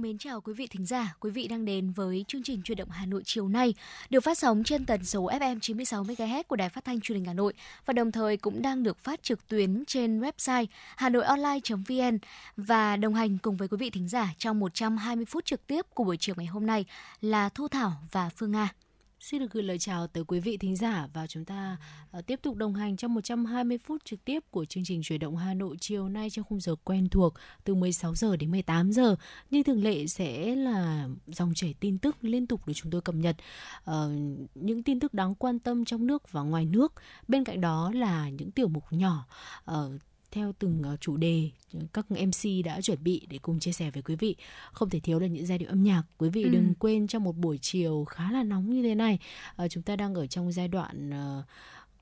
Được mến chào quý vị thính giả, quý vị đang đến với chương trình Truyền động Hà Nội chiều nay, được phát sóng trên tần số FM 96 MHz của Đài Phát thanh Truyền hình Hà Nội và đồng thời cũng đang được phát trực tuyến trên website hanoionline.vn và đồng hành cùng với quý vị thính giả trong 120 phút trực tiếp của buổi chiều ngày hôm nay là Thu Thảo và Phương Nga. Xin được gửi lời chào tới quý vị thính giả và chúng ta uh, tiếp tục đồng hành trong 120 phút trực tiếp của chương trình Chuyển động Hà Nội chiều nay trong khung giờ quen thuộc từ 16 giờ đến 18 giờ. Như thường lệ sẽ là dòng chảy tin tức liên tục được chúng tôi cập nhật uh, những tin tức đáng quan tâm trong nước và ngoài nước. Bên cạnh đó là những tiểu mục nhỏ uh, theo từng ờ, chủ đề các MC đã chuẩn bị để cùng chia sẻ với quý vị. Không thể thiếu là những giai điệu âm nhạc. Quý vị ừ. đừng quên trong một buổi chiều khá là nóng như thế này, uh, chúng ta đang ở trong giai đoạn uh,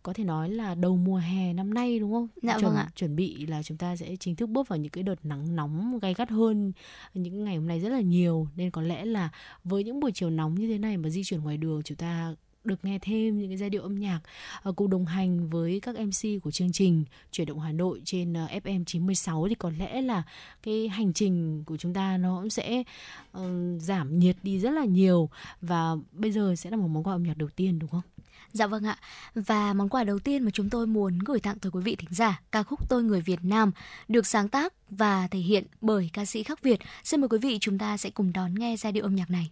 có thể nói là đầu mùa hè năm nay đúng không? Dạ chuẩn, vâng ạ. Chuẩn bị là chúng ta sẽ chính thức bước vào những cái đợt nắng nóng gay gắt hơn những ngày hôm nay rất là nhiều nên có lẽ là với những buổi chiều nóng như thế này mà di chuyển ngoài đường chúng ta được nghe thêm những cái giai điệu âm nhạc ờ, uh, cùng đồng hành với các MC của chương trình chuyển động Hà Nội trên uh, FM 96 thì có lẽ là cái hành trình của chúng ta nó cũng sẽ uh, giảm nhiệt đi rất là nhiều và bây giờ sẽ là một món quà âm nhạc đầu tiên đúng không? Dạ vâng ạ. Và món quà đầu tiên mà chúng tôi muốn gửi tặng tới quý vị thính giả, ca khúc Tôi người Việt Nam được sáng tác và thể hiện bởi ca sĩ Khắc Việt. Xin mời quý vị chúng ta sẽ cùng đón nghe giai điệu âm nhạc này.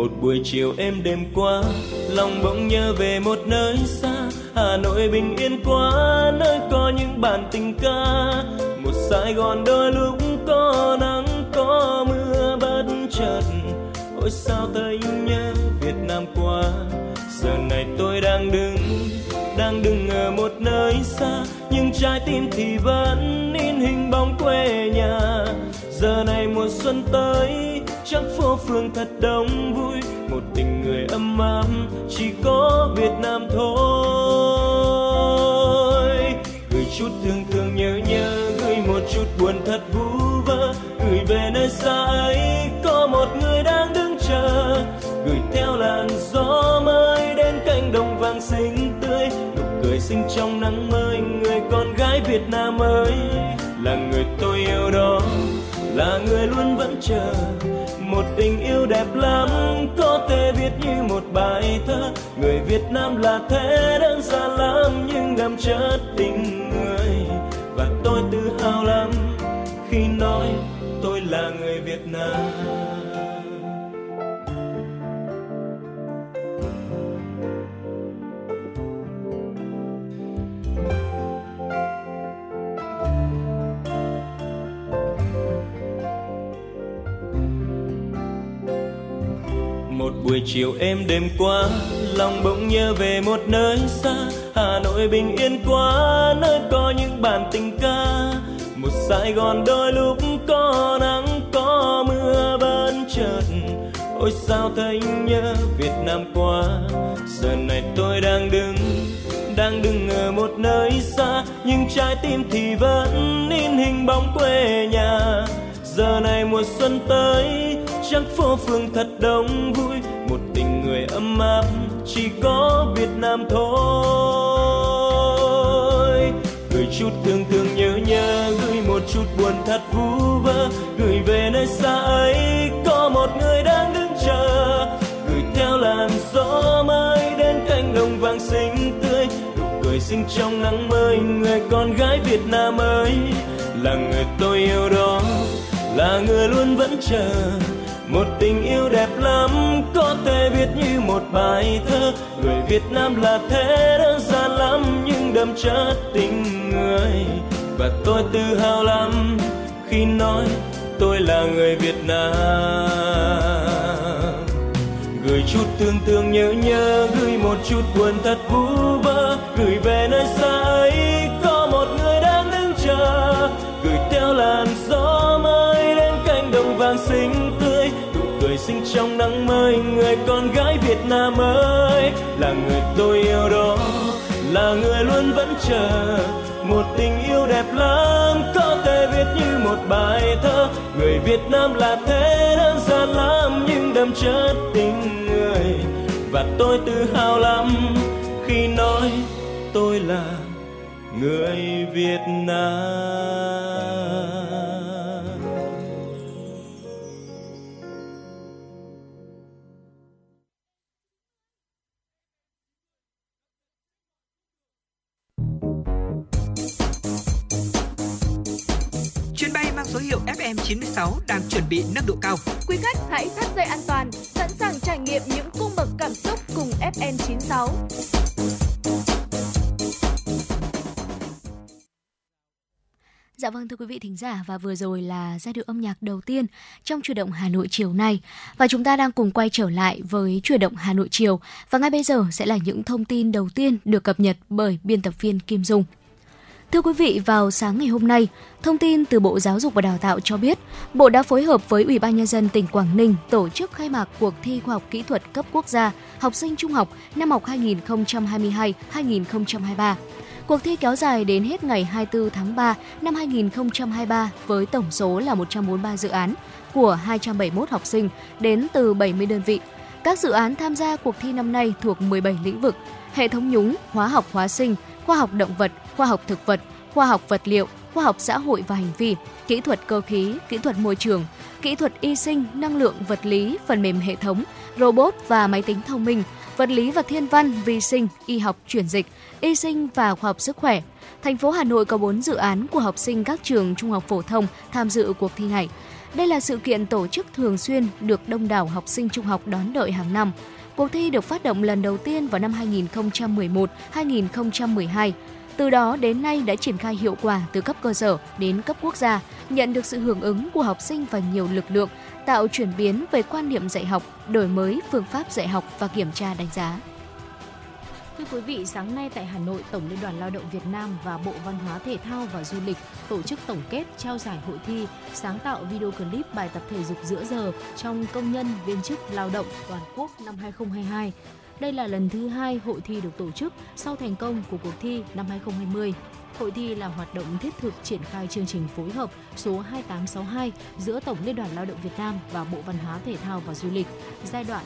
Một buổi chiều êm đêm qua lòng bỗng nhớ về một nơi xa. Hà nội bình yên quá, nơi có những bản tình ca. Một sài gòn đôi lúc có nắng, có mưa bất chợt. Ôi sao thấy nhớ việt nam quá. Giờ này tôi đang đứng đang đứng ở một nơi xa. Nhưng trái tim thì vẫn in hình bóng quê nhà. Giờ này mùa xuân tới chắc phố phường thật đông vui, một tình người ấm áp, chỉ có Việt Nam thôi. Gửi chút thương thương nhớ nhớ, gửi một chút buồn thật vu vơ, gửi về nơi xa ấy, có một người đang đứng chờ. Gửi theo làn gió mới đến cánh đồng vàng xinh tươi, nụ cười xinh trong nắng mới, người con gái Việt Nam ơi, là người tôi yêu đó là người luôn vẫn chờ. Một tình yêu đẹp lắm, có thể viết như một bài thơ. Người việt nam là thế đơn giản lắm, nhưng đậm chất tình người. Và tôi tự hào lắm khi nói tôi là người việt nam. Buổi chiều êm đêm qua lòng bỗng nhớ về một nơi xa. Hà nội bình yên quá, nơi có những bản tình ca. Một sài gòn đôi lúc có nắng, có mưa bên chợt. Ôi sao thấy nhớ việt nam quá. Giờ này tôi đang đứng đang đứng ở một nơi xa. Nhưng trái tim thì vẫn in hình bóng quê nhà. Giờ này mùa xuân tới chắc phố phường thật đông vui. Một tình người ấm áp, chỉ có Việt Nam thôi. Gửi chút thương thương nhớ nhớ, gửi một chút buồn thật vu vơ. Gửi về nơi xa ấy, có một người đang đứng chờ. Gửi theo làn gió mới đến cánh đồng vàng xinh tươi. Nụ cười xinh trong nắng mới, người con gái Việt Nam ơi. Là người tôi yêu đó, là người luôn vẫn chờ một tình yêu đẹp lắm, có thể viết như một bài thơ. Người việt nam là thế đơn giản lắm, nhưng đậm chất tình người. Và tôi tự hào lắm khi nói tôi là người việt nam. Gửi chút thương thương nhớ nhớ, gửi một chút buồn thật vu vơ. Gửi về nơi xa ấy, có một người đang đứng chờ. Gửi theo làn gió mới đến cánh đồng vàng xinh sinh trong nắng mới, người con gái Việt Nam ơi. Là người tôi yêu đó, là người luôn vẫn chờ. Một tình yêu đẹp lắm, có thể viết như một bài thơ. Người Việt Nam là thế đơn giản lắm, nhưng đậm chất tình người. Và tôi tự hào lắm khi nói tôi là người Việt Nam. Hiệu FM96 đang chuẩn bị nâng độ cao. Quý khách hãy thắt dây an toàn, sẵn sàng trải nghiệm những cung bậc cảm xúc cùng FN96. Dạ vâng thưa quý vị thính giả và vừa rồi là giai điệu âm nhạc đầu tiên trong chuyển động Hà Nội chiều nay và chúng ta đang cùng quay trở lại với chuyển động Hà Nội chiều và ngay bây giờ sẽ là những thông tin đầu tiên được cập nhật bởi biên tập viên Kim Dung. Thưa quý vị, vào sáng ngày hôm nay, thông tin từ Bộ Giáo dục và Đào tạo cho biết, Bộ đã phối hợp với Ủy ban nhân dân tỉnh Quảng Ninh tổ chức khai mạc cuộc thi khoa học kỹ thuật cấp quốc gia học sinh trung học năm học 2022-2023. Cuộc thi kéo dài đến hết ngày 24 tháng 3 năm 2023 với tổng số là 143 dự án của 271 học sinh đến từ 70 đơn vị. Các dự án tham gia cuộc thi năm nay thuộc 17 lĩnh vực: hệ thống nhúng, hóa học hóa sinh, khoa học động vật, khoa học thực vật, khoa học vật liệu, khoa học xã hội và hành vi, kỹ thuật cơ khí, kỹ thuật môi trường, kỹ thuật y sinh, năng lượng vật lý, phần mềm hệ thống, robot và máy tính thông minh, vật lý và thiên văn, vi sinh, y học chuyển dịch, y sinh và khoa học sức khỏe. Thành phố Hà Nội có 4 dự án của học sinh các trường trung học phổ thông tham dự cuộc thi này. Đây là sự kiện tổ chức thường xuyên được đông đảo học sinh trung học đón đợi hàng năm. Cuộc thi được phát động lần đầu tiên vào năm 2011-2012. Từ đó đến nay đã triển khai hiệu quả từ cấp cơ sở đến cấp quốc gia, nhận được sự hưởng ứng của học sinh và nhiều lực lượng, tạo chuyển biến về quan niệm dạy học, đổi mới phương pháp dạy học và kiểm tra đánh giá. Thưa quý vị, sáng nay tại Hà Nội, Tổng Liên đoàn Lao động Việt Nam và Bộ Văn hóa Thể thao và Du lịch tổ chức tổng kết trao giải hội thi sáng tạo video clip bài tập thể dục giữa giờ trong công nhân viên chức lao động toàn quốc năm 2022. Đây là lần thứ hai hội thi được tổ chức sau thành công của cuộc thi năm 2020. Hội thi là hoạt động thiết thực triển khai chương trình phối hợp số 2862 giữa Tổng Liên đoàn Lao động Việt Nam và Bộ Văn hóa Thể thao và Du lịch giai đoạn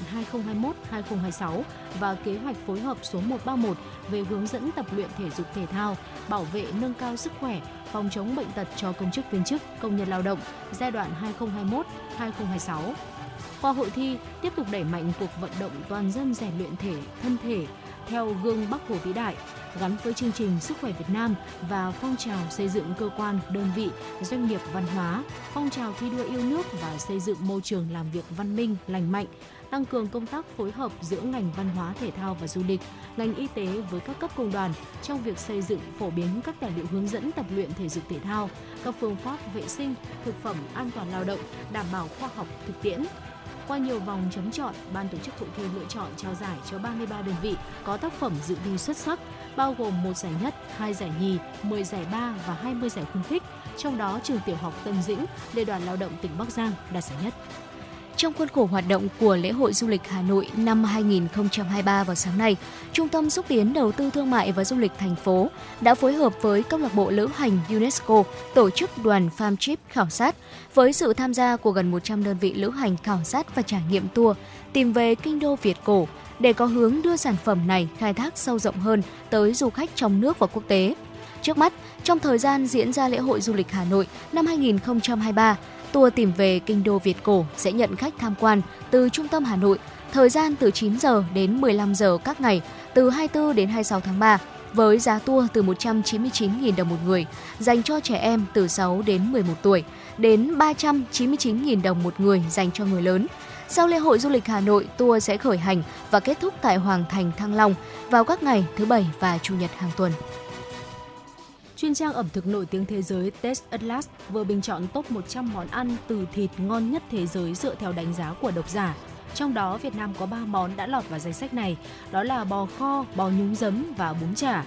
2021-2026 và kế hoạch phối hợp số 131 về hướng dẫn tập luyện thể dục thể thao, bảo vệ nâng cao sức khỏe, phòng chống bệnh tật cho công chức viên chức, công nhân lao động giai đoạn 2021-2026. Qua hội thi, tiếp tục đẩy mạnh cuộc vận động toàn dân rèn luyện thể, thân thể theo gương Bắc Hồ vĩ đại, gắn với chương trình Sức khỏe Việt Nam và phong trào xây dựng cơ quan, đơn vị, doanh nghiệp văn hóa, phong trào thi đua yêu nước và xây dựng môi trường làm việc văn minh, lành mạnh, tăng cường công tác phối hợp giữa ngành văn hóa thể thao và du lịch, ngành y tế với các cấp công đoàn trong việc xây dựng phổ biến các tài liệu hướng dẫn tập luyện thể dục thể thao, các phương pháp vệ sinh, thực phẩm an toàn lao động, đảm bảo khoa học thực tiễn, qua nhiều vòng chấm chọn, ban tổ chức hội thi lựa chọn trao giải cho 33 đơn vị có tác phẩm dự thi xuất sắc, bao gồm một giải nhất, hai giải nhì, 10 giải ba và 20 giải khuyến khích. Trong đó, trường tiểu học Tân Dĩnh, Liên đoàn Lao động tỉnh Bắc Giang đạt giải nhất. Trong khuôn khổ hoạt động của lễ hội du lịch Hà Nội năm 2023 vào sáng nay, Trung tâm xúc tiến đầu tư thương mại và du lịch thành phố đã phối hợp với câu lạc bộ lữ hành UNESCO tổ chức đoàn farm trip khảo sát với sự tham gia của gần 100 đơn vị lữ hành khảo sát và trải nghiệm tour tìm về kinh đô Việt cổ để có hướng đưa sản phẩm này khai thác sâu rộng hơn tới du khách trong nước và quốc tế. Trước mắt, trong thời gian diễn ra lễ hội du lịch Hà Nội năm 2023, Tour tìm về kinh đô Việt cổ sẽ nhận khách tham quan từ trung tâm Hà Nội, thời gian từ 9 giờ đến 15 giờ các ngày từ 24 đến 26 tháng 3 với giá tour từ 199.000 đồng một người dành cho trẻ em từ 6 đến 11 tuổi đến 399.000 đồng một người dành cho người lớn. Sau lễ hội du lịch Hà Nội, tour sẽ khởi hành và kết thúc tại Hoàng Thành Thăng Long vào các ngày thứ Bảy và Chủ nhật hàng tuần. Chuyên trang ẩm thực nổi tiếng thế giới Test Atlas vừa bình chọn top 100 món ăn từ thịt ngon nhất thế giới dựa theo đánh giá của độc giả. Trong đó, Việt Nam có 3 món đã lọt vào danh sách này, đó là bò kho, bò nhúng giấm và bún chả.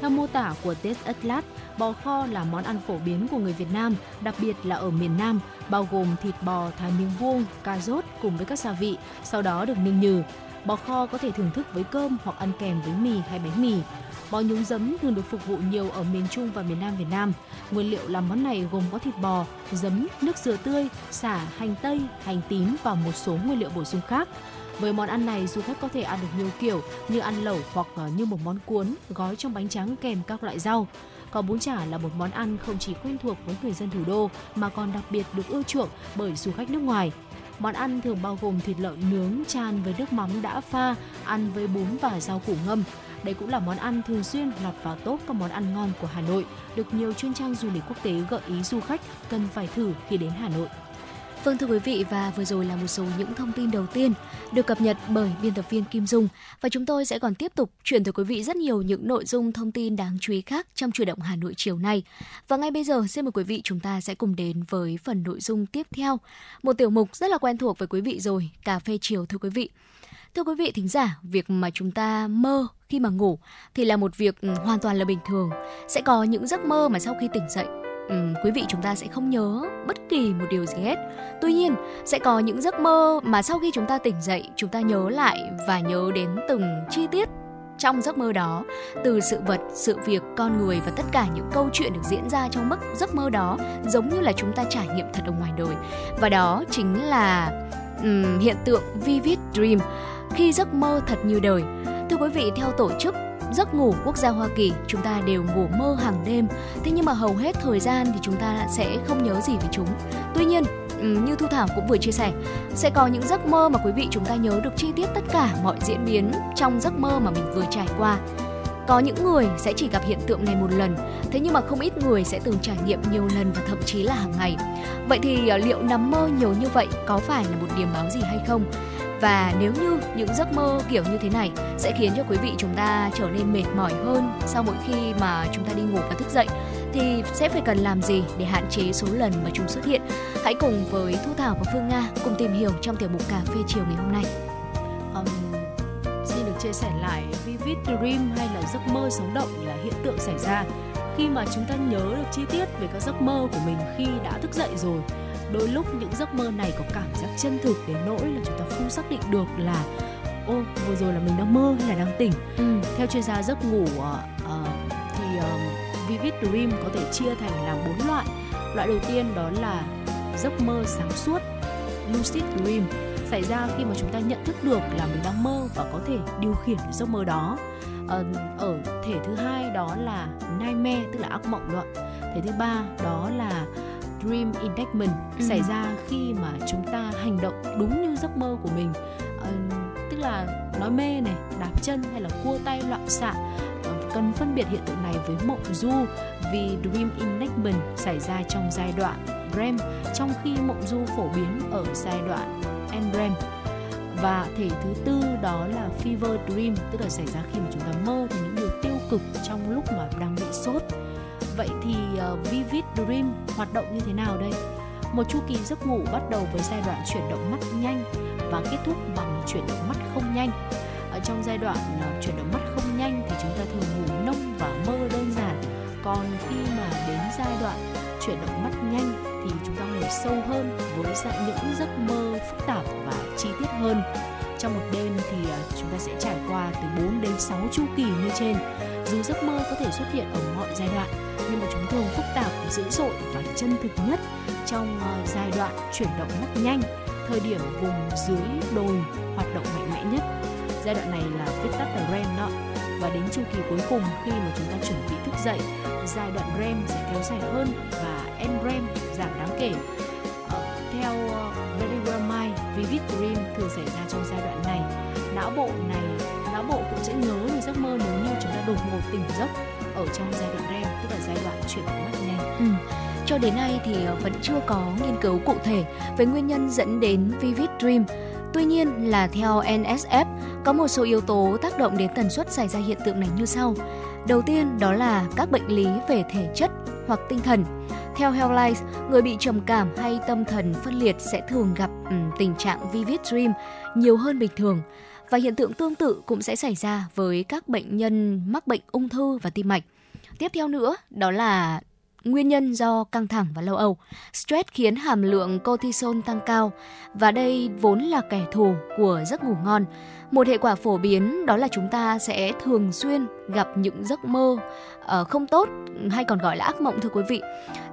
Theo mô tả của Test Atlas, bò kho là món ăn phổ biến của người Việt Nam, đặc biệt là ở miền Nam, bao gồm thịt bò thái miếng vuông, cà rốt cùng với các gia vị, sau đó được ninh nhừ. Bò kho có thể thưởng thức với cơm hoặc ăn kèm với mì hay bánh mì. Bò nhúng giấm thường được phục vụ nhiều ở miền Trung và miền Nam Việt Nam. Nguyên liệu làm món này gồm có thịt bò, giấm, nước dừa tươi, xả, hành tây, hành tím và một số nguyên liệu bổ sung khác. Với món ăn này, du khách có thể ăn được nhiều kiểu như ăn lẩu hoặc ờ, như một món cuốn gói trong bánh trắng kèm các loại rau. Còn bún chả là một món ăn không chỉ quen thuộc với người dân thủ đô mà còn đặc biệt được ưa chuộng bởi du khách nước ngoài. Món ăn thường bao gồm thịt lợn nướng chan với nước mắm đã pha, ăn với bún và rau củ ngâm. Đây cũng là món ăn thường xuyên lọt vào top các món ăn ngon của Hà Nội, được nhiều chuyên trang du lịch quốc tế gợi ý du khách cần phải thử khi đến Hà Nội. Vâng thưa quý vị và vừa rồi là một số những thông tin đầu tiên được cập nhật bởi biên tập viên Kim Dung và chúng tôi sẽ còn tiếp tục chuyển tới quý vị rất nhiều những nội dung thông tin đáng chú ý khác trong chuyển động Hà Nội chiều nay. Và ngay bây giờ xin mời quý vị chúng ta sẽ cùng đến với phần nội dung tiếp theo, một tiểu mục rất là quen thuộc với quý vị rồi, cà phê chiều thưa quý vị. Thưa quý vị thính giả, việc mà chúng ta mơ khi mà ngủ thì là một việc ừ, hoàn toàn là bình thường. Sẽ có những giấc mơ mà sau khi tỉnh dậy um, quý vị chúng ta sẽ không nhớ bất kỳ một điều gì hết. Tuy nhiên sẽ có những giấc mơ mà sau khi chúng ta tỉnh dậy chúng ta nhớ lại và nhớ đến từng chi tiết trong giấc mơ đó. Từ sự vật sự việc con người và tất cả những câu chuyện được diễn ra trong mức giấc mơ đó giống như là chúng ta trải nghiệm thật ở ngoài đời. Và đó chính là um, hiện tượng vivid dream. Khi giấc mơ thật như đời thưa quý vị, theo tổ chức giấc ngủ quốc gia Hoa Kỳ, chúng ta đều ngủ mơ hàng đêm. Thế nhưng mà hầu hết thời gian thì chúng ta sẽ không nhớ gì về chúng. Tuy nhiên ừ, như Thu Thảo cũng vừa chia sẻ, sẽ có những giấc mơ mà quý vị chúng ta nhớ được chi tiết tất cả mọi diễn biến trong giấc mơ mà mình vừa trải qua. Có những người sẽ chỉ gặp hiện tượng này một lần, thế nhưng mà không ít người sẽ từng trải nghiệm nhiều lần và thậm chí là hàng ngày. Vậy thì à, liệu nằm mơ nhiều như vậy có phải là một điểm báo gì hay không? Và nếu như những giấc mơ kiểu như thế này sẽ khiến cho quý vị chúng ta trở nên mệt mỏi hơn sau mỗi khi mà chúng ta đi ngủ và thức dậy thì sẽ phải cần làm gì để hạn chế số lần mà chúng xuất hiện? Hãy cùng với thu thảo và phương nga cùng tìm hiểu trong tiểu mục cà phê chiều ngày hôm nay. Um, xin được chia sẻ lại vivid dream hay là giấc mơ sống động là hiện tượng xảy ra. Khi mà chúng ta nhớ được chi tiết về các giấc mơ của mình khi đã thức dậy rồi đôi lúc những giấc mơ này có cảm giác chân thực đến nỗi là chúng ta không xác định được là ô vừa rồi là mình đang mơ hay là đang tỉnh. Ừ. theo chuyên gia giấc ngủ uh, uh, thì uh, vivid dream có thể chia thành làm bốn loại. Loại đầu tiên đó là giấc mơ sáng suốt lucid dream xảy ra khi mà chúng ta nhận thức được là mình đang mơ và có thể điều khiển giấc mơ đó. Ở, ở thể thứ hai đó là nightmare tức là ác mộng đó thể thứ ba đó là dream enactment ừ. xảy ra khi mà chúng ta hành động đúng như giấc mơ của mình. Uh, tức là nói mê này đạp chân hay là cua tay loạn xạ. Uh, cần phân biệt hiện tượng này với mộng du vì dream enactment xảy ra trong giai đoạn REM trong khi mộng du phổ biến ở giai đoạn NREM và thể thứ tư đó là fever dream tức là xảy ra khi mà chúng ta mơ thì những điều tiêu cực trong lúc mà đang bị sốt Vậy thì uh, Vivid Dream hoạt động như thế nào đây? Một chu kỳ giấc ngủ bắt đầu với giai đoạn chuyển động mắt nhanh và kết thúc bằng chuyển động mắt không nhanh. Ở trong giai đoạn uh, chuyển động mắt không nhanh thì chúng ta thường ngủ nông và mơ đơn giản. Còn khi mà đến giai đoạn chuyển động mắt nhanh thì chúng ta ngủ sâu hơn với dạng những giấc mơ phức tạp và chi tiết hơn. Trong một đêm thì à, chúng ta sẽ trải qua từ 4 đến 6 chu kỳ như trên. Dù giấc mơ có thể xuất hiện ở mọi giai đoạn nhưng mà chúng thường phức tạp, dữ dội và chân thực nhất trong à, giai đoạn chuyển động rất nhanh, thời điểm vùng dưới đồi hoạt động mạnh mẽ nhất. Giai đoạn này là viết tắt là REM đó. Và đến chu kỳ cuối cùng khi mà chúng ta chuẩn bị thức dậy, giai đoạn REM sẽ kéo dài hơn và NREM giảm đáng kể. Vivid Dream thường xảy ra trong giai đoạn này. Não bộ này, não bộ cũng sẽ nhớ được giấc mơ nếu như chúng ta đột ngột tỉnh giấc ở trong giai đoạn REM tức là giai đoạn chuyển động mắt nhanh. Ừ. Cho đến nay thì ờ, vẫn chưa có nghiên cứu cụ thể về nguyên nhân dẫn đến vivid dream. Tuy nhiên là theo NSF có một số yếu tố tác động đến tần suất xảy ra hiện tượng này như sau. Đầu tiên đó là các bệnh lý về thể chất hoặc tinh thần. Theo Healthline, người bị trầm cảm hay tâm thần phân liệt sẽ thường gặp um, tình trạng vivid dream nhiều hơn bình thường Và hiện tượng tương tự cũng sẽ xảy ra với các bệnh nhân mắc bệnh ung thư và tim mạch. Tiếp theo nữa, đó là nguyên nhân do căng thẳng và lo âu. Stress khiến hàm lượng cortisol tăng cao và đây vốn là kẻ thù của giấc ngủ ngon. Một hệ quả phổ biến đó là chúng ta sẽ thường xuyên gặp những giấc mơ uh, không tốt hay còn gọi là ác mộng thưa quý vị.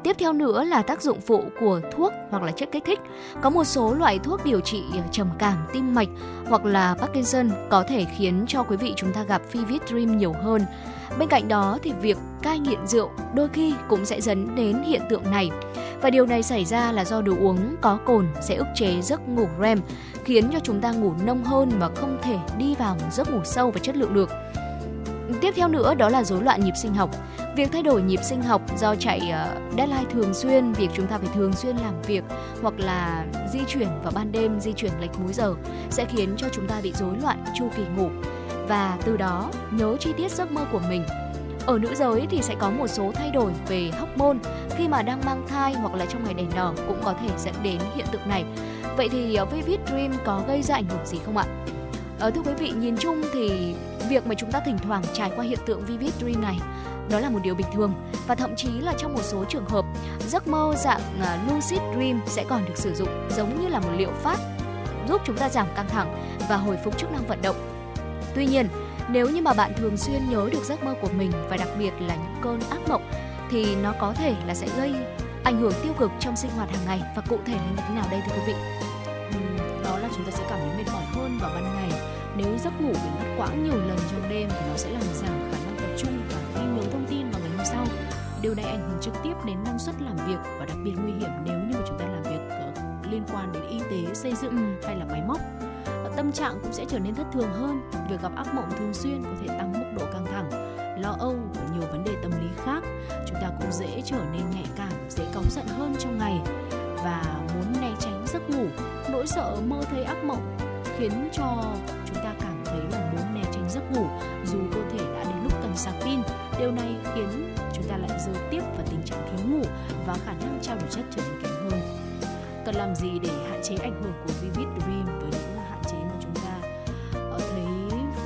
Tiếp theo nữa là tác dụng phụ của thuốc hoặc là chất kích thích. Có một số loại thuốc điều trị trầm cảm, tim mạch hoặc là Parkinson có thể khiến cho quý vị chúng ta gặp vivid dream nhiều hơn. Bên cạnh đó thì việc cai nghiện rượu đôi khi cũng sẽ dẫn đến hiện tượng này. Và điều này xảy ra là do đồ uống có cồn sẽ ức chế giấc ngủ REM, khiến cho chúng ta ngủ nông hơn mà không thể đi vào một giấc ngủ sâu và chất lượng được. Tiếp theo nữa đó là rối loạn nhịp sinh học. Việc thay đổi nhịp sinh học do chạy uh, deadline thường xuyên, việc chúng ta phải thường xuyên làm việc hoặc là di chuyển vào ban đêm, di chuyển lệch múi giờ sẽ khiến cho chúng ta bị rối loạn chu kỳ ngủ và từ đó nhớ chi tiết giấc mơ của mình. Ở nữ giới thì sẽ có một số thay đổi về hormone khi mà đang mang thai hoặc là trong ngày đèn đỏ cũng có thể dẫn đến hiện tượng này. Vậy thì ờ, vivid dream có gây ra ảnh hưởng gì không ạ? Ở ờ, thưa quý vị, nhìn chung thì việc mà chúng ta thỉnh thoảng trải qua hiện tượng vivid dream này đó là một điều bình thường và thậm chí là trong một số trường hợp giấc mơ dạng ờ, lucid dream sẽ còn được sử dụng giống như là một liệu pháp giúp chúng ta giảm căng thẳng và hồi phục chức năng vận động Tuy nhiên, nếu như mà bạn thường xuyên nhớ được giấc mơ của mình và đặc biệt là những cơn ác mộng thì nó có thể là sẽ gây ảnh hưởng tiêu cực trong sinh hoạt hàng ngày và cụ thể là như thế nào đây thưa quý vị? đó là chúng ta sẽ cảm thấy mệt mỏi hơn vào ban ngày. Nếu giấc ngủ bị ngắt quãng nhiều lần trong đêm thì nó sẽ làm giảm khả năng tập trung và ghi nhớ thông tin vào ngày hôm sau. Điều này ảnh hưởng trực tiếp đến năng suất làm việc và đặc biệt nguy hiểm nếu như mà chúng ta làm việc liên quan đến y tế, xây dựng ừ. hay là máy móc tâm trạng cũng sẽ trở nên thất thường hơn. Việc gặp ác mộng thường xuyên có thể tăng mức độ căng thẳng, lo âu và nhiều vấn đề tâm lý khác. Chúng ta cũng dễ trở nên nhạy cảm, dễ cáu giận hơn trong ngày. Và muốn né tránh giấc ngủ, nỗi sợ mơ thấy ác mộng khiến cho chúng ta cảm thấy là muốn né tránh giấc ngủ. Dù cơ thể đã đến lúc cần sạc pin, điều này khiến chúng ta lại rơi tiếp vào tình trạng thiếu ngủ và khả năng trao đổi chất trở nên kém hơn. Cần làm gì để hạn chế ảnh hưởng của vivid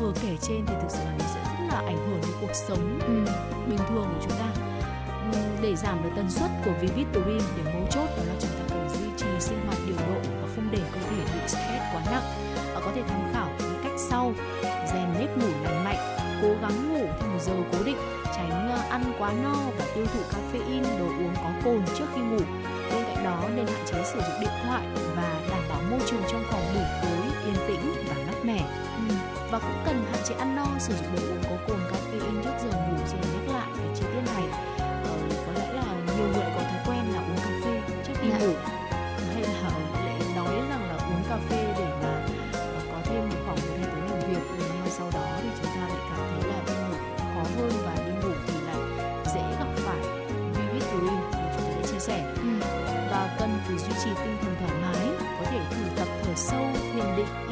vừa kể trên thì thực sự là nó sẽ rất là ảnh hưởng đến cuộc sống ừ. bình thường của chúng ta. Ừ, để giảm được tần suất của vivid dream để mấu chốt đó là chúng ta cần duy trì sinh hoạt điều độ và không để cơ thể bị stress quá nặng. Và có thể tham khảo những cách sau. Rèn nếp ngủ lành mạnh cố gắng ngủ theo một giờ cố định tránh ờ, ăn quá no và tiêu thụ caffeine đồ uống có cồn trước khi ngủ. Bên cạnh đó nên hạn chế sử dụng điện thoại và đảm bảo môi trường trong phòng ngủ tối yên tĩnh và mát mẻ và cũng cần hạn chế ăn no sử dụng đồ uống có cồn caffeine trước giờ ngủ xin nhắc lại về chi tiết này ờ, có lẽ là nhiều người có thói quen là uống cà phê trước khi. Dạ. ngủ hay là lại nói rằng là uống cà phê để mà uh, có thêm một khoảng thời gian làm việc nhưng mà sau đó thì chúng ta lại cảm thấy là đi ngủ khó hơn và đi ngủ thì lại dễ gặp phải vivid dream như chúng ta đã chia sẻ ừ. và cần phải duy trì tinh thần thoải mái có thể thử tập thở sâu thiền định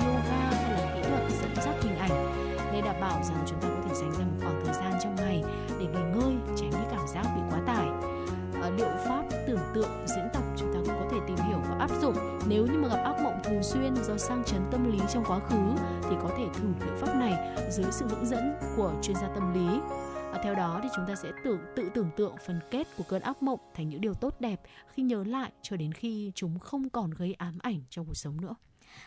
đảm bảo rằng chúng ta có thể dành ra một khoảng thời gian trong ngày để nghỉ ngơi tránh cái cảm giác bị quá tải. À, liệu pháp tưởng tượng diễn tập chúng ta cũng có thể tìm hiểu và áp dụng. Nếu như mà gặp ác mộng thường xuyên do sang chấn tâm lý trong quá khứ thì có thể thử liệu pháp này dưới sự hướng dẫn của chuyên gia tâm lý. Và theo đó thì chúng ta sẽ tưởng tự tưởng tượng phần kết của cơn ác mộng thành những điều tốt đẹp khi nhớ lại cho đến khi chúng không còn gây ám ảnh trong cuộc sống nữa.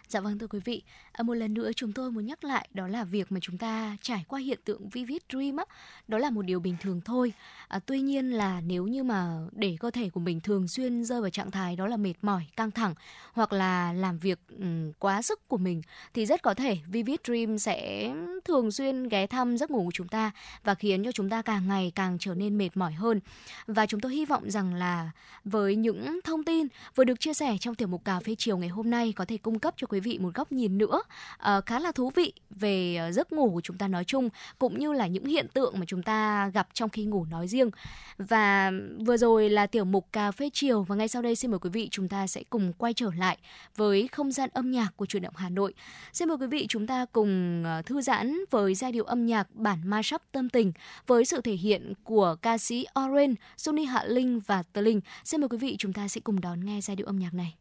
Dạ vâng thưa quý vị, à, một lần nữa chúng tôi muốn nhắc lại đó là việc mà chúng ta trải qua hiện tượng vivid dream á, đó là một điều bình thường thôi. À, tuy nhiên là nếu như mà để cơ thể của mình thường xuyên rơi vào trạng thái đó là mệt mỏi, căng thẳng hoặc là làm việc um, quá sức của mình thì rất có thể vivid dream sẽ thường xuyên ghé thăm giấc ngủ của chúng ta và khiến cho chúng ta càng ngày càng trở nên mệt mỏi hơn. Và chúng tôi hy vọng rằng là với những thông tin vừa được chia sẻ trong tiểu mục cà phê chiều ngày hôm nay có thể cung cấp cho quý vị một góc nhìn nữa uh, khá là thú vị về ờ, giấc ngủ của chúng ta nói chung cũng như là những hiện tượng mà chúng ta gặp trong khi ngủ nói riêng. Và vừa rồi là tiểu mục cà phê chiều và ngay sau đây xin mời quý vị chúng ta sẽ cùng quay trở lại với không gian âm nhạc của truyền động Hà Nội. Xin mời quý vị chúng ta cùng ờ, thư giãn với giai điệu âm nhạc bản mashup tâm tình với sự thể hiện của ca sĩ Orange, Sony Hạ Linh và Tơ Linh. Xin mời quý vị chúng ta sẽ cùng đón nghe giai điệu âm nhạc này.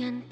Vâng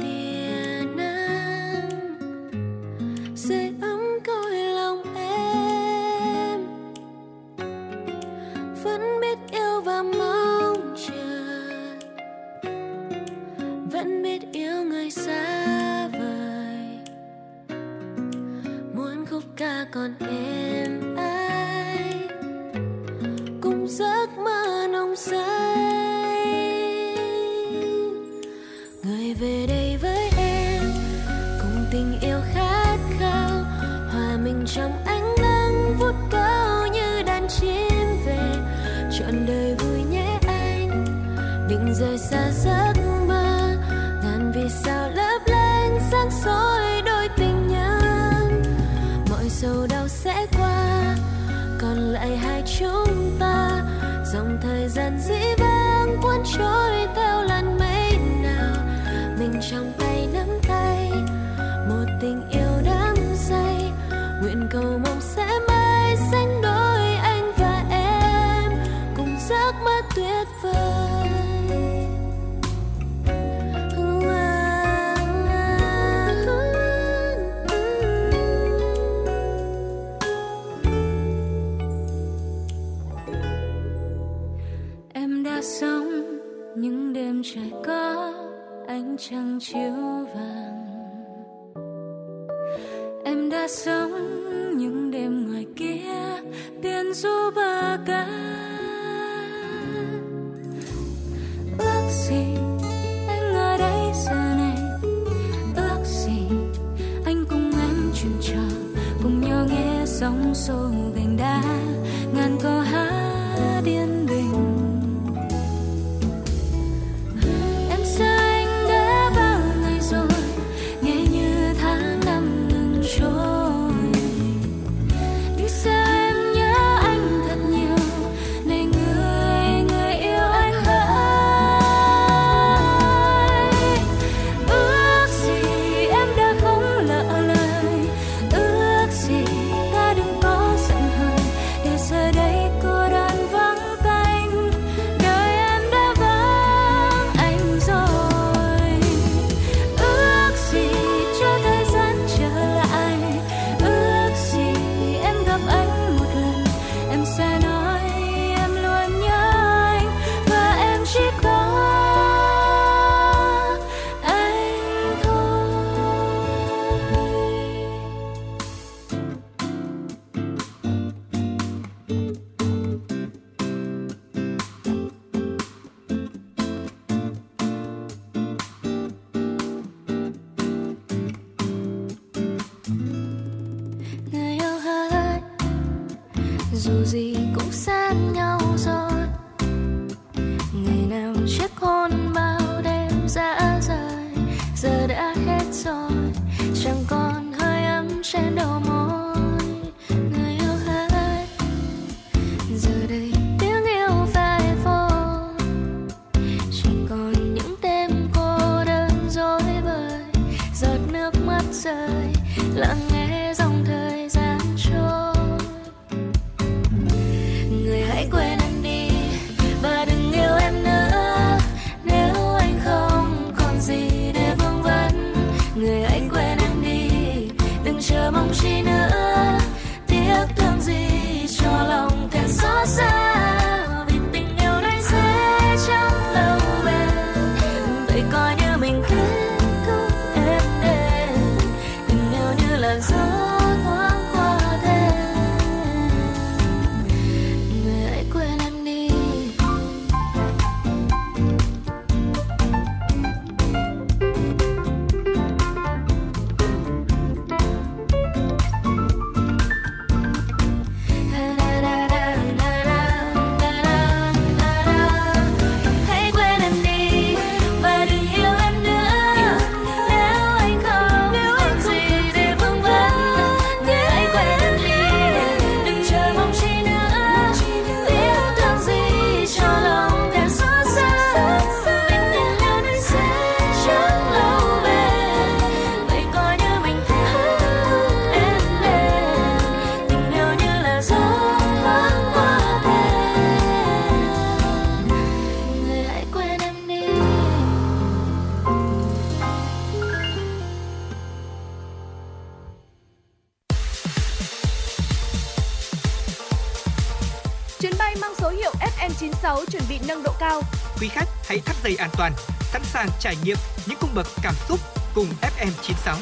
hãy an toàn, sẵn sàng trải nghiệm những cung bậc cảm xúc cùng FM96.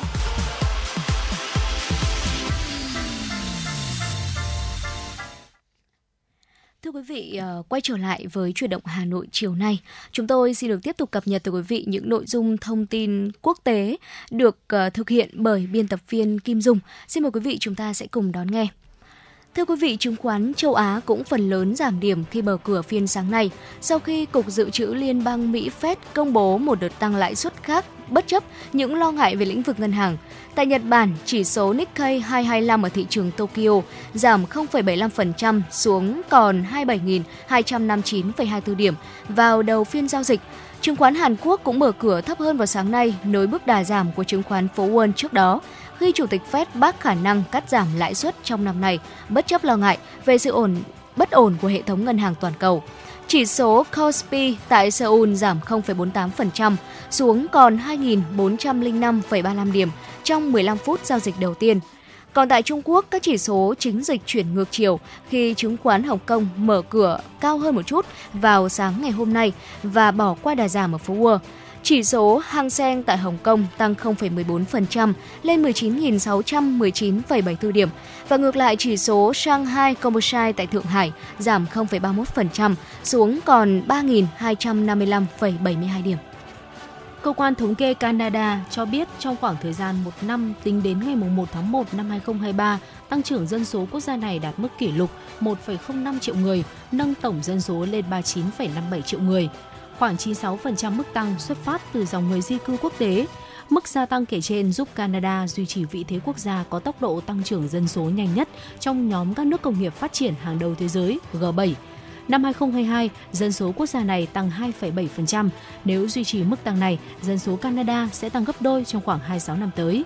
Thưa quý vị, ờ, quay trở lại với chuyển động Hà Nội chiều nay, chúng tôi xin được tiếp tục cập nhật tới quý vị những nội dung thông tin quốc tế được ờ, thực hiện bởi biên tập viên Kim Dung. Xin mời quý vị chúng ta sẽ cùng đón nghe. Thưa quý vị, chứng khoán châu Á cũng phần lớn giảm điểm khi mở cửa phiên sáng nay, sau khi Cục Dự trữ Liên bang Mỹ Fed công bố một đợt tăng lãi suất khác bất chấp những lo ngại về lĩnh vực ngân hàng. Tại Nhật Bản, chỉ số Nikkei 225 ở thị trường Tokyo giảm 0,75% xuống còn 27.259,24 điểm vào đầu phiên giao dịch. Chứng khoán Hàn Quốc cũng mở cửa thấp hơn vào sáng nay, nối bước đà giảm của chứng khoán phố Wall trước đó khi Chủ tịch Fed bác khả năng cắt giảm lãi suất trong năm nay, bất chấp lo ngại về sự ổn bất ổn của hệ thống ngân hàng toàn cầu. Chỉ số Kospi tại Seoul giảm 0,48% xuống còn 2.405,35 điểm trong 15 phút giao dịch đầu tiên. Còn tại Trung Quốc, các chỉ số chính dịch chuyển ngược chiều khi chứng khoán Hồng Kông mở cửa cao hơn một chút vào sáng ngày hôm nay và bỏ qua đà giảm ở phố Wall. Chỉ số Hang Seng tại Hồng Kông tăng 0,14% lên 19.619,74 điểm và ngược lại chỉ số Shanghai Composite tại Thượng Hải giảm 0,31% xuống còn 3.255,72 điểm. Cơ quan thống kê Canada cho biết trong khoảng thời gian một năm tính đến ngày 1 tháng 1 năm 2023, tăng trưởng dân số quốc gia này đạt mức kỷ lục 1,05 triệu người, nâng tổng dân số lên 39,57 triệu người khoảng 96% mức tăng xuất phát từ dòng người di cư quốc tế. Mức gia tăng kể trên giúp Canada duy trì vị thế quốc gia có tốc độ tăng trưởng dân số nhanh nhất trong nhóm các nước công nghiệp phát triển hàng đầu thế giới G7. Năm 2022, dân số quốc gia này tăng 2,7%. Nếu duy trì mức tăng này, dân số Canada sẽ tăng gấp đôi trong khoảng 26 năm tới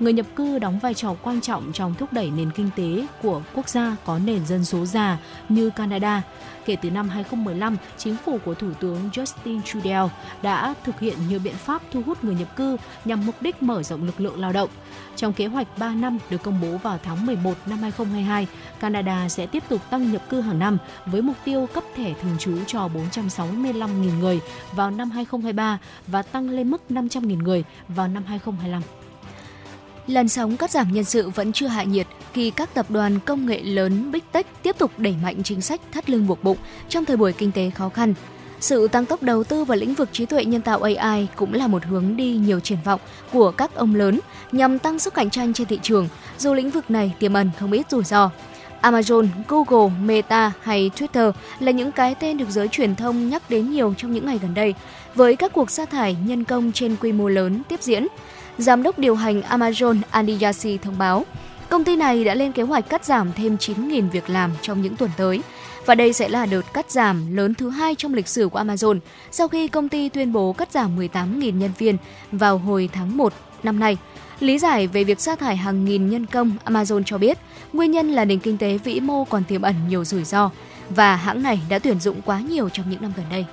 người nhập cư đóng vai trò quan trọng trong thúc đẩy nền kinh tế của quốc gia có nền dân số già như Canada. Kể từ năm 2015, chính phủ của Thủ tướng Justin Trudeau đã thực hiện nhiều biện pháp thu hút người nhập cư nhằm mục đích mở rộng lực lượng lao động. Trong kế hoạch 3 năm được công bố vào tháng 11 năm 2022, Canada sẽ tiếp tục tăng nhập cư hàng năm với mục tiêu cấp thẻ thường trú cho 465.000 người vào năm 2023 và tăng lên mức 500.000 người vào năm 2025. Làn sóng cắt giảm nhân sự vẫn chưa hạ nhiệt khi các tập đoàn công nghệ lớn Big Tech tiếp tục đẩy mạnh chính sách thắt lưng buộc bụng trong thời buổi kinh tế khó khăn. Sự tăng tốc đầu tư vào lĩnh vực trí tuệ nhân tạo AI cũng là một hướng đi nhiều triển vọng của các ông lớn nhằm tăng sức cạnh tranh trên thị trường, dù lĩnh vực này tiềm ẩn không ít rủi ro. Amazon, Google, Meta hay Twitter là những cái tên được giới truyền thông nhắc đến nhiều trong những ngày gần đây, với các cuộc sa thải nhân công trên quy mô lớn tiếp diễn. Giám đốc điều hành Amazon Andy Jassy thông báo, công ty này đã lên kế hoạch cắt giảm thêm 9.000 việc làm trong những tuần tới. Và đây sẽ là đợt cắt giảm lớn thứ hai trong lịch sử của Amazon sau khi công ty tuyên bố cắt giảm 18.000 nhân viên vào hồi tháng 1 năm nay. Lý giải về việc sa thải hàng nghìn nhân công, Amazon cho biết nguyên nhân là nền kinh tế vĩ mô còn tiềm ẩn nhiều rủi ro và hãng này đã tuyển dụng quá nhiều trong những năm gần đây.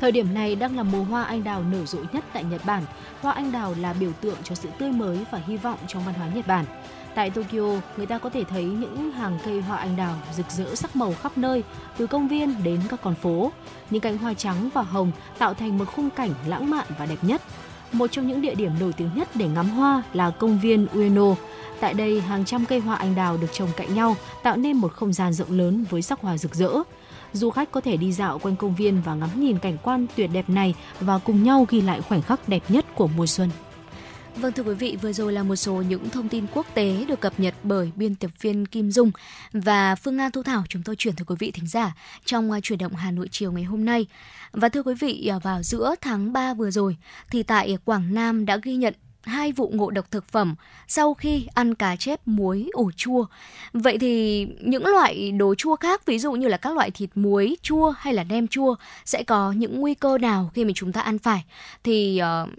Thời điểm này đang là mùa hoa anh đào nở rộ nhất tại Nhật Bản. Hoa anh đào là biểu tượng cho sự tươi mới và hy vọng trong văn hóa Nhật Bản. Tại Tokyo, người ta có thể thấy những hàng cây hoa anh đào rực rỡ sắc màu khắp nơi, từ công viên đến các con phố. Những cánh hoa trắng và hồng tạo thành một khung cảnh lãng mạn và đẹp nhất. Một trong những địa điểm nổi tiếng nhất để ngắm hoa là công viên Ueno. Tại đây, hàng trăm cây hoa anh đào được trồng cạnh nhau, tạo nên một không gian rộng lớn với sắc hoa rực rỡ du khách có thể đi dạo quanh công viên và ngắm nhìn cảnh quan tuyệt đẹp này và cùng nhau ghi lại khoảnh khắc đẹp nhất của mùa xuân. Vâng thưa quý vị, vừa rồi là một số những thông tin quốc tế được cập nhật bởi biên tập viên Kim Dung và Phương Nga Thu Thảo chúng tôi chuyển tới quý vị thính giả trong à, chuyển động Hà Nội chiều ngày hôm nay. Và thưa quý vị, à, vào giữa tháng 3 vừa rồi thì tại Quảng Nam đã ghi nhận hai vụ ngộ độc thực phẩm sau khi ăn cá chép muối ủ chua. Vậy thì những loại đồ chua khác ví dụ như là các loại thịt muối chua hay là nem chua sẽ có những nguy cơ nào khi mà chúng ta ăn phải? Thì uh,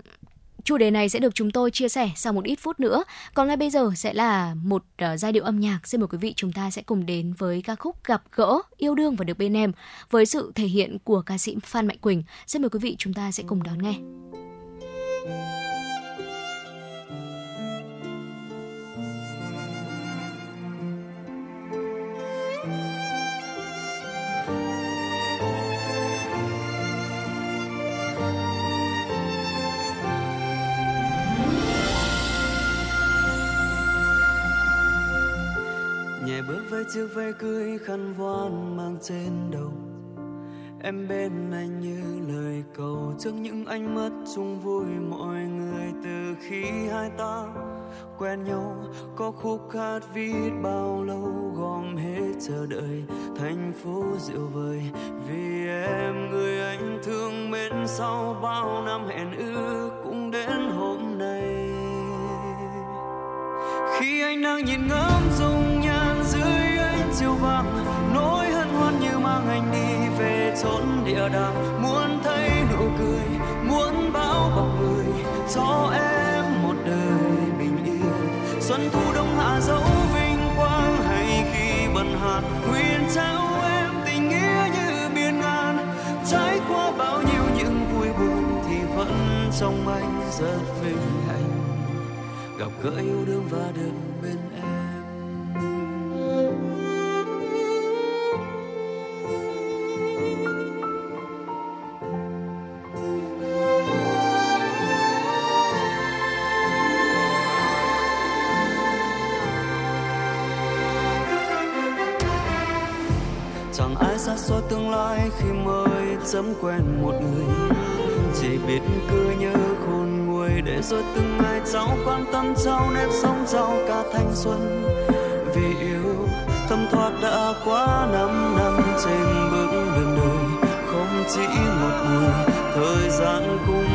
chủ đề này sẽ được chúng tôi chia sẻ sau một ít phút nữa. Còn ngay bây giờ sẽ là một uh, giai điệu âm nhạc. Xin mời quý vị chúng ta sẽ cùng đến với ca khúc Gặp gỡ yêu đương và được bên em với sự thể hiện của ca sĩ Phan Mạnh Quỳnh. Xin mời quý vị chúng ta sẽ cùng đón nghe. Thank you với chiếc váy cưới khăn voan mang trên đầu. Em bên anh như lời cầu trước những ánh mắt chung vui mọi người từ khi hai ta quen nhau. Có khúc hát viết bao lâu gom hết chờ đợi thành phố rượu vời. Vì em, người anh thương mến sau bao năm hẹn ước cũng đến hôm nay. Khi anh đang nhìn ngắm dung siêu vang, nỗi hân hoan như mang anh đi về chốn địa đàng. Muốn thấy nụ cười, muốn bao bọc người, cho em một đời bình yên. Xuân thu đông hạ dấu vinh quang, hay khi bận hạt nguyện trao em tình nghĩa như biển ngàn. Trải qua bao nhiêu những vui buồn, thì vẫn trong anh rất vinh hạnh. Gặp gỡ yêu đương và được bên em tương khi mới dẫm quen một người. Chỉ biết cứ nhớ khôn nguôi để rồi từng ngày cháu quan tâm cháu nếp sống cháu cả thanh xuân. Vì yêu thâm thoát đã quá năm năm trên bước đường đời. Không chỉ một người, thời gian cũng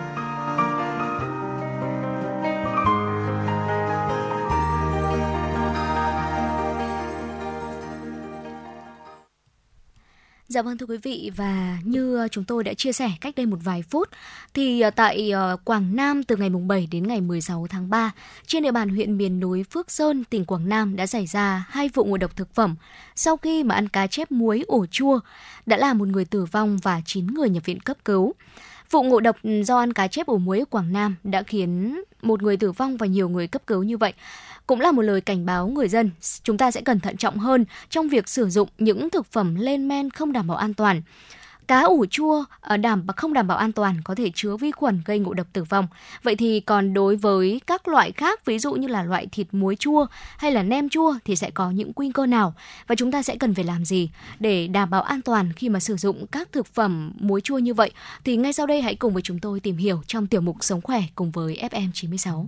Dạ vâng thưa quý vị, và như ờ, chúng tôi đã chia sẻ cách đây một vài phút, thì ờ, tại ờ, Quảng Nam từ ngày mùng 7 đến ngày 16 tháng 3 trên địa bàn huyện miền núi Phước Sơn, tỉnh Quảng Nam đã xảy ra hai vụ ngộ độc thực phẩm sau khi mà ăn cá chép muối ổ chua, đã làm một người tử vong và 9 người nhập viện cấp cứu. Vụ ngộ độc do ăn cá chép ổ muối ở Quảng Nam đã khiến một người tử vong và nhiều người cấp cứu như vậy cũng là một lời cảnh báo người dân, chúng ta sẽ cần thận trọng hơn trong việc sử dụng những thực phẩm lên men không đảm bảo an toàn. Cá ủ chua ờ, đảm không đảm bảo an toàn, có thể chứa vi khuẩn gây ngộ độc tử vong. Vậy thì còn đối với các loại khác, ví dụ như là loại thịt muối chua hay là nem chua thì sẽ có những nguy cơ nào và chúng ta sẽ cần phải làm gì để đảm bảo an toàn khi mà sử dụng các thực phẩm muối chua như vậy thì ngay sau đây hãy cùng với chúng tôi tìm hiểu trong tiểu mục sống khỏe cùng với FM96.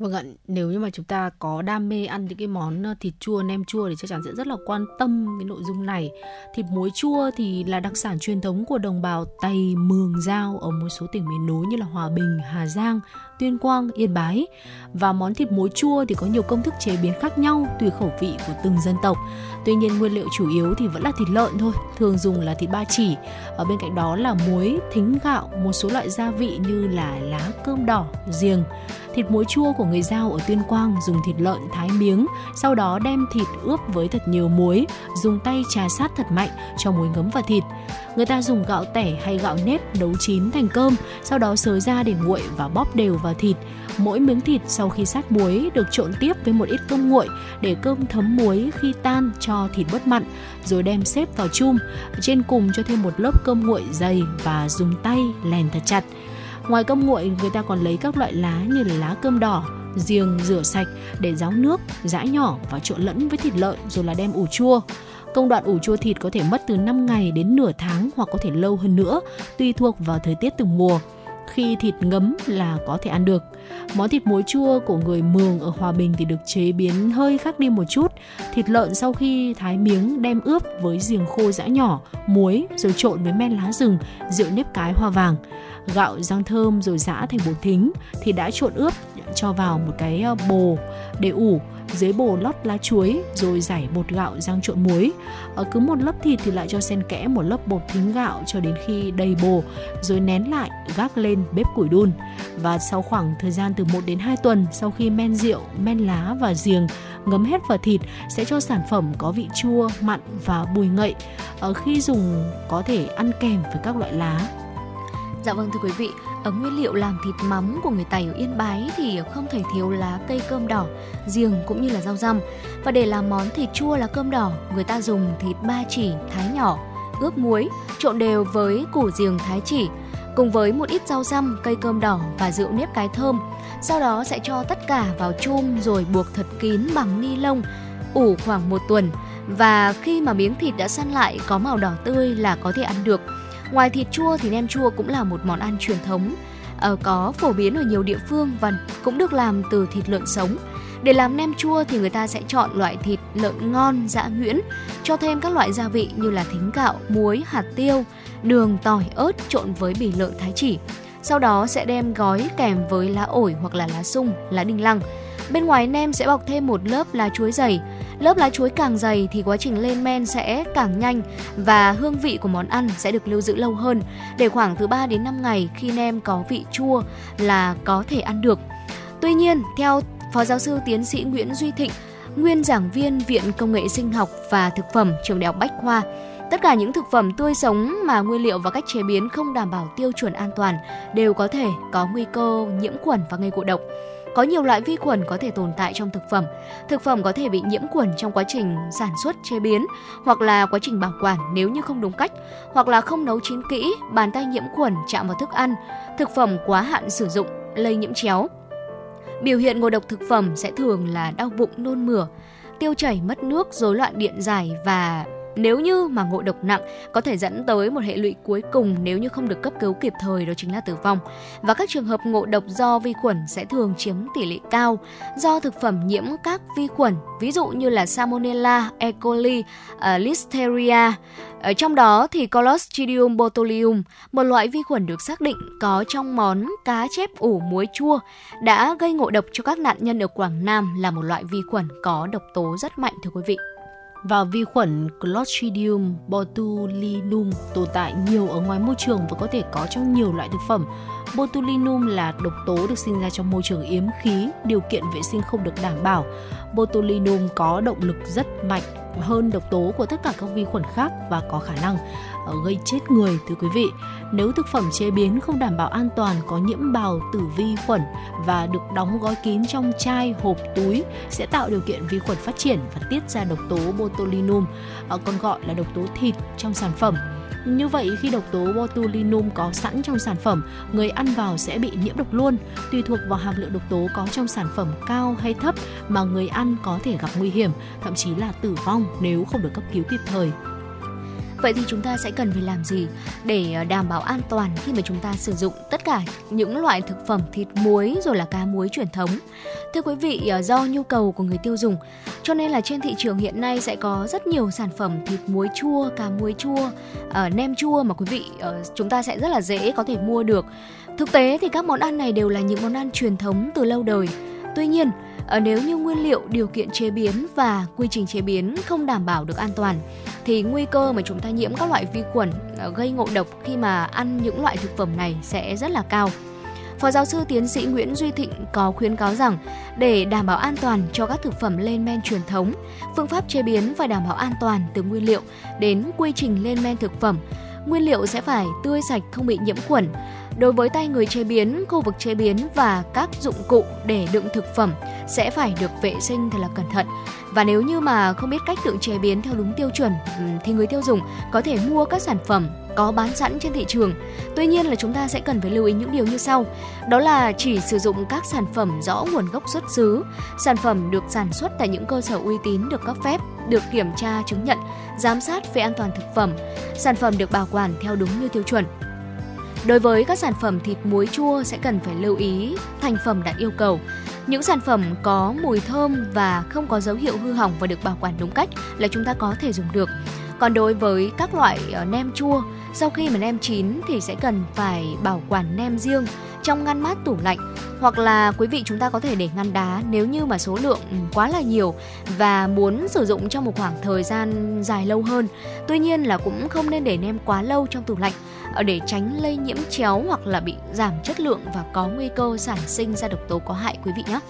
Vâng ạ, nếu như mà chúng ta có đam mê ăn những cái món ờ, thịt chua, nem chua thì chắc chắn sẽ rất là quan tâm cái nội dung này. Thịt muối chua thì là đặc sản truyền thống của đồng bào Tây, Mường, Giao ở một số tỉnh miền núi như là Hòa Bình, Hà Giang, Tuyên Quang, Yên Bái. Và món thịt muối chua thì có nhiều công thức chế biến khác nhau tùy khẩu vị của từng dân tộc. Tuy nhiên nguyên liệu chủ yếu thì vẫn là thịt lợn thôi, thường dùng là thịt ba chỉ. Ở bên cạnh đó là muối, thính gạo, một số loại gia vị như là lá cơm đỏ, giềng. Thịt muối chua của người Giao ở Tuyên Quang dùng thịt lợn thái miếng, sau đó đem thịt ướp với thật nhiều muối, dùng tay trà sát thật mạnh cho muối ngấm vào thịt. Người ta dùng gạo tẻ hay gạo nếp nấu chín thành cơm, sau đó xới ra để nguội và bóp đều vào thịt. Mỗi miếng thịt sau khi sát muối được trộn tiếp với một ít cơm nguội để cơm thấm muối khi tan cho thịt bớt mặn, rồi đem xếp vào chum. Trên cùng cho thêm một lớp cơm nguội dày và dùng tay lèn thật chặt. Ngoài cơm nguội, người ta còn lấy các loại lá như là lá cơm đỏ, riêng rửa sạch để ráo nước, giã nhỏ và trộn lẫn với thịt lợn rồi là đem ủ chua. Công đoạn ủ chua thịt có thể mất từ 5 ngày đến nửa tháng hoặc có thể lâu hơn nữa, tùy thuộc vào thời tiết từng mùa. Khi thịt ngấm là có thể ăn được. Món thịt muối chua của người Mường ở Hòa Bình thì được chế biến hơi khác đi một chút. Thịt lợn sau khi thái miếng đem ướp với giềng khô giã nhỏ, muối rồi trộn với men lá rừng, rượu nếp cái hoa vàng gạo rang thơm rồi giã thành bột thính thì đã trộn ướp cho vào một cái ờ, bồ để ủ. Dưới bồ lót lá chuối rồi giải bột gạo rang trộn muối. Ở cứ một lớp thịt thì lại cho xen kẽ một lớp bột thính gạo cho đến khi đầy bồ, rồi nén lại, gác lên bếp củi đun. Và sau khoảng thời gian từ 1 đến 2 tuần, sau khi men rượu, men lá và giềng, ngấm hết vào thịt, sẽ cho sản phẩm có vị chua, mặn và bùi ngậy. Ở khi dùng có thể ăn kèm với các loại lá. Dạ vâng thưa quý vị, ở nguyên liệu làm thịt mắm của người Tày ở Yên Bái thì không thể thiếu lá cây cơm đỏ, giềng cũng như là rau răm. Và để làm món thịt chua lá cơm đỏ, người ta dùng thịt ba chỉ thái nhỏ, ướp muối, trộn đều với củ giềng thái chỉ, cùng với một ít rau răm, cây cơm đỏ và rượu nếp cái thơm. Sau đó sẽ cho tất cả vào chum rồi buộc thật kín bằng ni lông, ủ khoảng một tuần. Và khi mà miếng thịt đã săn lại có màu đỏ tươi là có thể ăn được Ngoài thịt chua thì nem chua cũng là một món ăn truyền thống ở có phổ biến ở nhiều địa phương và cũng được làm từ thịt lợn sống. Để làm nem chua thì người ta sẽ chọn loại thịt lợn ngon, dã nhuyễn, cho thêm các loại gia vị như là thính gạo, muối, hạt tiêu, đường, tỏi, ớt trộn với bì lợn thái chỉ. Sau đó sẽ đem gói kèm với lá ổi hoặc là lá sung, lá đinh lăng. Bên ngoài nem sẽ bọc thêm một lớp lá chuối dày. Lớp lá chuối càng dày thì quá trình lên men sẽ càng nhanh và hương vị của món ăn sẽ được lưu giữ lâu hơn. Để khoảng từ 3 đến 5 ngày khi nem có vị chua là có thể ăn được. Tuy nhiên, theo Phó giáo sư tiến sĩ Nguyễn Duy Thịnh, nguyên giảng viên Viện Công nghệ Sinh học và Thực phẩm trường Đại học Bách Khoa, Tất cả những thực phẩm tươi sống mà nguyên liệu và cách chế biến không đảm bảo tiêu chuẩn an toàn đều có thể có nguy cơ nhiễm khuẩn và gây ngộ độc. Có nhiều loại vi khuẩn có thể tồn tại trong thực phẩm. Thực phẩm có thể bị nhiễm khuẩn trong quá trình sản xuất, chế biến hoặc là quá trình bảo quản nếu như không đúng cách, hoặc là không nấu chín kỹ, bàn tay nhiễm khuẩn chạm vào thức ăn, thực phẩm quá hạn sử dụng, lây nhiễm chéo. Biểu hiện ngộ độc thực phẩm sẽ thường là đau bụng, nôn mửa, tiêu chảy, mất nước, rối loạn điện giải và nếu như mà ngộ độc nặng có thể dẫn tới một hệ lụy cuối cùng nếu như không được cấp cứu kịp thời đó chính là tử vong. Và các trường hợp ngộ độc do vi khuẩn sẽ thường chiếm tỷ lệ cao do thực phẩm nhiễm các vi khuẩn, ví dụ như là Salmonella, E. coli, uh, Listeria. Ở trong đó thì Clostridium botulinum, một loại vi khuẩn được xác định có trong món cá chép ủ muối chua, đã gây ngộ độc cho các nạn nhân ở Quảng Nam là một loại vi khuẩn có độc tố rất mạnh thưa quý vị và vi khuẩn Clostridium botulinum tồn tại nhiều ở ngoài môi trường và có thể có trong nhiều loại thực phẩm. Botulinum là độc tố được sinh ra trong môi trường yếm khí, điều kiện vệ sinh không được đảm bảo. Botulinum có động lực rất mạnh hơn độc tố của tất cả các vi khuẩn khác và có khả năng ờ, gây chết người thưa quý vị. Nếu thực phẩm chế biến không đảm bảo an toàn có nhiễm bào tử vi khuẩn và được đóng gói kín trong chai, hộp, túi sẽ tạo điều kiện vi khuẩn phát triển và tiết ra độc tố botulinum, ờ, còn gọi là độc tố thịt trong sản phẩm. Như vậy khi độc tố botulinum có sẵn trong sản phẩm, người ăn vào sẽ bị nhiễm độc luôn. Tùy thuộc vào hàm lượng độc tố có trong sản phẩm cao hay thấp mà người ăn có thể gặp nguy hiểm, thậm chí là tử vong nếu không được cấp cứu kịp thời. Vậy thì chúng ta sẽ cần phải làm gì để ờ, đảm bảo an toàn khi mà chúng ta sử dụng tất cả những loại thực phẩm thịt muối rồi là cá muối truyền thống? Thưa quý vị, ờ, do nhu cầu của người tiêu dùng cho nên là trên thị trường hiện nay sẽ có rất nhiều sản phẩm thịt muối chua, cá muối chua, ờ, nem chua mà quý vị chúng ta sẽ rất là dễ có thể mua được. Thực tế thì các món ăn này đều là những món ăn truyền thống từ lâu đời. Tuy nhiên, Ờ, nếu như nguyên liệu, điều kiện chế biến và quy trình chế biến không đảm bảo được an toàn thì nguy cơ mà chúng ta nhiễm các loại vi khuẩn ờ, gây ngộ độc khi mà ăn những loại thực phẩm này sẽ rất là cao. Phó giáo sư tiến sĩ Nguyễn Duy Thịnh có khuyến cáo rằng để đảm bảo an toàn cho các thực phẩm lên men truyền thống, phương pháp chế biến phải đảm bảo an toàn từ nguyên liệu đến quy trình lên men thực phẩm. Nguyên liệu sẽ phải tươi sạch không bị nhiễm khuẩn. Đối với tay người chế biến, khu vực chế biến và các dụng cụ để đựng thực phẩm sẽ phải được vệ sinh thật là cẩn thận. Và nếu như mà không biết cách tự chế biến theo đúng tiêu chuẩn thì người tiêu dùng có thể mua các sản phẩm có bán sẵn trên thị trường. Tuy nhiên là chúng ta sẽ cần phải lưu ý những điều như sau. Đó là chỉ sử dụng các sản phẩm rõ nguồn gốc xuất xứ, sản phẩm được sản xuất tại những cơ sở uy tín được cấp phép, được kiểm tra chứng nhận, giám sát về an toàn thực phẩm, sản phẩm được bảo quản theo đúng như tiêu chuẩn. Đối với các sản phẩm thịt muối chua sẽ cần phải lưu ý thành phẩm đạt yêu cầu. Những sản phẩm có mùi thơm và không có dấu hiệu hư hỏng và được bảo quản đúng cách là chúng ta có thể dùng được. Còn đối với các loại ờ, nem chua, sau khi mà nem chín thì sẽ cần phải bảo quản nem riêng trong ngăn mát tủ lạnh hoặc là quý vị chúng ta có thể để ngăn đá nếu như mà số lượng ừ, quá là nhiều và muốn sử dụng trong một khoảng thời gian dài lâu hơn. Tuy nhiên là cũng không nên để nem quá lâu trong tủ lạnh Ờ, để tránh lây nhiễm chéo hoặc là bị giảm chất lượng và có nguy cơ sản sinh ra độc tố có hại quý vị nhé.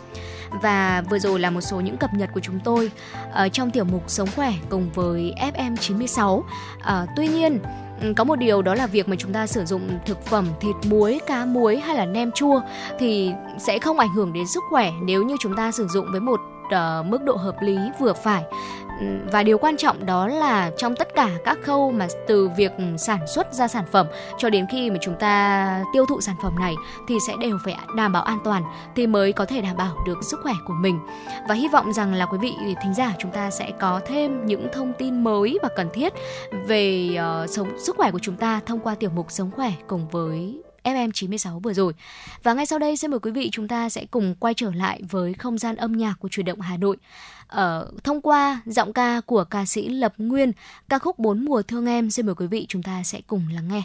Và vừa rồi là một số những cập nhật của chúng tôi ở trong tiểu mục Sống khỏe cùng với FM96. À, ờ, tuy nhiên ừ, có một điều đó là việc mà chúng ta sử dụng thực phẩm thịt muối, cá muối hay là nem chua thì sẽ không ảnh hưởng đến sức khỏe nếu như chúng ta sử dụng với một uh, mức độ hợp lý vừa phải và điều quan trọng đó là trong tất cả các khâu mà từ việc sản xuất ra sản phẩm cho đến khi mà chúng ta tiêu thụ sản phẩm này thì sẽ đều phải đảm bảo an toàn thì mới có thể đảm bảo được sức khỏe của mình. Và hy vọng rằng là quý vị thính giả chúng ta sẽ có thêm những thông tin mới và cần thiết về uh, sống sức khỏe của chúng ta thông qua tiểu mục sống khỏe cùng với FM96 vừa rồi. Và ngay sau đây xin mời quý vị chúng ta sẽ cùng quay trở lại với không gian âm nhạc của truyền động Hà Nội. Ở thông qua giọng ca của ca sĩ Lập Nguyên, ca khúc Bốn mùa thương em xin mời quý vị chúng ta sẽ cùng lắng nghe.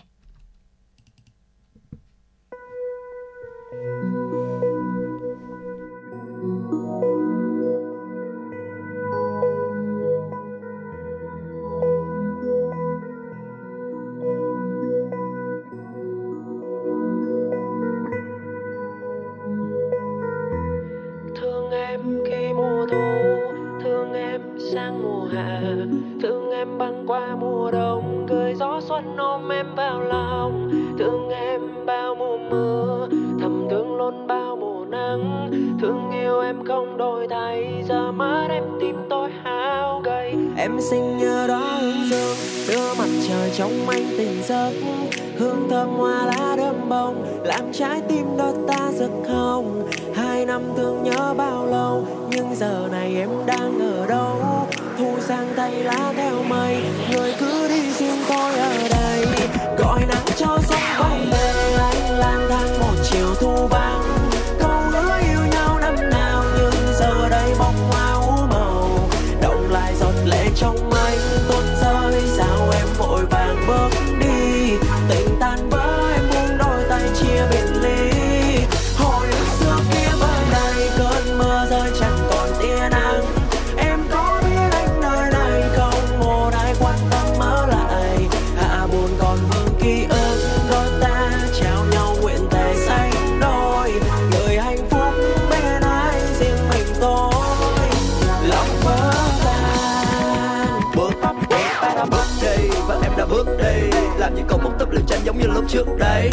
Thương em sang mùa hạ thương em băng qua mùa đông. Cười gió xuân ôm em vào lòng, thương em bao mùa mưa thầm thương luôn bao mùa nắng, thương yêu em không đổi thay. Giờ mắt em tìm tôi hao gầy. Em sinh nhớ đó hương dương đưa mặt trời trong anh tình giấc hương thơm hoa lá đơm bông, làm trái tim đôi ta rực hồng. Hai năm thương nhớ bao lâu, nhưng giờ này em đang ở đâu? Thu sang tay lá theo mây, người cứ đi riêng tôi ở đây. Trước đây.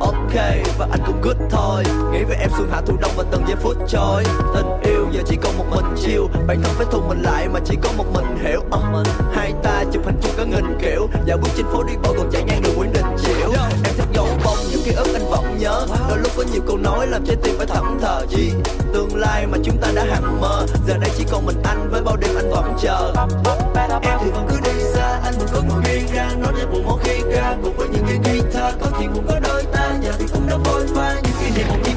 Ok và anh cũng good thôi. Nghĩ về em xuân hạ thu đông và từng giây phút trôi. Tình yêu giờ chỉ còn một mình chiều bản thân phải thu mình lại mà chỉ có một mình hiểu. Uh, hai ta chụp hình chung cả nghìn kiểu. Dạo bước trên phố đi bộ còn chạy ngang đường nguyễn đình chiểu. Em thích dấu bông những ký ức anh vẫn nhớ. Đôi lúc có nhiều câu nói làm trái tim phải thẫn thờ. Gì tương lai mà chúng ta đã hằng mơ. Giờ đây chỉ còn mình anh với bao đêm anh vẫn chờ. Em thì vẫn cứ đi xa anh vẫn cứ ngồi ghi ra nói nên buồn mỗi khi ca cùng với nhau thì cũng có đôi ta giờ thì cũng đã vội qua những kỷ niệm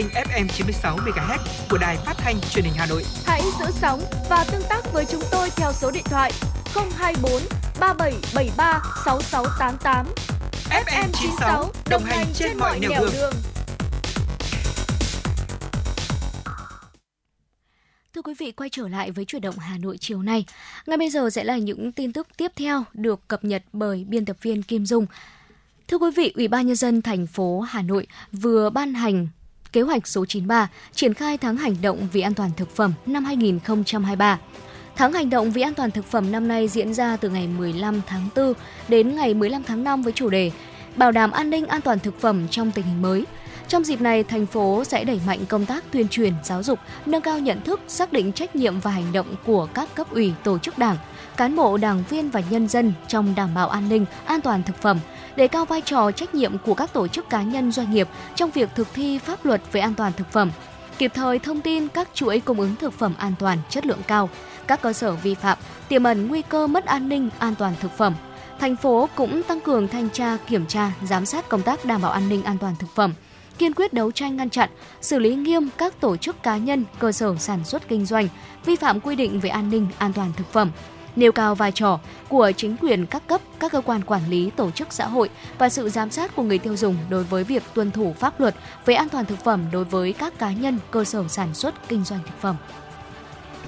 kênh FM 96 MHz của đài phát thanh truyền hình Hà Nội. Hãy giữ sóng và tương tác với chúng tôi theo số điện thoại 024 3773 6688. FM 96 đồng hành trên mọi nẻo đường. Thưa quý vị, quay trở lại với chuyển động Hà Nội chiều nay. Ngay bây giờ sẽ là những tin tức tiếp theo được cập nhật bởi biên tập viên Kim Dung. Thưa quý vị, Ủy ban nhân dân thành phố Hà Nội vừa ban hành kế hoạch số 93 triển khai tháng hành động vì an toàn thực phẩm năm 2023. Tháng hành động vì an toàn thực phẩm năm nay diễn ra từ ngày 15 tháng 4 đến ngày 15 tháng 5 với chủ đề Bảo đảm an ninh an toàn thực phẩm trong tình hình mới. Trong dịp này, thành phố sẽ đẩy mạnh công tác tuyên truyền, giáo dục, nâng cao nhận thức, xác định trách nhiệm và hành động của các cấp ủy, tổ chức đảng, cán bộ, đảng viên và nhân dân trong đảm bảo an ninh, an toàn thực phẩm, đề cao vai trò trách nhiệm của các tổ chức cá nhân doanh nghiệp trong việc thực thi pháp luật về an toàn thực phẩm, kịp thời thông tin các chuỗi cung ứng thực phẩm an toàn, chất lượng cao, các cơ sở vi phạm tiềm ẩn nguy cơ mất an ninh, an toàn thực phẩm. Thành phố cũng tăng cường thanh tra, kiểm tra, giám sát công tác đảm bảo an ninh an toàn thực phẩm, kiên quyết đấu tranh ngăn chặn, xử lý nghiêm các tổ chức cá nhân, cơ sở sản xuất kinh doanh vi phạm quy định về an ninh, an toàn thực phẩm, nêu cao vai trò của chính quyền các cấp, các cơ quan quản lý, tổ chức xã hội và sự giám sát của người tiêu dùng đối với việc tuân thủ pháp luật về an toàn thực phẩm đối với các cá nhân, cơ sở sản xuất kinh doanh thực phẩm.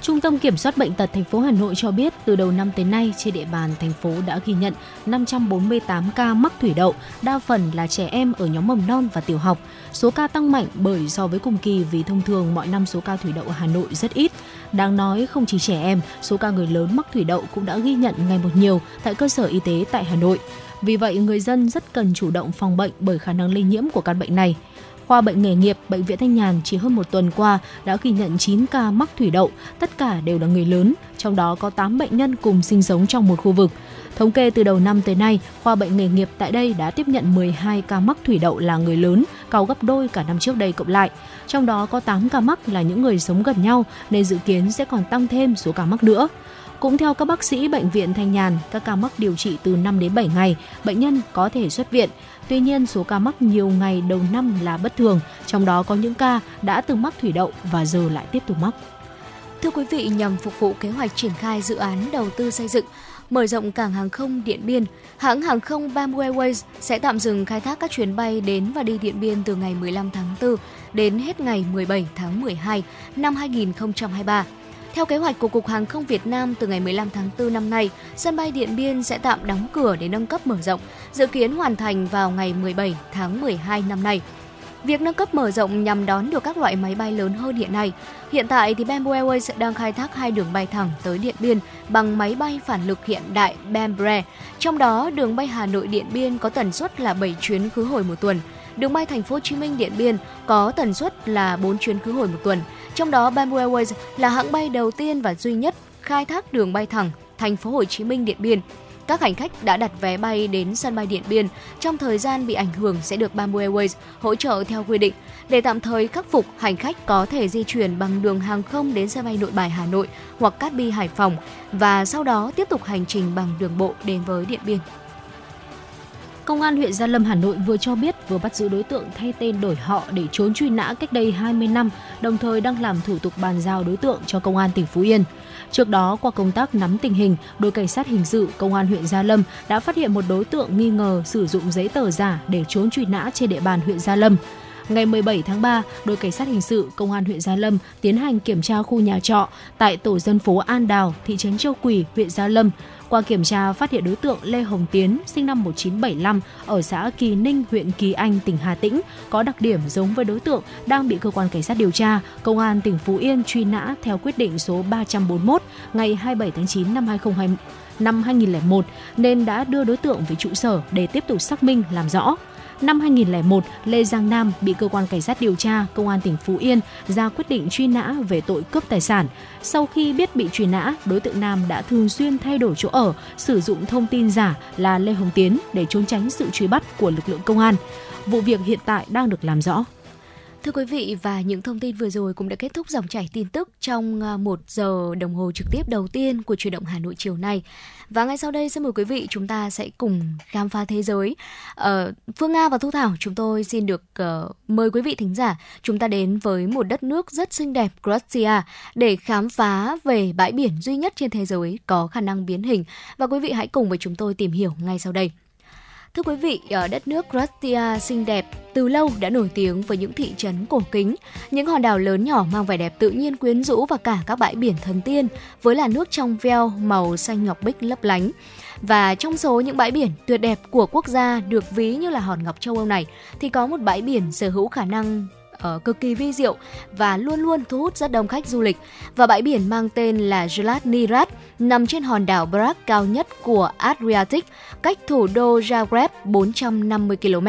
Trung tâm Kiểm soát Bệnh tật thành phố Hà Nội cho biết từ đầu năm tới nay trên địa bàn thành phố đã ghi nhận 548 ca mắc thủy đậu, đa phần là trẻ em ở nhóm mầm non và tiểu học. Số ca tăng mạnh bởi so với cùng kỳ vì thông thường mọi năm số ca thủy đậu ở Hà Nội rất ít. Đáng nói không chỉ trẻ em, số ca người lớn mắc thủy đậu cũng đã ghi nhận ngày một nhiều tại cơ sở y tế tại Hà Nội. Vì vậy, người dân rất cần chủ động phòng bệnh bởi khả năng lây nhiễm của căn bệnh này. Khoa bệnh nghề nghiệp Bệnh viện Thanh Nhàn chỉ hơn một tuần qua đã ghi nhận 9 ca mắc thủy đậu, tất cả đều là người lớn, trong đó có 8 bệnh nhân cùng sinh sống trong một khu vực. Thống kê từ đầu năm tới nay, khoa bệnh nghề nghiệp tại đây đã tiếp nhận 12 ca mắc thủy đậu là người lớn, cao gấp đôi cả năm trước đây cộng lại. Trong đó có 8 ca mắc là những người sống gần nhau nên dự kiến sẽ còn tăng thêm số ca mắc nữa. Cũng theo các bác sĩ bệnh viện Thanh Nhàn, các ca mắc điều trị từ 5 đến 7 ngày, bệnh nhân có thể xuất viện. Tuy nhiên, số ca mắc nhiều ngày đầu năm là bất thường, trong đó có những ca đã từng mắc thủy đậu và giờ lại tiếp tục mắc. Thưa quý vị, nhằm phục vụ kế hoạch triển khai dự án đầu tư xây dựng, mở rộng cảng hàng không Điện Biên, hãng hàng không Bamboo Airways sẽ tạm dừng khai thác các chuyến bay đến và đi Điện Biên từ ngày 15 tháng 4 đến hết ngày 17 tháng 12 năm 2023. Theo kế hoạch của Cục Hàng không Việt Nam từ ngày 15 tháng 4 năm nay, sân bay Điện Biên sẽ tạm đóng cửa để nâng cấp mở rộng, dự kiến hoàn thành vào ngày 17 tháng 12 năm nay. Việc nâng cấp mở rộng nhằm đón được các loại máy bay lớn hơn hiện nay. Hiện tại thì Bamboo Airways đang khai thác hai đường bay thẳng tới Điện Biên bằng máy bay phản lực hiện đại Bambre. Trong đó, đường bay Hà Nội Điện Biên có tần suất là 7 chuyến khứ hồi một tuần. Đường bay Thành phố Hồ Chí Minh Điện Biên có tần suất là 4 chuyến khứ hồi một tuần. Trong đó, Bamboo Airways là hãng bay đầu tiên và duy nhất khai thác đường bay thẳng Thành phố Hồ Chí Minh Điện Biên. Các hành khách đã đặt vé bay đến sân bay Điện Biên trong thời gian bị ảnh hưởng sẽ được Bamboo Airways hỗ trợ theo quy định. Để tạm thời khắc phục, hành khách có thể di chuyển bằng đường hàng không đến sân bay Nội Bài Hà Nội hoặc Cát Bi Hải Phòng và sau đó tiếp tục hành trình bằng đường bộ đến với Điện Biên. Công an huyện Gia Lâm Hà Nội vừa cho biết vừa bắt giữ đối tượng thay tên đổi họ để trốn truy nã cách đây 20 năm, đồng thời đang làm thủ tục bàn giao đối tượng cho công an tỉnh Phú Yên. Trước đó, qua công tác nắm tình hình, đội cảnh sát hình sự công an huyện Gia Lâm đã phát hiện một đối tượng nghi ngờ sử dụng giấy tờ giả để trốn truy nã trên địa bàn huyện Gia Lâm. Ngày 17 tháng 3, đội cảnh sát hình sự công an huyện Gia Lâm tiến hành kiểm tra khu nhà trọ tại tổ dân phố An Đào, thị trấn Châu Quỳ, huyện Gia Lâm. Qua kiểm tra, phát hiện đối tượng Lê Hồng Tiến, sinh năm 1975, ở xã Kỳ Ninh, huyện Kỳ Anh, tỉnh Hà Tĩnh, có đặc điểm giống với đối tượng đang bị cơ quan cảnh sát điều tra, công an tỉnh Phú Yên truy nã theo quyết định số 341 ngày 27 tháng 9 năm 2020 năm 2001 nên đã đưa đối tượng về trụ sở để tiếp tục xác minh làm rõ. Năm 2001, Lê Giang Nam bị cơ quan cảnh sát điều tra công an tỉnh Phú Yên ra quyết định truy nã về tội cướp tài sản. Sau khi biết bị truy nã, đối tượng Nam đã thường xuyên thay đổi chỗ ở, sử dụng thông tin giả là Lê Hồng Tiến để trốn tránh sự truy bắt của lực lượng công an. Vụ việc hiện tại đang được làm rõ. Thưa quý vị và những thông tin vừa rồi cũng đã kết thúc dòng chảy tin tức trong à, một giờ đồng hồ trực tiếp đầu tiên của truyền động Hà Nội chiều nay. Và ngay sau đây xin mời quý vị chúng ta sẽ cùng khám phá thế giới. Ờ, Phương Nga và Thu Thảo chúng tôi xin được uh, mời quý vị thính giả chúng ta đến với một đất nước rất xinh đẹp Croatia để khám phá về bãi biển duy nhất trên thế giới có khả năng biến hình và quý vị hãy cùng với chúng tôi tìm hiểu ngay sau đây. Thưa quý vị, ở đất nước Croatia xinh đẹp từ lâu đã nổi tiếng với những thị trấn cổ kính, những hòn đảo lớn nhỏ mang vẻ đẹp tự nhiên quyến rũ và cả các bãi biển thần tiên với làn nước trong veo màu xanh ngọc bích lấp lánh. Và trong số những bãi biển tuyệt đẹp của quốc gia được ví như là hòn ngọc châu Âu này thì có một bãi biển sở hữu khả năng uh, cực kỳ vi diệu và luôn luôn thu hút rất đông khách du lịch. Và bãi biển mang tên là Zlatni Nirat nằm trên hòn đảo Brac cao nhất của Adriatic, cách thủ đô Zagreb 450 km.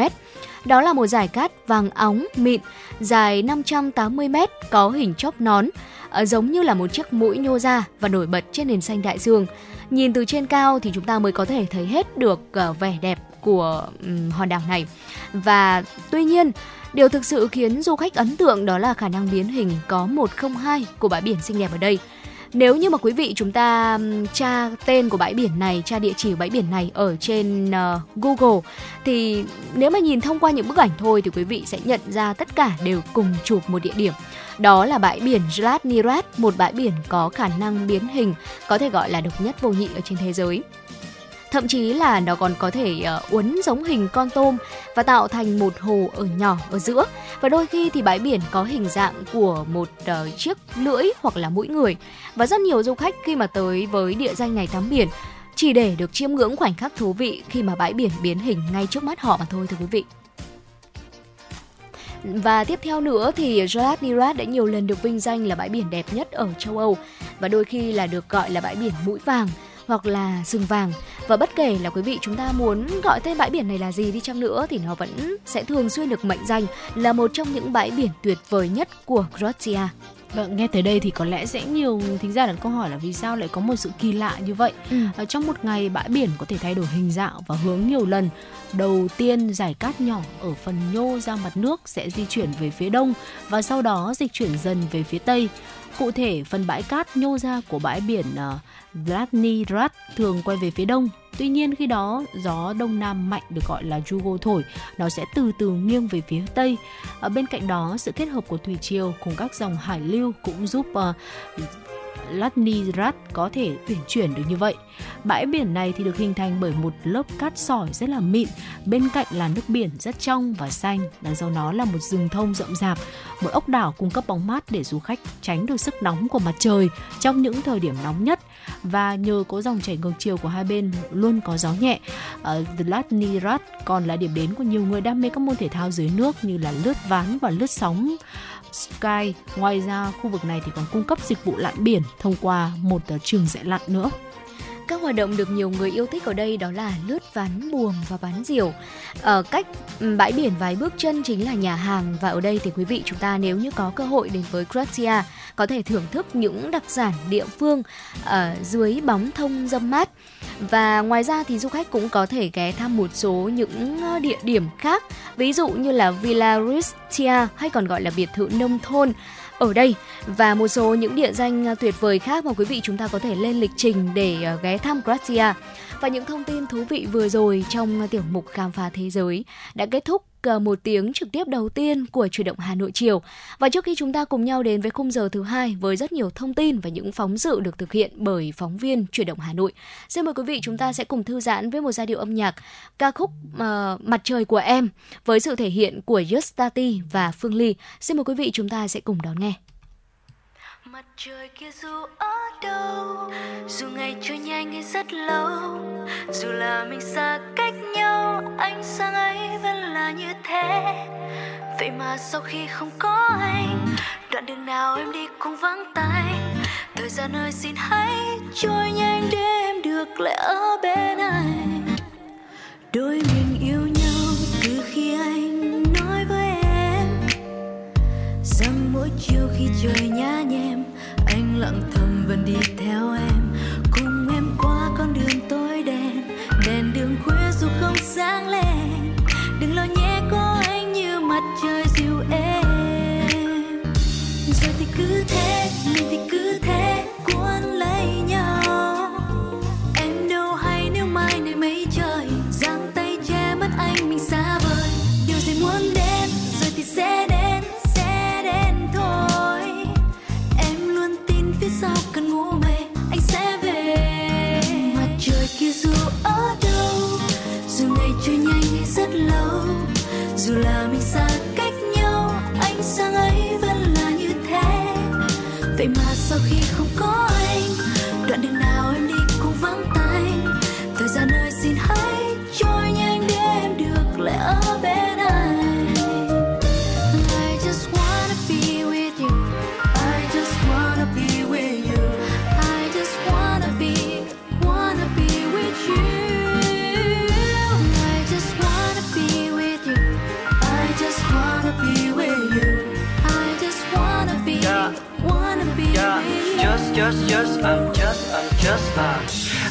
Đó là một giải cát vàng óng mịn, dài 580 m, có hình chóp nón, uh, giống như là một chiếc mũi nhô ra và nổi bật trên nền xanh đại dương. Nhìn từ trên cao thì chúng ta mới có thể thấy hết được uh, vẻ đẹp của um, hòn đảo này. Và tuy nhiên, Điều thực sự khiến du khách ấn tượng đó là khả năng biến hình có 102 của bãi biển xinh đẹp ở đây. Nếu như mà quý vị chúng ta tra tên của bãi biển này, tra địa chỉ của bãi biển này ở trên uh, Google thì nếu mà nhìn thông qua những bức ảnh thôi thì quý vị sẽ nhận ra tất cả đều cùng chụp một địa điểm. Đó là bãi biển Zlatni một bãi biển có khả năng biến hình, có thể gọi là độc nhất vô nhị ở trên thế giới thậm chí là nó còn có thể uh, uốn giống hình con tôm và tạo thành một hồ ở nhỏ ở giữa. Và đôi khi thì bãi biển có hình dạng của một uh, chiếc lưỡi hoặc là mũi người. Và rất nhiều du khách khi mà tới với địa danh này tắm biển chỉ để được chiêm ngưỡng khoảnh khắc thú vị khi mà bãi biển biến hình ngay trước mắt họ mà thôi thưa quý vị. Và tiếp theo nữa thì Jad Nirat đã nhiều lần được vinh danh là bãi biển đẹp nhất ở châu Âu và đôi khi là được gọi là bãi biển mũi vàng hoặc là sừng vàng và bất kể là quý vị chúng ta muốn gọi tên bãi biển này là gì đi chăng nữa thì nó vẫn sẽ thường xuyên được mệnh danh là một trong những bãi biển tuyệt vời nhất của Croatia. Vâng, nghe tới đây thì có lẽ sẽ nhiều thính giả đặt câu hỏi là vì sao lại có một sự kỳ lạ như vậy. Ừ. Trong một ngày bãi biển có thể thay đổi hình dạng và hướng nhiều lần. Đầu tiên giải cát nhỏ ở phần nhô ra mặt nước sẽ di chuyển về phía đông và sau đó dịch chuyển dần về phía tây. Cụ thể, phần bãi cát nhô ra của bãi biển uh, thường quay về phía đông. Tuy nhiên khi đó gió đông nam mạnh được gọi là Jugo thổi, nó sẽ từ từ nghiêng về phía tây. Ở bên cạnh đó, sự kết hợp của thủy triều cùng các dòng hải lưu cũng giúp uh, Ladnirat có thể uyển chuyển được như vậy. Bãi biển này thì được hình thành bởi một lớp cát sỏi rất là mịn, bên cạnh là nước biển rất trong và xanh, đằng sau nó là một rừng thông rộng rạp, một ốc đảo cung cấp bóng mát để du khách tránh được sức nóng của mặt trời trong những thời điểm nóng nhất và nhờ có dòng chảy ngược chiều của hai bên luôn có gió nhẹ. ở The Latnirat còn là điểm đến của nhiều người đam mê các môn thể thao dưới nước như là lướt ván và lướt sóng Sky. Ngoài ra, khu vực này thì còn cung cấp dịch vụ lặn biển thông qua một ờ, trường dạy lặn nữa. Các hoạt động được nhiều người yêu thích ở đây đó là lướt ván buồm và ván diều. Ở cách ừ, bãi biển vài bước chân chính là nhà hàng và ở đây thì quý vị chúng ta nếu như có cơ hội đến với Croatia có thể thưởng thức những đặc sản địa phương ở dưới bóng thông dâm mát. Và ngoài ra thì du khách cũng có thể ghé thăm một số những ờ, địa điểm khác, ví dụ như là Villa Ristia hay còn gọi là biệt thự nông thôn ở đây và một số những địa danh tuyệt vời khác mà quý vị chúng ta có thể lên lịch trình để ờ, ghé thăm Croatia. Và những thông tin thú vị vừa rồi trong tiểu mục khám phá thế giới đã kết thúc ờ, một tiếng trực tiếp đầu tiên của chuyển động Hà Nội chiều. Và trước khi chúng ta cùng nhau đến với khung giờ thứ hai với rất nhiều thông tin và những phóng sự được thực hiện bởi phóng viên chuyển động Hà Nội. Xin mời quý vị chúng ta sẽ cùng thư giãn với một giai điệu âm nhạc ca khúc uh, Mặt trời của em với sự thể hiện của Justati và Phương Ly. Xin mời quý vị chúng ta sẽ cùng đón nghe mặt trời kia dù ở đâu dù ngày trôi nhanh hay rất lâu dù là mình xa cách nhau, ánh sáng ấy vẫn là như thế. Vậy mà sau khi không có anh, đoạn đường nào em đi cũng vắng tay. Thời gian ơi, xin hãy trôi nhanh để em được lại ở bên anh. Đôi mình yêu nhau từ khi anh nói với em. Rằng mỗi chiều khi trời nhá nhem, anh lặng thầm vẫn đi theo em. Dù không sáng lên dù just just, I'm just I'm just à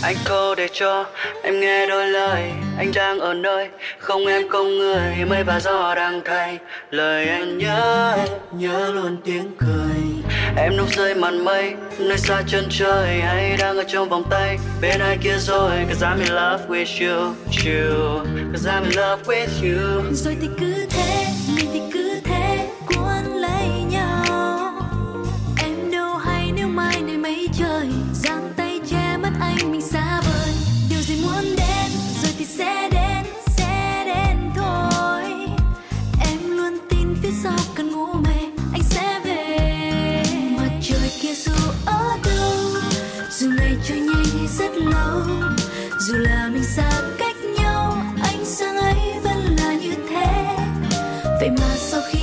anh câu để cho em nghe đôi lời. Anh đang ở nơi, không em, không người. Mây và gió đang thay lời anh nhớ nhớ luôn tiếng cười. Em núp rơi màn mây, nơi xa chân trời. Hay đang ở trong vòng tay, bên ai kia rồi? Cause I'm in love with you you. Cause I'm in love with you. Rồi thì cứ thế mình thì cứ thế, cuốn lấy nhau. Em đâu hay nếu mai trời, giang tay che mất anh mình xa vời. Điều gì muốn đến, rồi thì sẽ đến sẽ đến thôi. Em luôn tin phía sau cơn ngủ mê, anh sẽ về. Mặt trời kia dù ở đâu, dù ngày trôi nhanh hay rất lâu, dù là mình xa cách nhau ánh sáng ấy vẫn là như thế. Vậy mà sau khi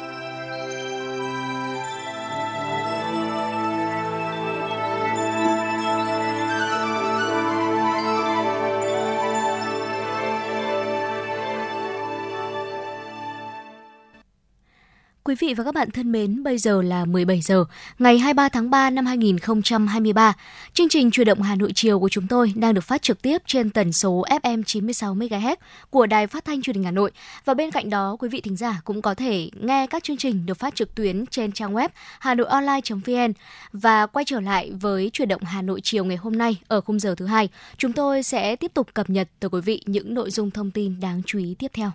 Quý vị và các bạn thân mến, bây giờ là 17 giờ, ngày 23 tháng 3 năm 2023. Chương trình Truyền động Hà Nội chiều của chúng tôi đang được phát trực tiếp trên tần số FM 96 MHz của Đài Phát thanh Truyền hình Hà Nội. Và bên cạnh đó, quý vị thính giả cũng có thể nghe các chương trình được phát trực tuyến trên trang web hanoionline.vn và quay trở lại với Truyền động Hà Nội chiều ngày hôm nay ở khung giờ thứ hai. Chúng tôi sẽ tiếp tục cập nhật tới quý vị những nội dung thông tin đáng chú ý tiếp theo.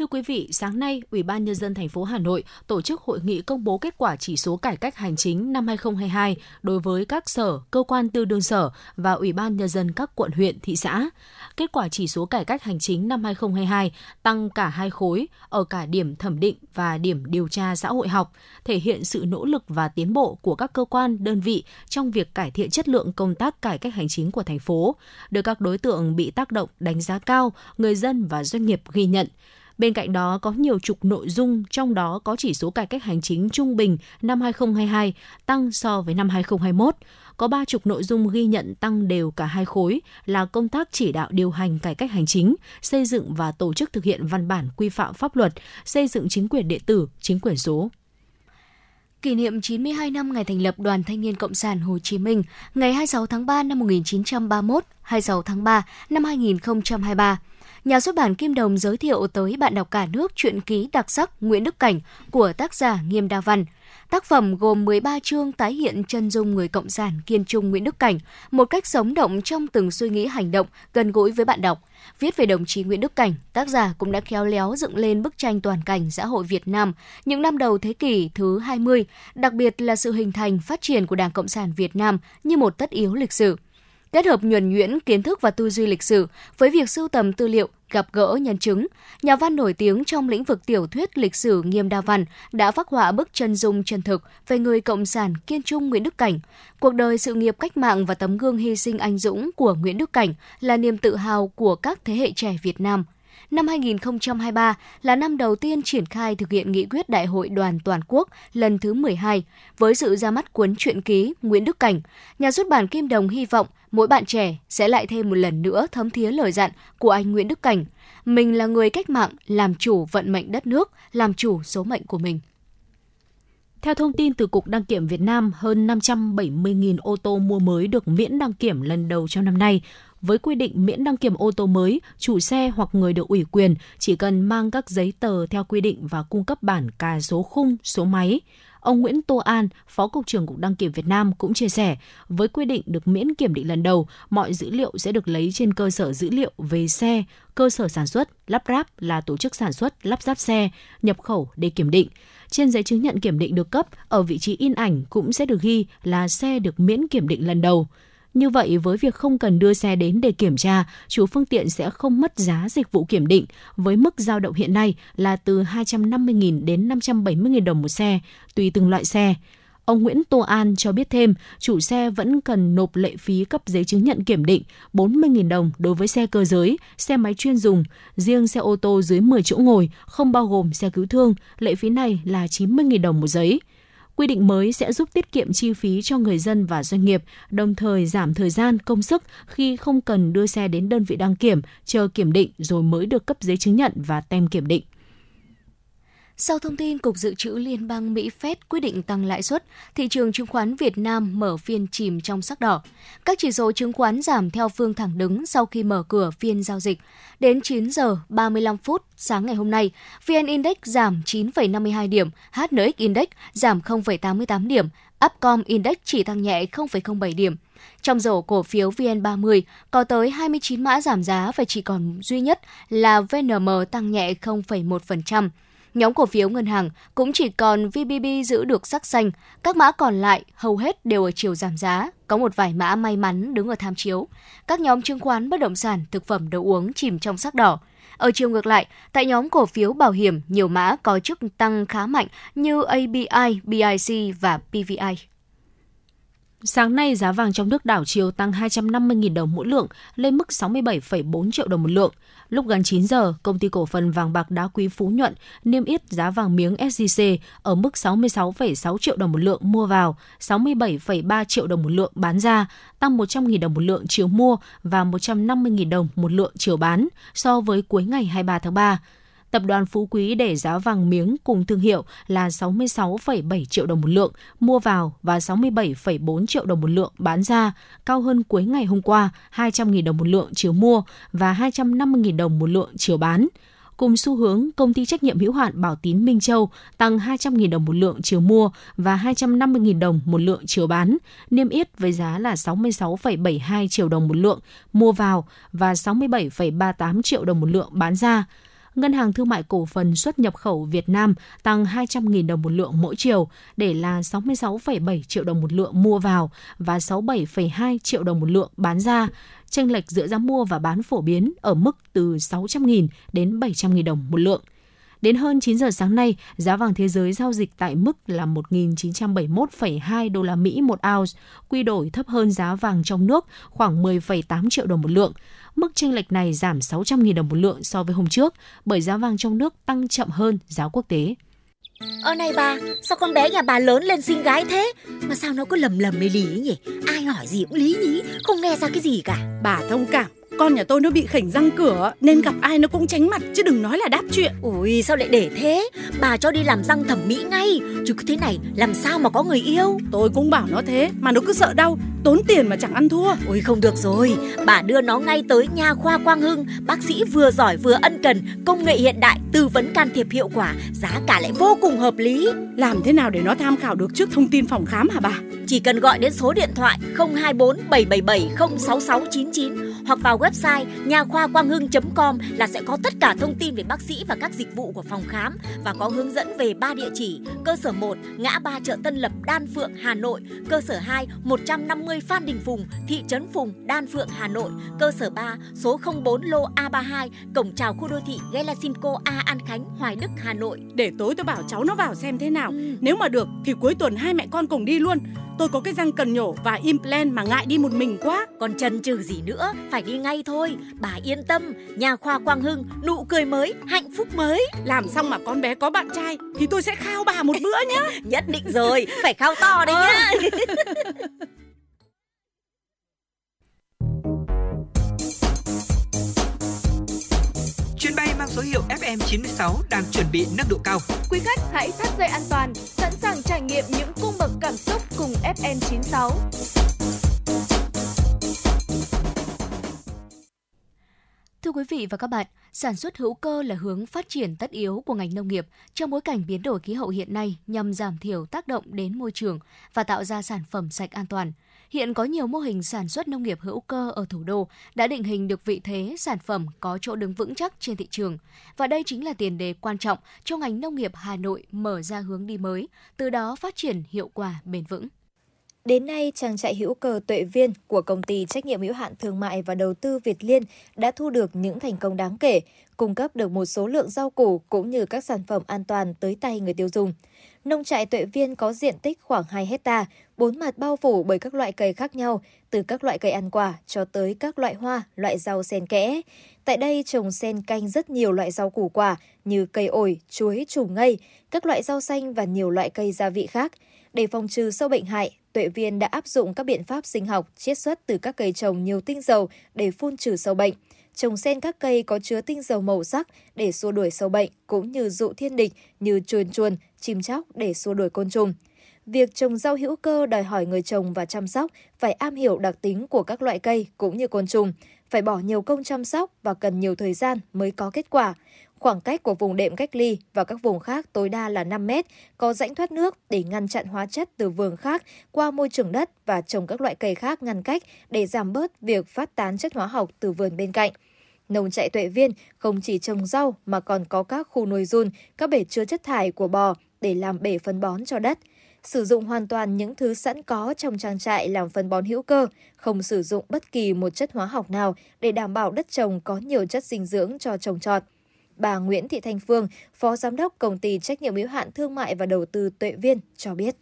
Thưa quý vị, sáng nay, Ủy ban nhân dân thành phố Hà Nội tổ chức hội nghị công bố kết quả chỉ số cải cách hành chính năm 2022 đối với các sở, cơ quan tư đương sở và Ủy ban nhân dân các quận huyện, thị xã. Kết quả chỉ số cải cách hành chính năm 2022 tăng cả hai khối ở cả điểm thẩm định và điểm điều tra xã hội học, thể hiện sự nỗ lực và tiến bộ của các cơ quan, đơn vị trong việc cải thiện chất lượng công tác cải cách hành chính của thành phố, được các đối tượng bị tác động đánh giá cao, người dân và doanh nghiệp ghi nhận. Bên cạnh đó có nhiều trục nội dung, trong đó có chỉ số cải cách hành chính trung bình năm 2022 tăng so với năm 2021. Có ba trục nội dung ghi nhận tăng đều cả hai khối là công tác chỉ đạo điều hành cải cách hành chính, xây dựng và tổ chức thực hiện văn bản quy phạm pháp luật, xây dựng chính quyền điện tử, chính quyền số. Kỷ niệm 92 năm ngày thành lập Đoàn Thanh niên Cộng sản Hồ Chí Minh, ngày 26 tháng 3 năm 1931, 26 tháng 3 năm 2023 nhà xuất bản Kim Đồng giới thiệu tới bạn đọc cả nước truyện ký đặc sắc Nguyễn Đức Cảnh của tác giả Nghiêm Đa Văn. Tác phẩm gồm 13 chương tái hiện chân dung người cộng sản kiên trung Nguyễn Đức Cảnh, một cách sống động trong từng suy nghĩ hành động, gần gũi với bạn đọc. Viết về đồng chí Nguyễn Đức Cảnh, tác giả cũng đã khéo léo dựng lên bức tranh toàn cảnh xã hội Việt Nam những năm đầu thế kỷ thứ 20, đặc biệt là sự hình thành phát triển của Đảng Cộng sản Việt Nam như một tất yếu lịch sử kết hợp nhuần nhuyễn kiến thức và tư duy lịch sử với việc sưu tầm tư liệu, gặp gỡ nhân chứng, nhà văn nổi tiếng trong lĩnh vực tiểu thuyết lịch sử Nghiêm Đa Văn đã phác họa bức chân dung chân thực về người cộng sản kiên trung Nguyễn Đức Cảnh. Cuộc đời sự nghiệp cách mạng và tấm gương hy sinh anh dũng của Nguyễn Đức Cảnh là niềm tự hào của các thế hệ trẻ Việt Nam – năm 2023 là năm đầu tiên triển khai thực hiện nghị quyết Đại hội đoàn toàn quốc lần thứ 12 với sự ra mắt cuốn truyện ký Nguyễn Đức Cảnh. Nhà xuất bản Kim Đồng hy vọng mỗi bạn trẻ sẽ lại thêm một lần nữa thấm thía lời dặn của anh Nguyễn Đức Cảnh. Mình là người cách mạng, làm chủ vận mệnh đất nước, làm chủ số mệnh của mình. Theo thông tin từ Cục Đăng kiểm Việt Nam, hơn 570.000 ô tô mua mới được miễn đăng kiểm lần đầu trong năm nay, với quy định miễn đăng kiểm ô tô mới, chủ xe hoặc người được ủy quyền chỉ cần mang các giấy tờ theo quy định và cung cấp bản cà số khung, số máy. Ông Nguyễn Tô An, Phó Cục trưởng Cục Đăng kiểm Việt Nam cũng chia sẻ, với quy định được miễn kiểm định lần đầu, mọi dữ liệu sẽ được lấy trên cơ sở dữ liệu về xe, cơ sở sản xuất, lắp ráp là tổ chức sản xuất, lắp ráp xe, nhập khẩu để kiểm định. Trên giấy chứng nhận kiểm định được cấp, ở vị trí in ảnh cũng sẽ được ghi là xe được miễn kiểm định lần đầu. Như vậy, với việc không cần đưa xe đến để kiểm tra, chủ phương tiện sẽ không mất giá dịch vụ kiểm định với mức giao động hiện nay là từ 250.000 đến 570.000 đồng một xe, tùy từng loại xe. Ông Nguyễn Tô An cho biết thêm, chủ xe vẫn cần nộp lệ phí cấp giấy chứng nhận kiểm định 40.000 đồng đối với xe cơ giới, xe máy chuyên dùng. Riêng xe ô tô dưới 10 chỗ ngồi, không bao gồm xe cứu thương, lệ phí này là 90.000 đồng một giấy. Quy định mới sẽ giúp tiết kiệm chi phí cho người dân và doanh nghiệp, đồng thời giảm thời gian, công sức khi không cần đưa xe đến đơn vị đăng kiểm, chờ kiểm định rồi mới được cấp giấy chứng nhận và tem kiểm định. Sau thông tin Cục Dự trữ Liên bang Mỹ Fed quyết định tăng lãi suất, thị trường chứng khoán Việt Nam mở phiên chìm trong sắc đỏ. Các chỉ số chứng khoán giảm theo phương thẳng đứng sau khi mở cửa phiên giao dịch. Đến 9 giờ 35 phút sáng ngày hôm nay, VN Index giảm 9,52 điểm, HNX Index giảm 0,88 điểm, Upcom Index chỉ tăng nhẹ 0,07 điểm. Trong rổ cổ phiếu VN30 có tới 29 mã giảm giá và chỉ còn duy nhất là VNM tăng nhẹ 0,1%. Nhóm cổ phiếu ngân hàng cũng chỉ còn VBB giữ được sắc xanh, các mã còn lại hầu hết đều ở chiều giảm giá, có một vài mã may mắn đứng ở tham chiếu. Các nhóm chứng khoán bất động sản, thực phẩm đồ uống chìm trong sắc đỏ. Ở chiều ngược lại, tại nhóm cổ phiếu bảo hiểm, nhiều mã có chức tăng khá mạnh như ABI, BIC và PVI. Sáng nay, giá vàng trong nước đảo chiều tăng 250.000 đồng mỗi lượng lên mức 67,4 triệu đồng một lượng. Lúc gần 9 giờ, công ty cổ phần vàng bạc đá quý Phú Nhuận niêm yết giá vàng miếng SJC ở mức 66,6 triệu đồng một lượng mua vào, 67,3 triệu đồng một lượng bán ra, tăng 100.000 đồng một lượng chiều mua và 150.000 đồng một lượng chiều bán so với cuối ngày 23 tháng 3. Tập đoàn Phú Quý để giá vàng miếng cùng thương hiệu là 66,7 triệu đồng một lượng mua vào và 67,4 triệu đồng một lượng bán ra, cao hơn cuối ngày hôm qua 200.000 đồng một lượng chiều mua và 250.000 đồng một lượng chiều bán. Cùng xu hướng, công ty trách nhiệm hữu hạn Bảo Tín Minh Châu tăng 200.000 đồng một lượng chiều mua và 250.000 đồng một lượng chiều bán, niêm yết với giá là 66,72 triệu đồng một lượng mua vào và 67,38 triệu đồng một lượng bán ra. Ngân hàng Thương mại Cổ phần xuất nhập khẩu Việt Nam tăng 200.000 đồng một lượng mỗi chiều để là 66,7 triệu đồng một lượng mua vào và 67,2 triệu đồng một lượng bán ra. Chênh lệch giữa giá mua và bán phổ biến ở mức từ 600.000 đến 700.000 đồng một lượng. Đến hơn 9 giờ sáng nay, giá vàng thế giới giao dịch tại mức là 1.971,2 đô la Mỹ một ounce, quy đổi thấp hơn giá vàng trong nước khoảng 10,8 triệu đồng một lượng. Mức chênh lệch này giảm 600.000 đồng một lượng so với hôm trước bởi giá vàng trong nước tăng chậm hơn giá quốc tế. Ơ này bà, sao con bé nhà bà lớn lên xinh gái thế? Mà sao nó cứ lầm lầm mê lý nhỉ? Ai hỏi gì cũng lý nhí, không nghe ra cái gì cả. Bà thông cảm, con nhà tôi nó bị khỉnh răng cửa nên gặp ai nó cũng tránh mặt chứ đừng nói là đáp chuyện. Ui sao lại để thế? Bà cho đi làm răng thẩm mỹ ngay, chứ cứ thế này làm sao mà có người yêu? Tôi cũng bảo nó thế mà nó cứ sợ đau, tốn tiền mà chẳng ăn thua. Ôi không được rồi, bà đưa nó ngay tới nha khoa Quang Hưng, bác sĩ vừa giỏi vừa ân cần, công nghệ hiện đại, tư vấn can thiệp hiệu quả, giá cả lại vô cùng hợp lý. Làm thế nào để nó tham khảo được trước thông tin phòng khám hả bà? Chỉ cần gọi đến số điện thoại 024 777 06699 hoặc vào website nha khoa quang hưng.com là sẽ có tất cả thông tin về bác sĩ và các dịch vụ của phòng khám và có hướng dẫn về ba địa chỉ: cơ sở 1 ngã ba chợ Tân Lập, Đan Phượng, Hà Nội; cơ sở 2 150 Phan Đình Phùng, thị trấn Phùng, Đan Phượng, Hà Nội; cơ sở 3 số 04 lô A32, cổng chào khu đô thị Gelasimco A An Khánh, Hoài Đức, Hà Nội. Để tối tôi bảo cháu nó vào xem thế nào. Ừ. Nếu mà được thì cuối tuần hai mẹ con cùng đi luôn. Tôi có cái răng cần nhổ và implant mà ngại đi một mình quá. Còn chần chừ gì nữa, phải đi ngay thôi. Bà yên tâm, nhà khoa Quang Hưng, nụ cười mới, hạnh phúc mới. Làm xong mà con bé có bạn trai thì tôi sẽ khao bà một bữa nhá. Nhất định rồi, phải khao to đấy nhá. Chuyến bay mang số hiệu FM96 đang chuẩn bị nâng độ cao. Quý khách hãy thắt dây an toàn, sẵn sàng trải nghiệm những cung bậc cảm xúc cùng FM96. Thưa quý vị và các bạn, sản xuất hữu cơ là hướng phát triển tất yếu của ngành nông nghiệp trong bối cảnh biến đổi khí hậu hiện nay nhằm giảm thiểu tác động đến môi trường và tạo ra sản phẩm sạch an toàn. Hiện có nhiều mô hình sản xuất nông nghiệp hữu cơ ở thủ đô đã định hình được vị thế sản phẩm có chỗ đứng vững chắc trên thị trường. Và đây chính là tiền đề quan trọng cho ngành nông nghiệp Hà Nội mở ra hướng đi mới, từ đó phát triển hiệu quả bền vững. Đến nay, trang trại hữu cơ Tuệ Viên của công ty trách nhiệm hữu hạn thương mại và đầu tư Việt Liên đã thu được những thành công đáng kể, cung cấp được một số lượng rau củ cũng như các sản phẩm an toàn tới tay người tiêu dùng. Nông trại Tuệ Viên có diện tích khoảng 2 hecta, bốn mặt bao phủ bởi các loại cây khác nhau, từ các loại cây ăn quả cho tới các loại hoa, loại rau xen kẽ. Tại đây trồng xen canh rất nhiều loại rau củ quả như cây ổi, chuối, trùng ngây, các loại rau xanh và nhiều loại cây gia vị khác. Để phòng trừ sâu bệnh hại, Tuệ Viên đã áp dụng các biện pháp sinh học chiết xuất từ các cây trồng nhiều tinh dầu để phun trừ sâu bệnh. Trồng xen các cây có chứa tinh dầu màu sắc để xua đuổi sâu bệnh cũng như dụ thiên địch như chuồn chuồn, chim chóc để xua đuổi côn trùng. Việc trồng rau hữu cơ đòi hỏi người trồng và chăm sóc phải am hiểu đặc tính của các loại cây cũng như côn trùng, phải bỏ nhiều công chăm sóc và cần nhiều thời gian mới có kết quả. Khoảng cách của vùng đệm cách ly và các vùng khác tối đa là 5 mét, có rãnh thoát nước để ngăn chặn hóa chất từ vườn khác qua môi trường đất và trồng các loại cây khác ngăn cách để giảm bớt việc phát tán chất hóa học từ vườn bên cạnh. Nông trại tuệ viên không chỉ trồng rau mà còn có các khu nuôi run, các bể chứa chất thải của bò để làm bể phân bón cho đất. Sử dụng hoàn toàn những thứ sẵn có trong trang trại làm phân bón hữu cơ, không sử dụng bất kỳ một chất hóa học nào để đảm bảo đất trồng có nhiều chất dinh dưỡng cho trồng trọt bà Nguyễn Thị Thanh Phương, Phó Giám đốc Công ty Trách nhiệm hữu hạn Thương mại và Đầu tư Tuệ Viên cho biết.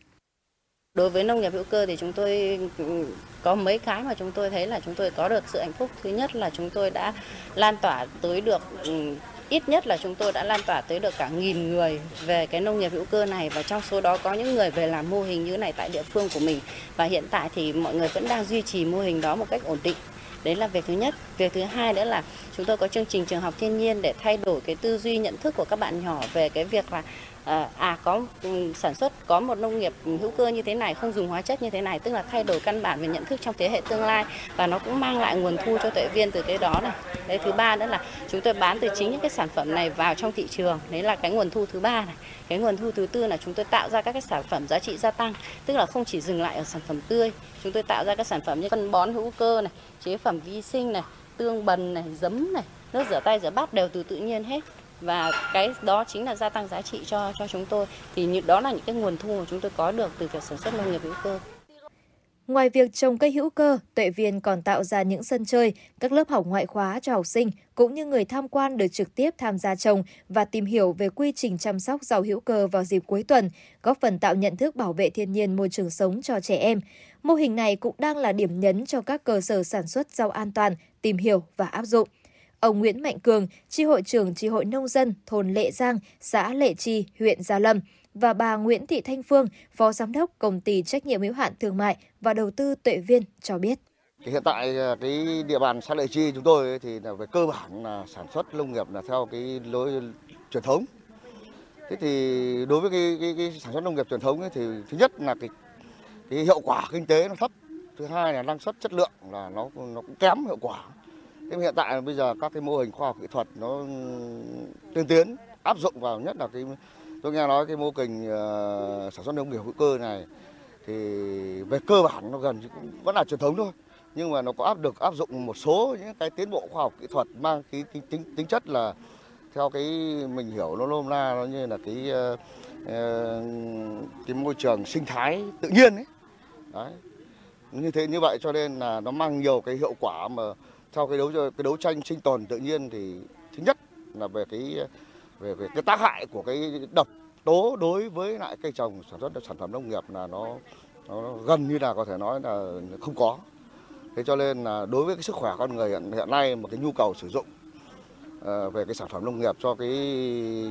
Đối với nông nghiệp hữu cơ thì chúng tôi ừ, có mấy cái mà chúng tôi thấy là chúng tôi có được sự hạnh phúc. Thứ nhất là chúng tôi đã lan tỏa tới được ừ, ít nhất là chúng tôi đã lan tỏa tới được cả nghìn người về cái nông nghiệp hữu cơ này và trong số đó có những người về làm mô hình như này tại địa phương của mình và hiện tại thì mọi người vẫn đang duy trì mô hình đó một cách ổn định đấy là việc thứ nhất. Việc thứ hai nữa là chúng tôi có chương trình trường học thiên nhiên để thay đổi cái tư duy nhận thức của các bạn nhỏ về cái việc là ờ, à, có ừ, sản xuất có một nông nghiệp hữu cơ như thế này không dùng hóa chất như thế này tức là thay đổi căn bản về nhận thức trong thế hệ tương lai. Và nó cũng mang lại nguồn thu cho tuệ viên từ cái đó này. Đấy thứ ba nữa là chúng tôi bán từ chính những cái sản phẩm này vào trong thị trường. Đấy là cái nguồn thu thứ ba này. Cái nguồn thu thứ tư là chúng tôi tạo ra các cái sản phẩm giá trị gia tăng. Tức là không chỉ dừng lại ở sản phẩm tươi chúng tôi tạo ra các sản phẩm như phân bón hữu cơ này chế phẩm vi sinh này, tương bần này, giấm này, nước rửa tay, rửa bát đều từ tự nhiên hết và cái đó chính là gia tăng giá trị cho cho chúng tôi thì như đó là những cái nguồn thu mà chúng tôi có được từ việc sản xuất nông nghiệp hữu cơ. Ngoài việc trồng cây hữu cơ, tuệ viên còn tạo ra những sân chơi, các lớp học ngoại khóa cho học sinh cũng như người tham quan được trực tiếp tham gia trồng và tìm hiểu về quy trình chăm sóc rau hữu cơ vào dịp cuối tuần, góp phần tạo nhận thức bảo vệ thiên nhiên môi trường sống cho trẻ em. Mô hình này cũng đang là điểm nhấn cho các cơ sở sản xuất rau an toàn tìm hiểu và áp dụng. Ông Nguyễn Mạnh Cường, tri hội trưởng tri hội nông dân thôn Lệ Giang, xã Lệ Chi, huyện Gia Lâm và bà Nguyễn Thị Thanh Phương, phó giám đốc công ty trách nhiệm hữu hạn thương mại và đầu tư Tuệ Viên cho biết. Hiện tại à, cái địa bàn xã Lệ Chi chúng tôi thì là về cơ bản là sản xuất nông nghiệp là theo cái lối truyền thống. Thế thì đối với cái, cái, cái sản xuất nông nghiệp truyền thống ấy thì thứ nhất là cái cái hiệu quả kinh tế nó thấp, thứ hai là năng suất chất lượng là nó nó cũng kém hiệu quả. Thế hiện tại bây giờ các cái mô hình khoa học kỹ thuật nó tiên tiến áp dụng vào nhất là cái tôi nghe nói cái mô hình uh, ờ, sản xuất nông nghiệp hữu cơ này thì về cơ bản nó gần cũng vẫn là truyền thống thôi. Nhưng mà nó có áp được áp dụng một số những cái tiến bộ khoa học kỹ thuật mang cái tính tính, tính chất là theo cái mình hiểu nó lôm la nó như là cái uh, cái môi trường sinh thái tự nhiên ấy. Đấy. Như thế như vậy cho nên là nó mang nhiều cái hiệu quả mà theo cái đấu cái đấu tranh sinh tồn tự nhiên thì thứ nhất là về cái về về cái tác hại của cái độc tố đối với lại cây trồng sản xuất sản phẩm nông nghiệp là nó, nó gần như là có thể nói là không có. Thế cho nên là đối với cái sức khỏe con người hiện, hiện nay một cái nhu cầu sử dụng uh, về cái sản phẩm nông nghiệp cho cái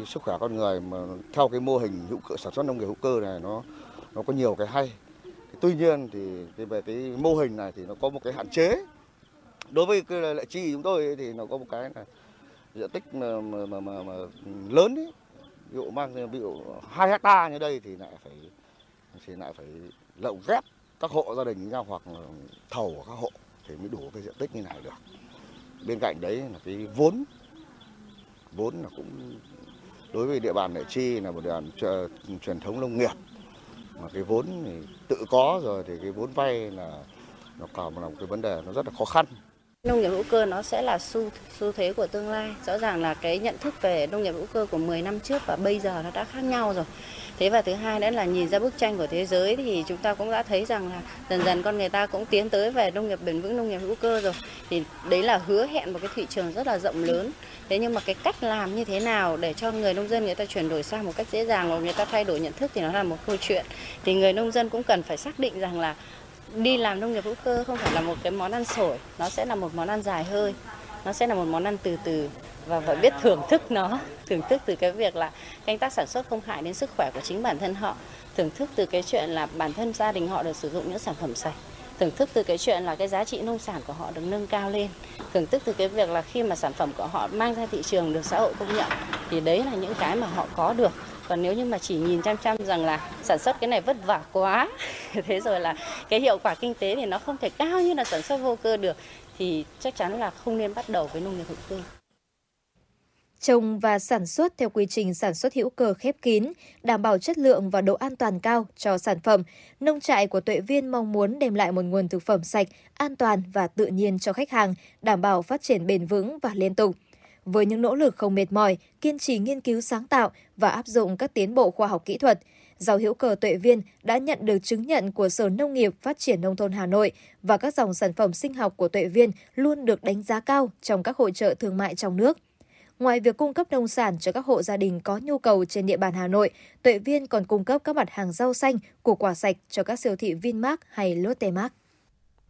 sức khỏe con người mà theo cái mô hình hữu cơ sản xuất nông nghiệp hữu cơ này nó nó có nhiều cái hay. Tuy nhiên thì, thì về cái mô hình này thì nó có một cái hạn chế. Đối với cái lệ chi chúng tôi thì nó có một cái là diện tích mà, mà, mà, mà, mà lớn ấy, ví dụ mang ví dụ hai hecta như đây thì lại phải thì lại phải lậu ghép các hộ gia đình với nhau hoặc thầu của các hộ thì mới đủ cái diện tích như này được. Bên cạnh đấy là cái vốn vốn là cũng đối với địa bàn Lệ Chi là một địa bàn truyền thống nông nghiệp mà cái vốn thì tự có rồi thì cái vốn vay là nó còn là một cái vấn đề nó rất là khó khăn. Nông nghiệp hữu cơ nó sẽ là xu xu thế của tương lai. Rõ ràng là cái nhận thức về nông nghiệp hữu cơ của 10 năm trước và bây giờ nó đã khác nhau rồi. Thế và thứ hai nữa là nhìn ra bức tranh của thế giới thì chúng ta cũng đã thấy rằng là dần dần con người ta cũng tiến tới về nông nghiệp bền vững, nông nghiệp hữu cơ rồi. Thì đấy là hứa hẹn một cái thị trường rất là rộng lớn. Thế nhưng mà cái cách làm như thế nào để cho người nông dân người ta chuyển đổi sang một cách dễ dàng và người ta thay đổi nhận thức thì nó là một câu chuyện. Thì người nông dân cũng cần phải xác định rằng là đi làm nông nghiệp hữu cơ không phải là một cái món ăn sổi, nó sẽ là một món ăn dài hơi, nó sẽ là một món ăn từ từ và phải biết thưởng thức nó. Thưởng thức từ cái việc là canh tác sản xuất không hại đến sức khỏe của chính bản thân họ. Thưởng thức từ cái chuyện là bản thân gia đình họ được sử dụng những sản phẩm sạch. Thưởng thức từ cái chuyện là cái giá trị nông sản của họ được nâng cao lên. Thưởng thức từ cái việc là khi mà sản phẩm của họ mang ra thị trường được xã hội công nhận, thì đấy là những cái mà họ có được còn nếu như mà chỉ nhìn chăm chăm rằng là sản xuất cái này vất vả quá thế rồi là cái hiệu quả kinh tế thì nó không thể cao như là sản xuất vô cơ được thì chắc chắn là không nên bắt đầu với nông nghiệp hữu cơ trồng và sản xuất theo quy trình sản xuất hữu cơ khép kín, đảm bảo chất lượng và độ an toàn cao cho sản phẩm. Nông trại của Tuệ Viên mong muốn đem lại một nguồn thực phẩm sạch, an toàn và tự nhiên cho khách hàng, đảm bảo phát triển bền vững và liên tục. Với những nỗ lực không mệt mỏi, kiên trì nghiên cứu sáng tạo và áp dụng các tiến bộ khoa học kỹ thuật, rau hữu cơ Tuệ Viên đã nhận được chứng nhận của Sở Nông nghiệp Phát triển Nông thôn Hà Nội và các dòng sản phẩm sinh học của Tuệ Viên luôn được đánh giá cao trong các hội trợ thương mại trong nước. Ngoài việc cung cấp nông sản cho các hộ gia đình có nhu cầu trên địa bàn Hà Nội, Tuệ Viên còn cung cấp các mặt hàng rau xanh, củ quả sạch cho các siêu thị Vinmart hay Lotte Mart.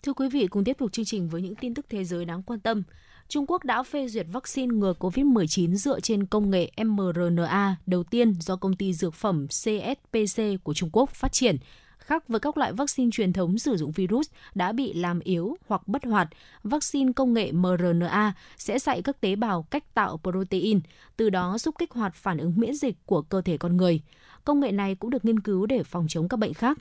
Thưa quý vị, cùng tiếp tục chương trình với những tin tức thế giới đáng quan tâm. Trung Quốc đã phê duyệt vaccine ngừa COVID-19 dựa trên công nghệ mRNA đầu tiên do công ty dược phẩm CSPC của Trung Quốc phát triển. Khác với các loại vaccine truyền thống sử dụng virus đã bị làm yếu hoặc bất hoạt, vaccine công nghệ mRNA sẽ dạy các tế bào cách tạo protein, từ đó giúp kích hoạt phản ứng miễn dịch của cơ thể con người. Công nghệ này cũng được nghiên cứu để phòng chống các bệnh khác.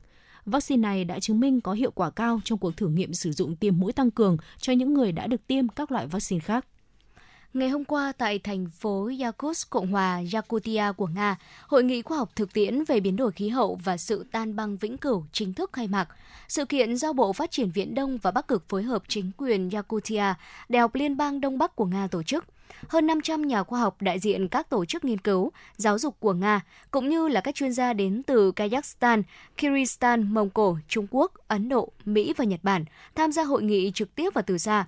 Vaccine này đã chứng minh có hiệu quả cao trong cuộc thử nghiệm sử dụng tiêm mũi tăng cường cho những người đã được tiêm các loại vaccine khác. Ngày hôm qua tại thành phố Yakutsk, Cộng hòa Yakutia của Nga, Hội nghị khoa học thực tiễn về biến đổi khí hậu và sự tan băng vĩnh cửu chính thức khai mạc. Sự kiện do Bộ Phát triển Viễn Đông và Bắc Cực phối hợp chính quyền Yakutia, Đại học Liên bang Đông Bắc của Nga tổ chức. Hơn 500 nhà khoa học đại diện các tổ chức nghiên cứu, giáo dục của Nga, cũng như là các chuyên gia đến từ Kazakhstan, Kyrgyzstan, Mông Cổ, Trung Quốc, Ấn Độ, Mỹ và Nhật Bản tham gia hội nghị trực tiếp và từ xa.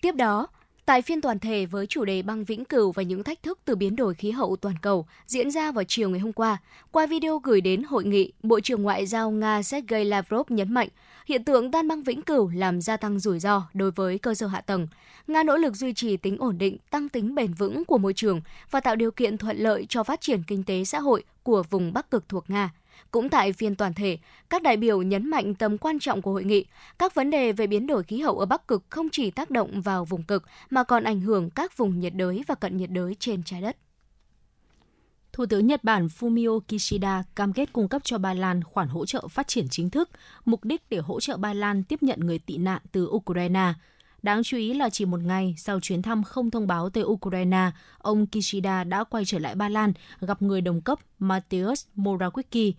Tiếp đó, Tại phiên toàn thể với chủ đề băng vĩnh cửu và những thách thức từ biến đổi khí hậu toàn cầu diễn ra vào chiều ngày hôm qua, qua video gửi đến hội nghị, Bộ trưởng Ngoại giao Nga Sergei Lavrov nhấn mạnh hiện tượng tan băng vĩnh cửu làm gia tăng rủi ro đối với cơ sở hạ tầng. Nga nỗ lực duy trì tính ổn định, tăng tính bền vững của môi trường và tạo điều kiện thuận lợi cho phát triển kinh tế xã hội của vùng Bắc Cực thuộc Nga. Cũng tại phiên toàn thể, các đại biểu nhấn mạnh tầm quan trọng của hội nghị. Các vấn đề về biến đổi khí hậu ở Bắc Cực không chỉ tác động vào vùng cực mà còn ảnh hưởng các vùng nhiệt đới và cận nhiệt đới trên trái đất. Thủ tướng Nhật Bản Fumio Kishida cam kết cung cấp cho Ba Lan khoản hỗ trợ phát triển chính thức, mục đích để hỗ trợ Ba Lan tiếp nhận người tị nạn từ Ukraine. Đáng chú ý là chỉ một ngày sau chuyến thăm không thông báo tới Ukraine, ông Kishida đã quay trở lại Ba Lan gặp người đồng cấp Mateusz Morawiecki.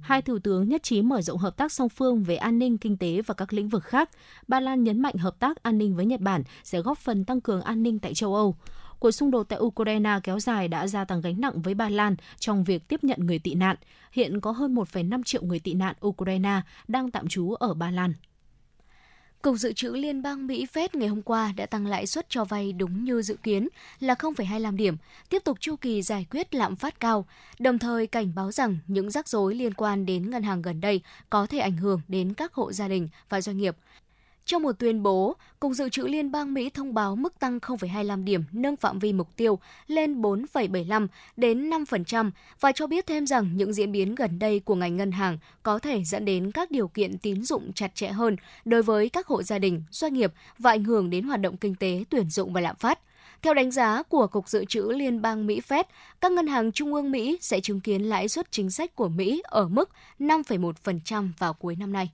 Hai thủ tướng nhất trí mở rộng hợp tác song phương về an ninh, kinh tế và các lĩnh vực khác. Ba Lan nhấn mạnh hợp tác an ninh với Nhật Bản sẽ góp phần tăng cường an ninh tại châu Âu. Cuộc xung đột tại Ukraine kéo dài đã gia tăng gánh nặng với Ba Lan trong việc tiếp nhận người tị nạn. Hiện có hơn 1,5 triệu người tị nạn Ukraine đang tạm trú ở Ba Lan. Cục Dự trữ Liên bang Mỹ Fed ngày hôm qua đã tăng lãi suất cho vay đúng như dự kiến là 0,25 điểm, tiếp tục chu kỳ giải quyết lạm phát cao, đồng thời cảnh báo rằng những rắc rối liên quan đến ngân hàng gần đây có thể ảnh hưởng đến các hộ gia đình và doanh nghiệp. Trong một tuyên bố, Cục Dự trữ Liên bang Mỹ thông báo mức tăng 0,25 điểm nâng phạm vi mục tiêu lên 4,75 đến 5% và cho biết thêm rằng những diễn biến gần đây của ngành ngân hàng có thể dẫn đến các điều kiện tín dụng chặt chẽ hơn đối với các hộ gia đình, doanh nghiệp và ảnh hưởng đến hoạt động kinh tế, tuyển dụng và lạm phát. Theo đánh giá của Cục Dự trữ Liên bang Mỹ Fed, các ngân hàng trung ương Mỹ sẽ chứng kiến lãi suất chính sách của Mỹ ở mức 5,1% vào cuối năm nay.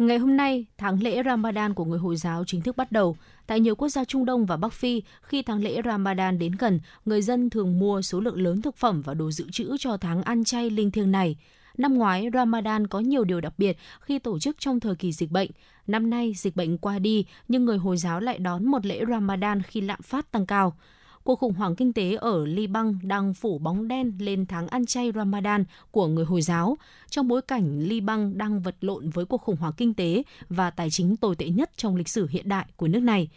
Ngày hôm nay, tháng lễ Ramadan của người Hồi giáo chính thức bắt đầu. Tại nhiều quốc gia Trung Đông và Bắc Phi, khi tháng lễ Ramadan đến gần, người dân thường mua số lượng lớn thực phẩm và đồ dự trữ cho tháng ăn chay linh thiêng này. Năm ngoái, Ramadan có nhiều điều đặc biệt khi tổ chức trong thời kỳ dịch bệnh. Năm nay, dịch bệnh qua đi, nhưng người Hồi giáo lại đón một lễ Ramadan khi lạm phát tăng cao. Cuộc khủng hoảng kinh tế ở Liban đang phủ bóng đen lên tháng ăn chay Ramadan của người Hồi giáo, trong bối cảnh Liban đang vật lộn với cuộc khủng hoảng kinh tế và tài chính tồi tệ nhất trong lịch sử hiện đại của nước này.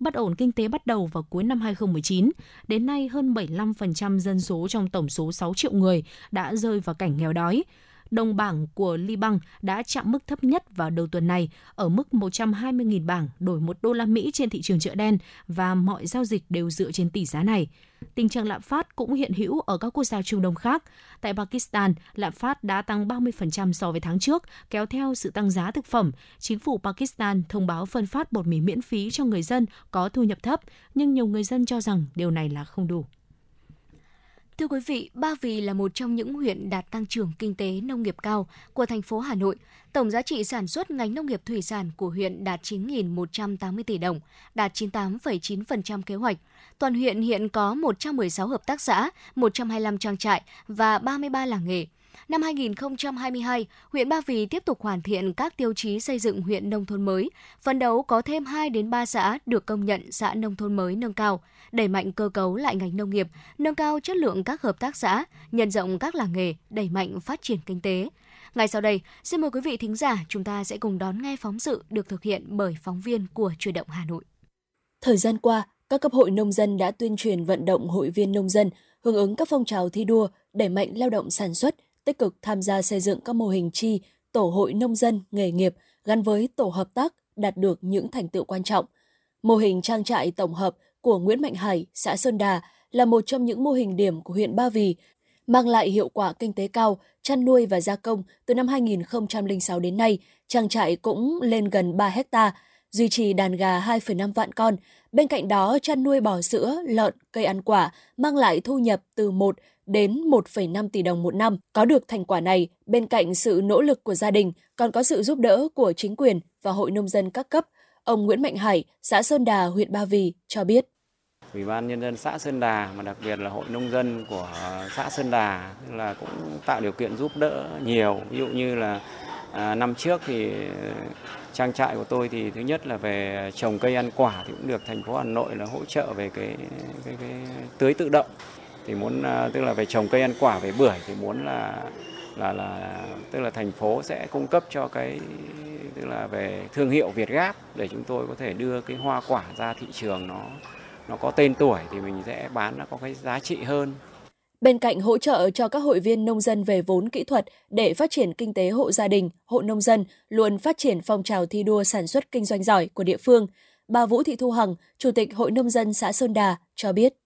Bất ổn kinh tế bắt đầu vào cuối năm 2019. Đến nay, hơn 75% dân số trong tổng số 6 triệu người đã rơi vào cảnh nghèo đói đồng bảng của Liban đã chạm mức thấp nhất vào đầu tuần này ở mức 120.000 bảng đổi 1 đô la Mỹ trên thị trường chợ đen và mọi giao dịch đều dựa trên tỷ giá này. Tình trạng lạm phát cũng hiện hữu ở các quốc gia Trung Đông khác. Tại Pakistan, lạm phát đã tăng 30% so với tháng trước, kéo theo sự tăng giá thực phẩm. Chính phủ Pakistan thông báo phân phát bột mì miễn phí cho người dân có thu nhập thấp, nhưng nhiều người dân cho rằng điều này là không đủ. Thưa quý vị, Ba Vì là một trong những huyện đạt tăng trưởng kinh tế nông nghiệp cao của thành phố Hà Nội. Tổng giá trị sản xuất ngành nông nghiệp thủy sản của huyện đạt 9.180 tỷ đồng, đạt 98,9% kế hoạch. Toàn huyện hiện có 116 hợp tác xã, 125 trang trại và 33 làng nghề. Năm 2022, huyện Ba Vì tiếp tục hoàn thiện các tiêu chí xây dựng huyện nông thôn mới, phấn đấu có thêm 2 đến 3 xã được công nhận xã nông thôn mới nâng cao, đẩy mạnh cơ cấu lại ngành nông nghiệp, nâng cao chất lượng các hợp tác xã, nhân rộng các làng nghề, đẩy mạnh phát triển kinh tế. Ngay sau đây, xin mời quý vị thính giả chúng ta sẽ cùng đón nghe phóng sự được thực hiện bởi phóng viên của Truyền động Hà Nội. Thời gian qua, các cấp hội nông dân đã tuyên truyền vận động hội viên nông dân hưởng ứng các phong trào thi đua, đẩy mạnh lao động sản xuất, tích cực tham gia xây dựng các mô hình chi, tổ hội nông dân, nghề nghiệp gắn với tổ hợp tác đạt được những thành tựu quan trọng. Mô hình trang trại tổng hợp của Nguyễn Mạnh Hải, xã Sơn Đà là một trong những mô hình điểm của huyện Ba Vì, mang lại hiệu quả kinh tế cao, chăn nuôi và gia công từ năm 2006 đến nay, trang trại cũng lên gần 3 hecta, duy trì đàn gà 2,5 vạn con. Bên cạnh đó, chăn nuôi bò sữa, lợn, cây ăn quả mang lại thu nhập từ 1 đến 1,5 tỷ đồng một năm. Có được thành quả này, bên cạnh sự nỗ lực của gia đình, còn có sự giúp đỡ của chính quyền và hội nông dân các cấp. Ông Nguyễn Mạnh Hải, xã Sơn Đà, huyện Ba Vì cho biết. Ủy ban nhân dân xã Sơn Đà mà đặc biệt là hội nông dân của xã Sơn Đà là cũng tạo điều kiện giúp đỡ nhiều. Ví dụ như là à, năm trước thì trang trại của tôi thì thứ nhất là về trồng cây ăn quả thì cũng được thành phố Hà Nội là hỗ trợ về cái cái, cái tưới tự động thì muốn à, tức là về trồng cây ăn quả về bưởi thì muốn là là là tức là thành phố sẽ cung cấp cho cái tức là về thương hiệu Việt Gáp để chúng tôi có thể đưa cái hoa quả ra thị trường nó nó có tên tuổi thì mình sẽ bán nó có cái giá trị hơn. Bên cạnh hỗ trợ cho các hội viên nông dân về vốn kỹ thuật để phát triển kinh tế hộ gia đình, hộ nông dân luôn phát triển phong trào thi đua sản xuất kinh doanh giỏi của địa phương, bà Vũ Thị Thu Hằng, Chủ tịch Hội Nông dân xã Sơn Đà cho biết.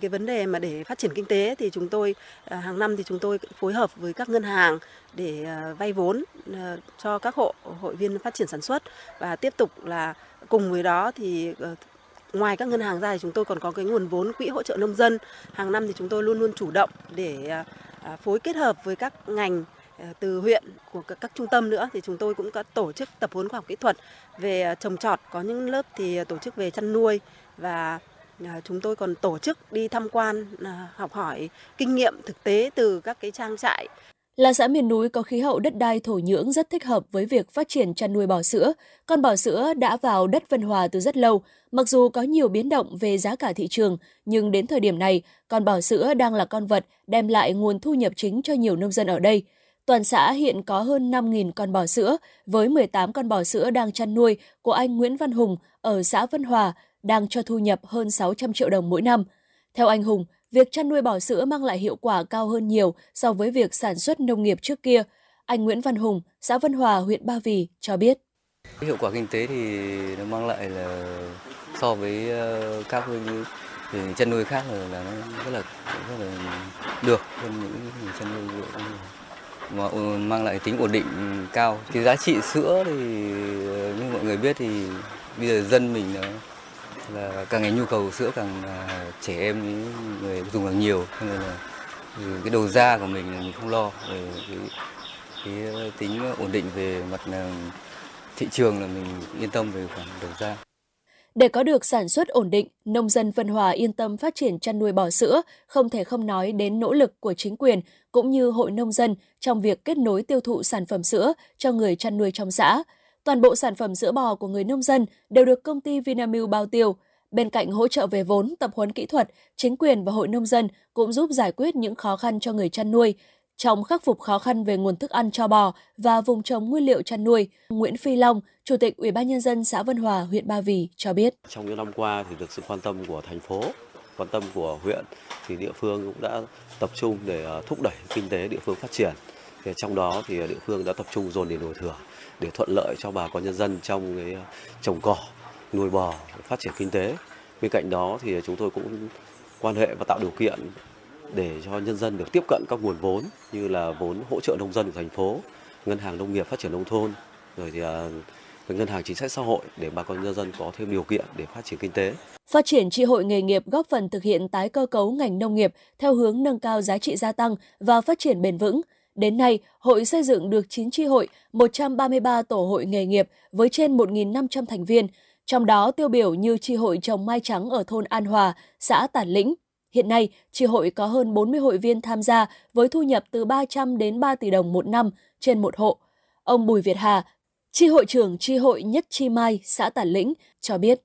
Cái vấn đề mà để phát triển kinh tế thì chúng tôi à, hàng năm thì chúng tôi phối hợp với các ngân hàng để à, vay vốn à, cho các hộ, hội viên phát triển sản xuất. Và tiếp tục là cùng với đó thì ờ, ngoài các ngân hàng ra thì chúng tôi còn có cái nguồn vốn quỹ hỗ trợ nông dân. Hàng năm thì chúng tôi luôn luôn chủ động để phối kết hợp với các ngành từ huyện của các trung tâm nữa. Thì chúng tôi cũng có tổ chức tập huấn khoa học kỹ thuật về trồng trọt. Có những lớp thì tổ chức về chăn nuôi và Ờ, chúng tôi còn tổ chức đi tham quan ờ, học hỏi kinh nghiệm thực tế từ các cái trang trại là xã miền núi có khí hậu đất đai thổ nhưỡng rất thích hợp với việc phát triển chăn nuôi bò sữa. Con bò sữa đã vào đất Vân Hòa từ rất lâu, mặc dù có nhiều biến động về giá cả thị trường, nhưng đến thời điểm này, con bò sữa đang là con vật đem lại nguồn thu nhập chính cho nhiều nông dân ở đây. Toàn xã hiện có hơn 5.000 con bò sữa, với 18 con bò sữa đang chăn nuôi của anh Nguyễn Văn Hùng ở xã Vân Hòa, đang cho thu nhập hơn 600 triệu đồng mỗi năm. Theo anh Hùng, việc chăn nuôi bò sữa mang lại hiệu quả cao hơn nhiều so với việc sản xuất nông nghiệp trước kia. Anh Nguyễn Văn Hùng, xã Vân Hòa, huyện Ba Vì cho biết. Hiệu quả kinh tế thì nó mang lại là so với ờ, các các thì chăn nuôi khác là, là nó rất là rất là được hơn những chăn nuôi mà mang lại tính ổn định cao. Cái giá trị sữa thì ờ, như mọi người biết thì bây giờ dân mình nó là càng ngày nhu cầu sữa càng à, trẻ em người dùng càng nhiều cho nên là cái đầu ra của mình là mình không lo về cái, cái ờ, tính ổn định về mặt ờ, thị trường là mình yên tâm về khoản đầu ra. Để có được sản xuất ổn định, nông dân Vân Hòa yên tâm phát triển chăn nuôi bò sữa, không thể không nói đến nỗ lực của chính quyền cũng như hội nông dân trong việc kết nối tiêu thụ sản phẩm sữa cho người chăn nuôi trong xã. Toàn bộ sản phẩm sữa bò của người nông dân đều được công ty Vinamilk bao tiêu. Bên cạnh hỗ trợ về vốn, tập huấn kỹ thuật, chính quyền và hội nông dân cũng giúp giải quyết những khó khăn cho người chăn nuôi. Trong khắc phục khó khăn về nguồn thức ăn cho bò và vùng trồng nguyên liệu chăn nuôi, Nguyễn Phi Long, Chủ tịch Ủy ban nhân dân xã Vân Hòa, huyện Ba Vì cho biết. Trong những năm qua thì được sự quan tâm của thành phố, quan tâm của huyện thì địa phương cũng đã tập trung để à, thúc đẩy kinh tế địa phương phát triển. Thì trong đó thì địa phương đã tập trung dồn điền đổi thừa để thuận lợi cho bà con nhân dân trong cái ờ, trồng cỏ, nuôi bò, phát triển kinh tế. Bên cạnh đó thì chúng tôi cũng quan hệ và tạo điều kiện để cho nhân dân được tiếp cận các nguồn vốn như là vốn hỗ trợ nông dân của thành phố, ngân hàng nông nghiệp phát triển nông thôn, rồi thì ờ, ngân hàng chính sách xã hội để bà con nhân dân có thêm điều kiện để phát triển kinh tế. Phát triển tri hội nghề nghiệp góp phần thực hiện tái cơ cấu ngành nông nghiệp theo hướng nâng cao giá trị gia tăng và phát triển bền vững, Đến nay, hội xây dựng được 9 tri hội, 133 tổ hội nghề nghiệp với trên 1.500 thành viên, trong đó tiêu biểu như tri hội trồng mai trắng ở thôn An Hòa, xã Tản Lĩnh. Hiện nay, tri hội có hơn 40 hội viên tham gia với thu nhập từ 300 đến 3 tỷ đồng một năm trên một hộ. Ông Bùi Việt Hà, tri hội trưởng tri hội Nhất Chi Mai, xã Tản Lĩnh cho biết.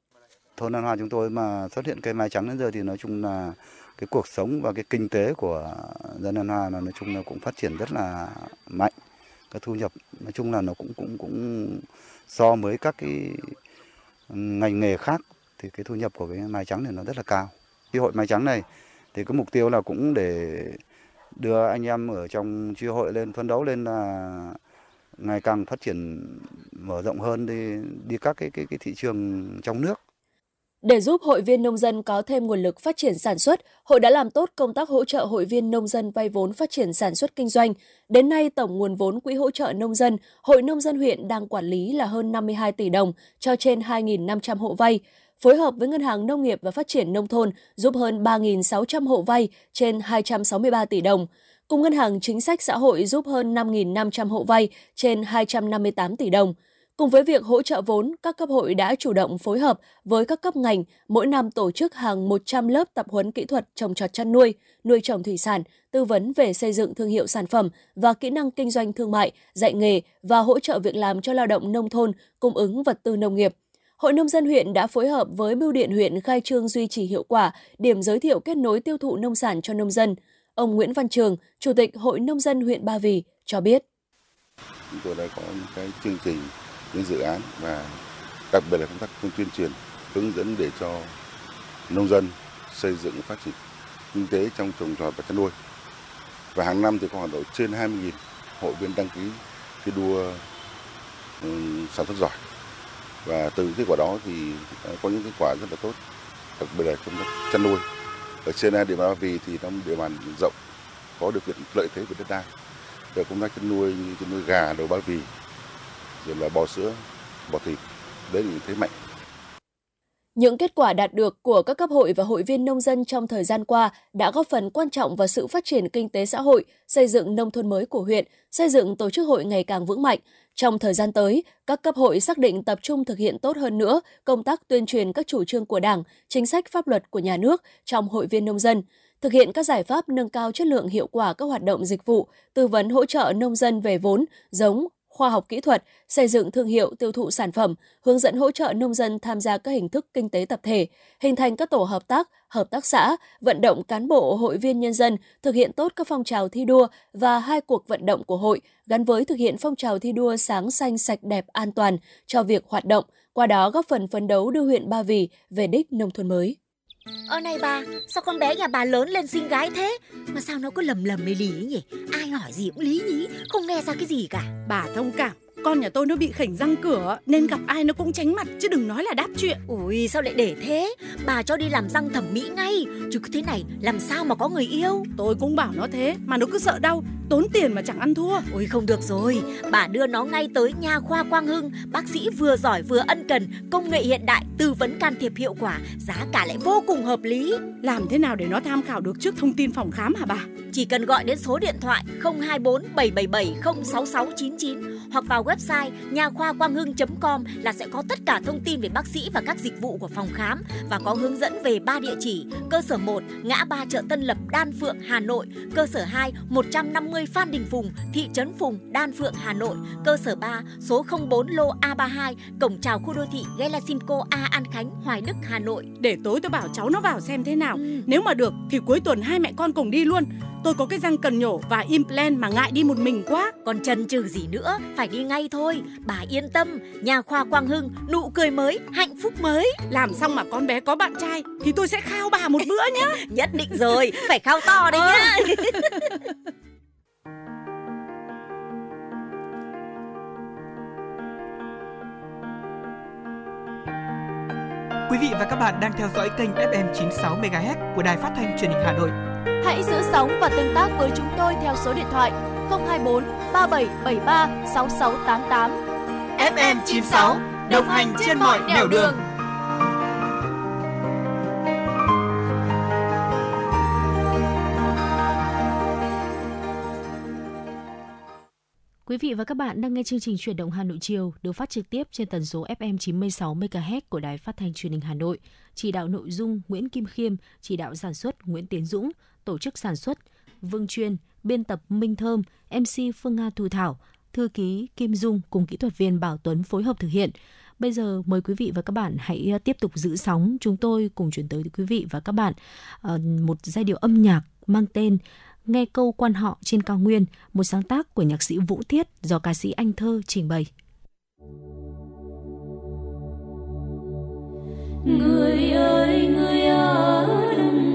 Thôn An Hòa chúng tôi mà xuất hiện cây mai trắng đến giờ thì nói chung là cái cuộc sống và cái kinh tế của dân An Hoa là nói chung là cũng phát triển rất là mạnh cái thu nhập nói chung là nó cũng cũng cũng so với các cái ngành nghề khác thì cái thu nhập của cái mai trắng này nó rất là cao. Chi hội mai trắng này thì cái mục tiêu là cũng để đưa anh em ở trong chi hội lên, phấn đấu lên là ngày càng phát triển mở rộng hơn đi đi các cái cái cái thị trường trong nước. Để giúp hội viên nông dân có thêm nguồn lực phát triển sản xuất, hội đã làm tốt công tác hỗ trợ hội viên nông dân vay vốn phát triển sản xuất kinh doanh. Đến nay, tổng nguồn vốn quỹ hỗ trợ nông dân, Hội Nông dân huyện đang quản lý là hơn 52 tỷ đồng cho trên 2.500 hộ vay. Phối hợp với Ngân hàng Nông nghiệp và Phát triển Nông thôn giúp hơn 3.600 hộ vay trên 263 tỷ đồng cùng Ngân hàng Chính sách Xã hội giúp hơn 5.500 hộ vay trên 258 tỷ đồng. Cùng với việc hỗ trợ vốn, các cấp hội đã chủ động phối hợp với các cấp ngành, mỗi năm tổ chức hàng 100 lớp tập huấn kỹ thuật trồng trọt chăn nuôi, nuôi trồng thủy sản, tư vấn về xây dựng thương hiệu sản phẩm và kỹ năng kinh doanh thương mại, dạy nghề và hỗ trợ việc làm cho lao động nông thôn, cung ứng vật tư nông nghiệp. Hội Nông dân huyện đã phối hợp với Bưu điện huyện khai trương duy trì hiệu quả điểm giới thiệu kết nối tiêu thụ nông sản cho nông dân. Ông Nguyễn Văn Trường, Chủ tịch Hội Nông dân huyện Ba Vì cho biết. Chúng tôi đã có những cái chương trình, những dự án và đặc biệt là công tác tuyên truyền hướng dẫn để cho nông dân xây dựng phát triển kinh tế trong trồng trọt và chăn nuôi. Và hàng năm thì có khoảng độ trên 20.000 hội viên đăng ký thi đua ừ, sản xuất giỏi. Và từ kết quả đó thì có những kết quả rất là tốt, đặc biệt là trong chăn nuôi ở trên địa bàn Ba Vì thì trong địa bàn rộng có điều kiện lợi thế về đất đai về công tác chăn nuôi như chăn nuôi gà đầu Ba Vì rồi là bò sữa bò thịt đấy là những thế mạnh những kết quả đạt được của các cấp hội và hội viên nông dân trong thời gian qua đã góp phần quan trọng vào sự phát triển kinh tế xã hội, xây dựng nông thôn mới của huyện, xây dựng tổ chức hội ngày càng vững mạnh. Trong thời gian tới, các cấp hội xác định tập trung thực hiện tốt hơn nữa công tác tuyên truyền các chủ trương của Đảng, chính sách pháp luật của nhà nước trong hội viên nông dân, thực hiện các giải pháp nâng cao chất lượng hiệu quả các hoạt động dịch vụ, tư vấn hỗ trợ nông dân về vốn, giống, khoa học kỹ thuật, xây dựng thương hiệu tiêu thụ sản phẩm, hướng dẫn hỗ trợ nông dân tham gia các hình thức kinh tế tập thể, hình thành các tổ hợp tác, hợp tác xã, vận động cán bộ, hội viên nhân dân thực hiện tốt các phong trào thi đua và hai cuộc vận động của hội gắn với thực hiện phong trào thi đua sáng xanh sạch đẹp an toàn cho việc hoạt động, qua đó góp phần phấn đấu đưa huyện Ba Vì về đích nông thôn mới. Ơ này bà, sao con bé nhà bà lớn lên xinh gái thế? Mà sao nó cứ lầm lầm mê lý nhỉ? Ai hỏi gì cũng lý nhí, không nghe ra cái gì cả. Bà thông cảm, con nhà tôi nó bị khỉnh răng cửa nên gặp ai nó cũng tránh mặt chứ đừng nói là đáp chuyện. Ui sao lại để thế? Bà cho đi làm răng thẩm mỹ ngay, chứ cứ thế này làm sao mà có người yêu? Tôi cũng bảo nó thế mà nó cứ sợ đau, tốn tiền mà chẳng ăn thua. Ôi không được rồi, bà đưa nó ngay tới nha khoa Quang Hưng, bác sĩ vừa giỏi vừa ân cần, công nghệ hiện đại, tư vấn can thiệp hiệu quả, giá cả lại vô cùng hợp lý. Làm thế nào để nó tham khảo được trước thông tin phòng khám hả bà? Chỉ cần gọi đến số điện thoại 024 777 06699 hoặc vào website nha khoa quang hưng.com là sẽ có tất cả thông tin về bác sĩ và các dịch vụ của phòng khám và có hướng dẫn về ba địa chỉ: cơ sở 1 ngã ba chợ Tân Lập, Đan Phượng, Hà Nội; cơ sở 2 150 Phan Đình Phùng, thị trấn Phùng, Đan Phượng, Hà Nội; cơ sở 3 số 04 lô A32, cổng chào khu đô thị Gelasimco A An Khánh, Hoài Đức, Hà Nội. Để tối tôi bảo cháu nó vào xem thế nào. Ừ. Nếu mà được thì cuối tuần hai mẹ con cùng đi luôn. Tôi có cái răng cần nhổ và implant mà ngại đi một mình quá. Còn chần chừ gì nữa, phải đi ngay thôi. Bà yên tâm, nhà khoa Quang Hưng, nụ cười mới, hạnh phúc mới. Làm xong mà con bé có bạn trai thì tôi sẽ khao bà một bữa nhá. Nhất định rồi, phải khao to đấy nhá. Quý vị và các bạn đang theo dõi kênh FM 96 MHz của Đài Phát thanh Truyền hình Hà Nội. Hãy giữ sóng và tương tác với chúng tôi theo số điện thoại 024 3773 6688. FM 96 đồng hành trên mọi nẻo đường. đường. Quý vị và các bạn đang nghe chương trình chuyển động Hà Nội chiều được phát trực tiếp trên tần số FM 96 MHz của Đài Phát thanh Truyền hình Hà Nội. Chỉ đạo nội dung Nguyễn Kim Khiêm, chỉ đạo sản xuất Nguyễn Tiến Dũng, tổ chức sản xuất Vương Chuyên, biên tập Minh Thơm, MC Phương Nga Thu Thảo, thư ký Kim Dung cùng kỹ thuật viên Bảo Tuấn phối hợp thực hiện. Bây giờ mời quý vị và các bạn hãy à, tiếp tục giữ sóng chúng tôi cùng chuyển tới quý vị và các bạn ờ, một giai điệu âm nhạc mang tên Nghe câu quan họ trên cao nguyên, một sáng tác của nhạc sĩ Vũ Thiết do ca sĩ Anh Thơ trình bày. Người ơi, người ở đừng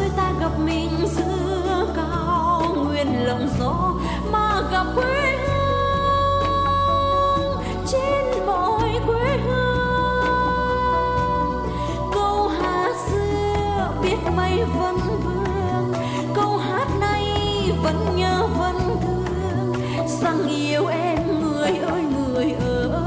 suối ta gặp mình giữa cao nguyên lộng gió, mà gặp quê hương trên mọi quê hương. Câu hát xưa biết mây vẫn vương, câu hát nay vẫn nhớ vẫn thương. Rằng yêu em, người ơi người ơi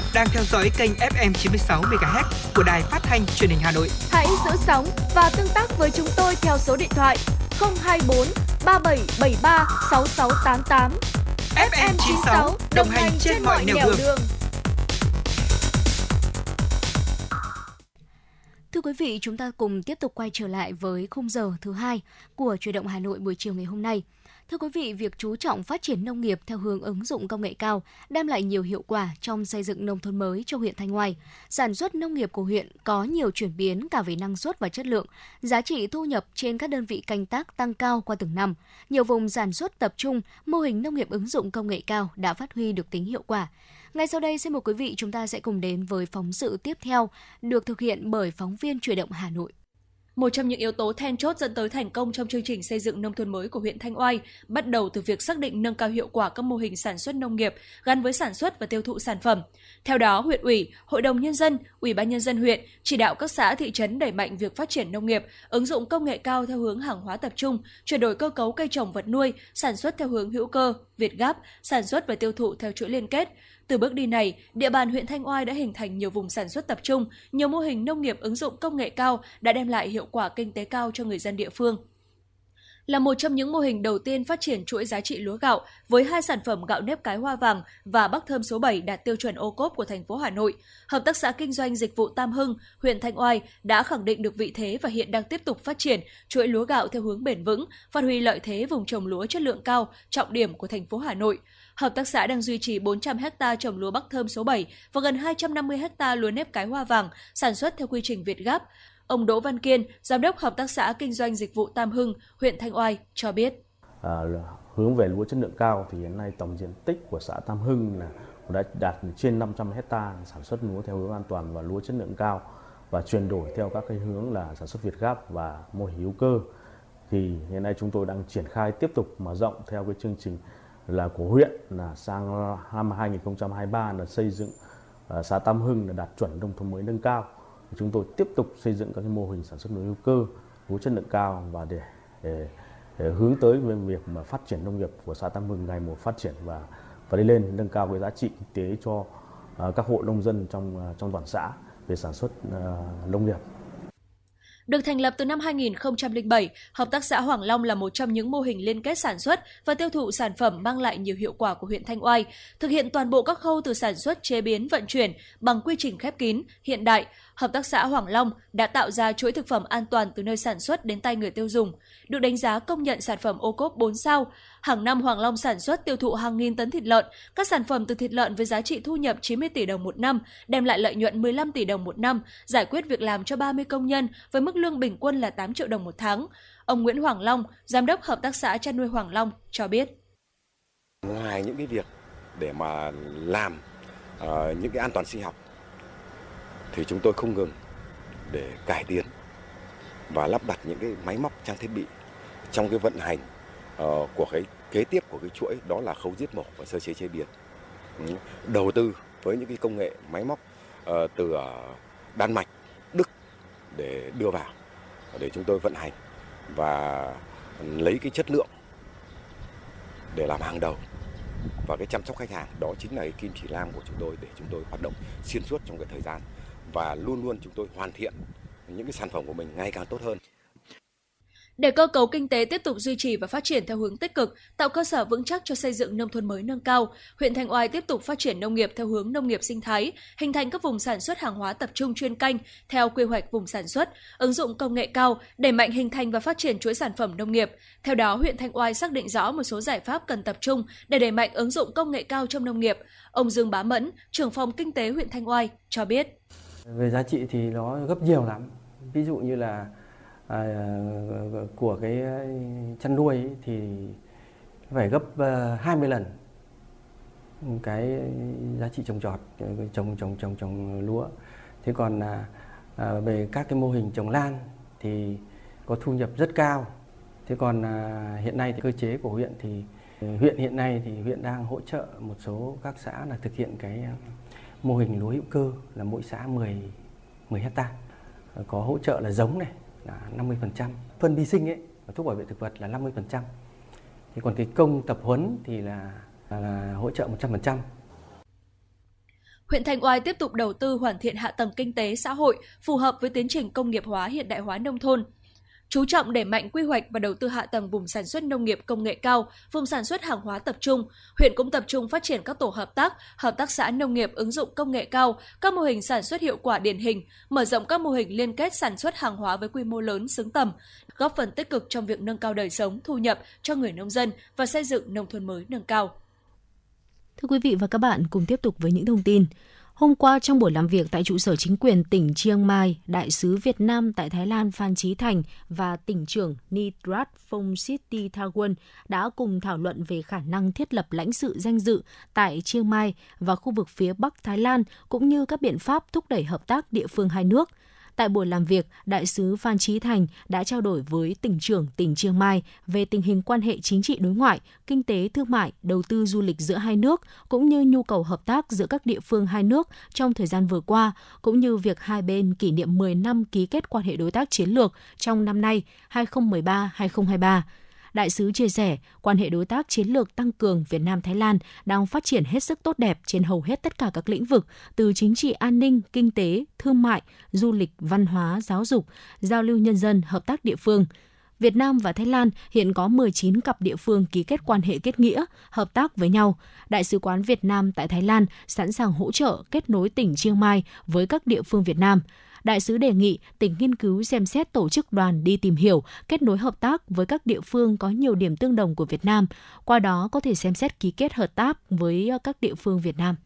bạn đang theo dõi kênh FM 96 MHz của đài phát thanh truyền hình Hà Nội. Hãy giữ sóng và tương tác với chúng tôi theo số điện thoại 024 3773 6688. FM 96 đồng hành trên mọi nẻo đường. Thưa quý vị, chúng ta cùng tiếp tục quay trở lại với khung giờ thứ hai của Truyền động Hà Nội buổi chiều ngày hôm nay. Thưa quý vị, việc chú trọng phát triển nông nghiệp theo hướng ứng dụng công nghệ cao đem lại nhiều hiệu quả trong xây dựng nông thôn mới cho huyện Thanh Hoài. Sản xuất nông nghiệp của huyện có nhiều chuyển biến cả về năng suất và chất lượng. Giá trị thu nhập trên các đơn vị canh tác tăng cao qua từng năm. Nhiều vùng sản xuất tập trung, mô hình nông nghiệp ứng dụng công nghệ cao đã phát huy được tính hiệu quả. Ngay sau đây, xin mời quý vị chúng ta sẽ cùng đến với phóng sự tiếp theo được thực hiện bởi phóng viên Truyền động Hà Nội. Một trong những yếu tố then chốt dẫn tới thành công trong chương trình xây dựng nông thôn mới của huyện Thanh Oai bắt đầu từ việc xác định nâng cao hiệu quả các mô hình sản xuất nông nghiệp gắn với sản xuất và tiêu thụ sản phẩm. Theo đó, huyện ủy, hội đồng nhân dân, ủy ban nhân dân huyện chỉ đạo các xã thị trấn đẩy mạnh việc phát triển nông nghiệp, ứng dụng công nghệ cao theo hướng hàng hóa tập trung, chuyển đổi cơ cấu cây trồng vật nuôi, sản xuất theo hướng hữu cơ, việt gáp, sản xuất và tiêu thụ theo chuỗi liên kết. Từ bước đi này, địa bàn huyện Thanh Oai đã hình thành nhiều vùng sản xuất tập trung, nhiều mô hình nông nghiệp ứng dụng công nghệ cao đã đem lại hiệu quả kinh tế cao cho người dân địa phương là một trong những mô hình đầu tiên phát triển chuỗi giá trị lúa gạo với hai sản phẩm gạo nếp cái hoa vàng và bắc thơm số 7 đạt tiêu chuẩn ô cốp của thành phố Hà Nội. Hợp tác xã kinh doanh dịch vụ Tam Hưng, huyện Thanh Oai đã khẳng định được vị thế và hiện đang tiếp tục phát triển chuỗi lúa gạo theo hướng bền vững, phát huy lợi thế vùng trồng lúa chất lượng cao, trọng điểm của thành phố Hà Nội. Hợp tác xã đang duy trì 400 ha trồng lúa Bắc Thơm số 7 và gần 250 ha lúa nếp cái hoa vàng sản xuất theo quy trình Việt Gáp. Ông Đỗ Văn Kiên, Giám đốc Hợp tác xã Kinh doanh Dịch vụ Tam Hưng, huyện Thanh Oai cho biết. À, hướng về lúa chất lượng cao thì hiện nay tổng diện tích của xã Tam Hưng là đã đạt trên 500 hecta sản xuất lúa theo hướng an toàn và lúa chất lượng cao và chuyển đổi theo các cái hướng là sản xuất Việt Gáp và mô hình hữu cơ. Thì hiện nay chúng tôi đang triển khai tiếp tục mở rộng theo cái chương trình là của huyện là sang năm 2023 là xây dựng uh, xã Tam Hưng là đạt chuẩn nông thôn mới nâng cao. Chúng tôi tiếp tục xây dựng các cái mô hình sản xuất nông hữu cơ, có chất lượng cao và để, để, để hướng tới về việc mà phát triển nông nghiệp của xã Tam Hưng ngày một phát triển và và đi lên nâng cao cái giá trị kinh tế cho uh, các hộ nông dân trong uh, trong toàn xã về sản xuất uh, nông nghiệp. Được thành lập từ năm 2007, Hợp tác xã Hoàng Long là một trong những mô hình liên kết sản xuất và tiêu thụ sản phẩm mang lại nhiều hiệu quả của huyện Thanh Oai, thực hiện toàn bộ các khâu từ sản xuất, chế biến, vận chuyển bằng quy trình khép kín, hiện đại. Hợp tác xã Hoàng Long đã tạo ra chuỗi thực phẩm an toàn từ nơi sản xuất đến tay người tiêu dùng, được đánh giá công nhận sản phẩm ô cốp 4 sao. Hàng năm Hoàng Long sản xuất tiêu thụ hàng nghìn tấn thịt lợn, các sản phẩm từ thịt lợn với giá trị thu nhập 90 tỷ đồng một năm, đem lại lợi nhuận 15 tỷ đồng một năm, giải quyết việc làm cho 30 công nhân với mức lương bình quân là 8 triệu đồng một tháng. Ông Nguyễn Hoàng Long, giám đốc hợp tác xã chăn nuôi Hoàng Long cho biết. Ngoài những cái việc để mà làm uh, những cái an toàn sinh học thì chúng tôi không ngừng để cải tiến và lắp đặt những cái máy móc trang thiết bị trong cái vận hành uh, của cái kế tiếp của cái chuỗi đó là khâu giết mổ và sơ chế chế biến. Ừ. Đầu tư với những cái công nghệ máy móc uh, từ ờ, Đan Mạch, Đức để đưa vào để chúng tôi vận hành và lấy cái chất lượng để làm hàng đầu. Và cái chăm sóc khách hàng đó chính là cái kim chỉ nam của chúng tôi để chúng tôi hoạt động xuyên suốt trong cái thời gian và luôn luôn chúng tôi hoàn thiện những cái sản phẩm của mình ngày càng tốt hơn. Để cơ cấu kinh tế tiếp tục duy trì và phát triển theo hướng tích cực, tạo cơ sở vững chắc cho xây dựng nông thôn mới nâng cao, huyện Thanh Oai tiếp tục phát triển nông nghiệp theo hướng nông nghiệp sinh thái, hình thành các vùng sản xuất hàng hóa tập trung chuyên canh theo quy hoạch vùng sản xuất, ứng dụng công nghệ cao, đẩy mạnh hình thành và phát triển chuỗi sản phẩm nông nghiệp. Theo đó, huyện Thanh Oai xác định rõ một số giải pháp cần tập trung để đẩy mạnh ứng dụng công nghệ cao trong nông nghiệp. Ông Dương Bá Mẫn, trưởng phòng kinh tế huyện Thanh Oai cho biết. Về giá trị thì nó gấp nhiều lắm. Ví dụ như là à, của cái chăn nuôi ấy, thì phải gấp à, 20 lần cái giá trị trồng trọt trồng trồng trồng trồng lúa thế còn là à, về các cái mô hình trồng lan thì có thu nhập rất cao thế còn à, hiện nay thì cơ chế của huyện thì huyện hiện nay thì huyện đang hỗ trợ một số các xã là thực hiện cái mô hình lúa hữu cơ là mỗi xã 10 10 hecta ờ, có hỗ trợ là giống này là 50%, phân vi sinh ấy, và thuốc bảo vệ thực vật là 50%. Thì còn cái công tập huấn thì là, là, là hỗ trợ 100%. Huyện Thanh Oai tiếp tục đầu tư hoàn thiện hạ tầng kinh tế xã hội phù hợp với tiến trình công nghiệp hóa hiện đại hóa nông thôn, chú trọng đẩy mạnh quy hoạch và đầu tư hạ tầng vùng sản xuất nông nghiệp công nghệ cao, vùng sản xuất hàng hóa tập trung. Huyện cũng tập trung phát triển các tổ hợp tác, hợp tác xã nông nghiệp ứng dụng công nghệ cao, các mô hình sản xuất hiệu quả điển hình, mở rộng các mô hình liên kết sản xuất hàng hóa với quy mô lớn xứng tầm, góp phần tích cực trong việc nâng cao đời sống, thu nhập cho người nông dân và xây dựng nông thôn mới nâng cao. Thưa quý vị và các bạn, cùng tiếp tục với những thông tin. Hôm qua trong buổi làm việc tại trụ sở chính quyền tỉnh Chiang Mai, Đại sứ Việt Nam tại Thái Lan Phan Chí Thành và tỉnh trưởng Nitrat City Thawon đã cùng thảo luận về khả năng thiết lập lãnh sự danh dự tại Chiang Mai và khu vực phía Bắc Thái Lan cũng như các biện pháp thúc đẩy hợp tác địa phương hai nước – Tại buổi làm việc, Đại sứ Phan Chí Thành đã trao đổi với tỉnh trưởng tỉnh Chiang Mai về tình hình quan hệ chính trị đối ngoại, kinh tế thương mại, đầu tư du lịch giữa hai nước, cũng như nhu cầu hợp tác giữa các địa phương hai nước trong thời gian vừa qua, cũng như việc hai bên kỷ niệm 10 năm ký kết quan hệ đối tác chiến lược trong năm nay 2013-2023. Đại sứ chia sẻ, quan hệ đối tác chiến lược tăng cường Việt Nam Thái Lan đang phát triển hết sức tốt đẹp trên hầu hết tất cả các lĩnh vực, từ chính trị an ninh, kinh tế, thương mại, du lịch, văn hóa, giáo dục, giao lưu nhân dân, hợp tác địa phương. Việt Nam và Thái Lan hiện có 19 cặp địa phương ký kết quan hệ kết nghĩa, hợp tác với nhau. Đại sứ quán Việt Nam tại Thái Lan sẵn sàng hỗ trợ kết nối tỉnh Chiang Mai với các địa phương Việt Nam đại sứ đề nghị tỉnh nghiên cứu xem xét tổ chức đoàn đi tìm hiểu, kết nối hợp tác với các địa phương có nhiều điểm tương đồng của Việt Nam, qua đó có thể xem xét ký kết hợp tác với các địa phương Việt Nam.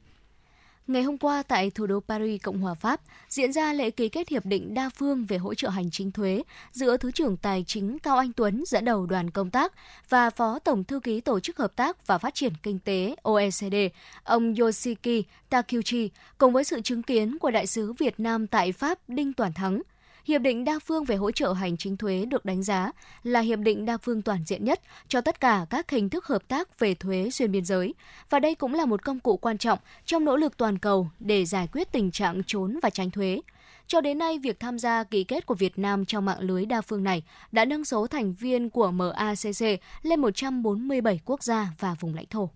Ngày hôm qua tại thủ đô Paris, Cộng hòa Pháp, diễn ra lễ ký kết hiệp định đa phương về hỗ trợ hành chính thuế giữa Thứ trưởng Tài chính Cao Anh Tuấn dẫn đầu đoàn công tác và Phó Tổng Thư ký Tổ chức Hợp tác và Phát triển Kinh tế OECD, ông Yoshiki Takuchi, cùng với sự chứng kiến của Đại sứ Việt Nam tại Pháp Đinh Toàn Thắng – Hiệp định đa phương về hỗ trợ hành chính thuế được đánh giá là hiệp định đa phương toàn diện nhất cho tất cả các hình thức hợp tác về thuế xuyên biên giới và đây cũng là một công cụ quan trọng trong nỗ lực toàn cầu để giải quyết tình trạng trốn và tránh thuế. Cho đến nay, việc tham gia ký kết của Việt Nam trong mạng lưới đa phương này đã nâng số thành viên của MACC lên 147 quốc gia và vùng lãnh thổ.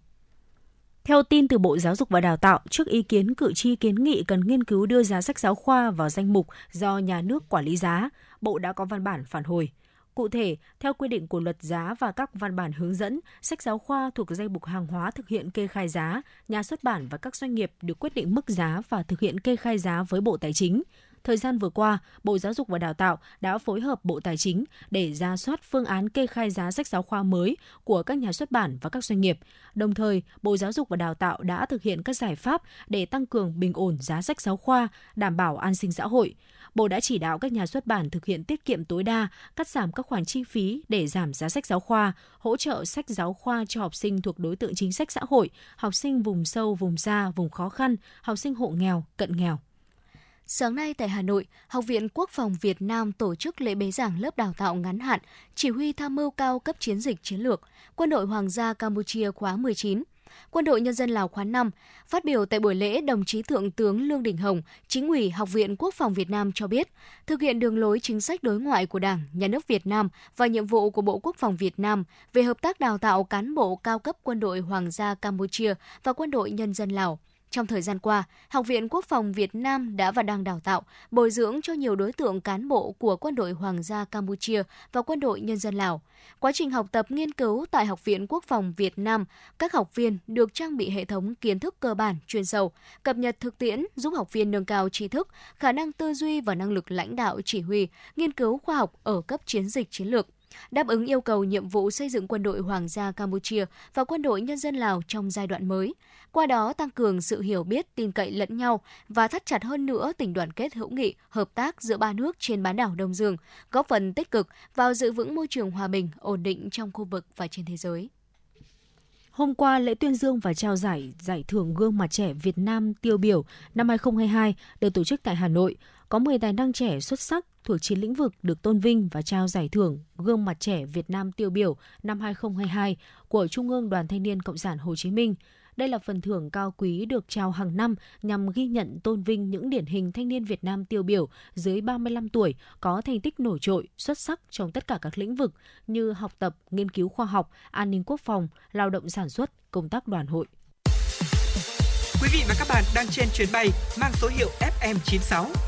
Theo tin từ Bộ Giáo dục và Đào tạo, trước ý kiến cử tri kiến nghị cần nghiên cứu đưa giá sách giáo khoa vào danh mục do nhà nước quản lý giá, Bộ đã có văn bản phản hồi. Cụ thể, theo quy định của luật giá và các văn bản hướng dẫn, sách giáo khoa thuộc danh mục hàng hóa thực hiện kê khai giá, nhà xuất bản và các doanh nghiệp được quyết định mức giá và thực hiện kê khai giá với Bộ Tài chính. Thời gian vừa qua, Bộ Giáo dục và Đào tạo đã phối hợp Bộ Tài chính để ra soát phương án kê khai giá sách giáo khoa mới của các nhà xuất bản và các doanh nghiệp. Đồng thời, Bộ Giáo dục và Đào tạo đã thực hiện các giải pháp để tăng cường bình ổn giá sách giáo khoa, đảm bảo an sinh xã hội. Bộ đã chỉ đạo các nhà xuất bản thực hiện tiết kiệm tối đa, cắt giảm các khoản chi phí để giảm giá sách giáo khoa, hỗ trợ sách giáo khoa cho học sinh thuộc đối tượng chính sách xã hội, học sinh vùng sâu, vùng xa, vùng khó khăn, học sinh hộ nghèo, cận nghèo. Sáng nay tại Hà Nội, Học viện Quốc phòng Việt Nam tổ chức lễ bế giảng lớp đào tạo ngắn hạn, chỉ huy tham mưu cao cấp chiến dịch chiến lược, quân đội Hoàng gia Campuchia khóa 19. Quân đội Nhân dân Lào khóa 5. Phát biểu tại buổi lễ, đồng chí Thượng tướng Lương Đình Hồng, chính ủy Học viện Quốc phòng Việt Nam cho biết, thực hiện đường lối chính sách đối ngoại của Đảng, Nhà nước Việt Nam và nhiệm vụ của Bộ Quốc phòng Việt Nam về hợp tác đào tạo cán bộ cao cấp quân đội Hoàng gia Campuchia và quân đội Nhân dân Lào – trong thời gian qua, Học viện Quốc phòng Việt Nam đã và đang đào tạo, bồi dưỡng cho nhiều đối tượng cán bộ của Quân đội Hoàng gia Campuchia và Quân đội Nhân dân Lào. Quá trình học tập nghiên cứu tại Học viện Quốc phòng Việt Nam, các học viên được trang bị hệ thống kiến thức cơ bản, chuyên sâu, cập nhật thực tiễn giúp học viên nâng cao trí thức, khả năng tư duy và năng lực lãnh đạo chỉ huy, nghiên cứu khoa học ở cấp chiến dịch chiến lược đáp ứng yêu cầu nhiệm vụ xây dựng quân đội Hoàng gia Campuchia và quân đội nhân dân Lào trong giai đoạn mới qua đó tăng cường sự hiểu biết, tin cậy lẫn nhau và thắt chặt hơn nữa tình đoàn kết hữu nghị, hợp tác giữa ba nước trên bán đảo Đông Dương, góp phần tích cực vào giữ vững môi trường hòa bình, ổn định trong khu vực và trên thế giới. Hôm qua, lễ tuyên dương và trao giải Giải thưởng Gương mặt trẻ Việt Nam tiêu biểu năm 2022 được tổ chức tại Hà Nội. Có 10 tài năng trẻ xuất sắc thuộc 9 lĩnh vực được tôn vinh và trao giải thưởng Gương mặt trẻ Việt Nam tiêu biểu năm 2022 của Trung ương Đoàn Thanh niên Cộng sản Hồ Chí Minh – đây là phần thưởng cao quý được trao hàng năm nhằm ghi nhận tôn vinh những điển hình thanh niên Việt Nam tiêu biểu dưới 35 tuổi có thành tích nổi trội, xuất sắc trong tất cả các lĩnh vực như học tập, nghiên cứu khoa học, an ninh quốc phòng, lao động sản xuất, công tác đoàn hội. Quý vị và các bạn đang trên chuyến bay mang số hiệu FM96.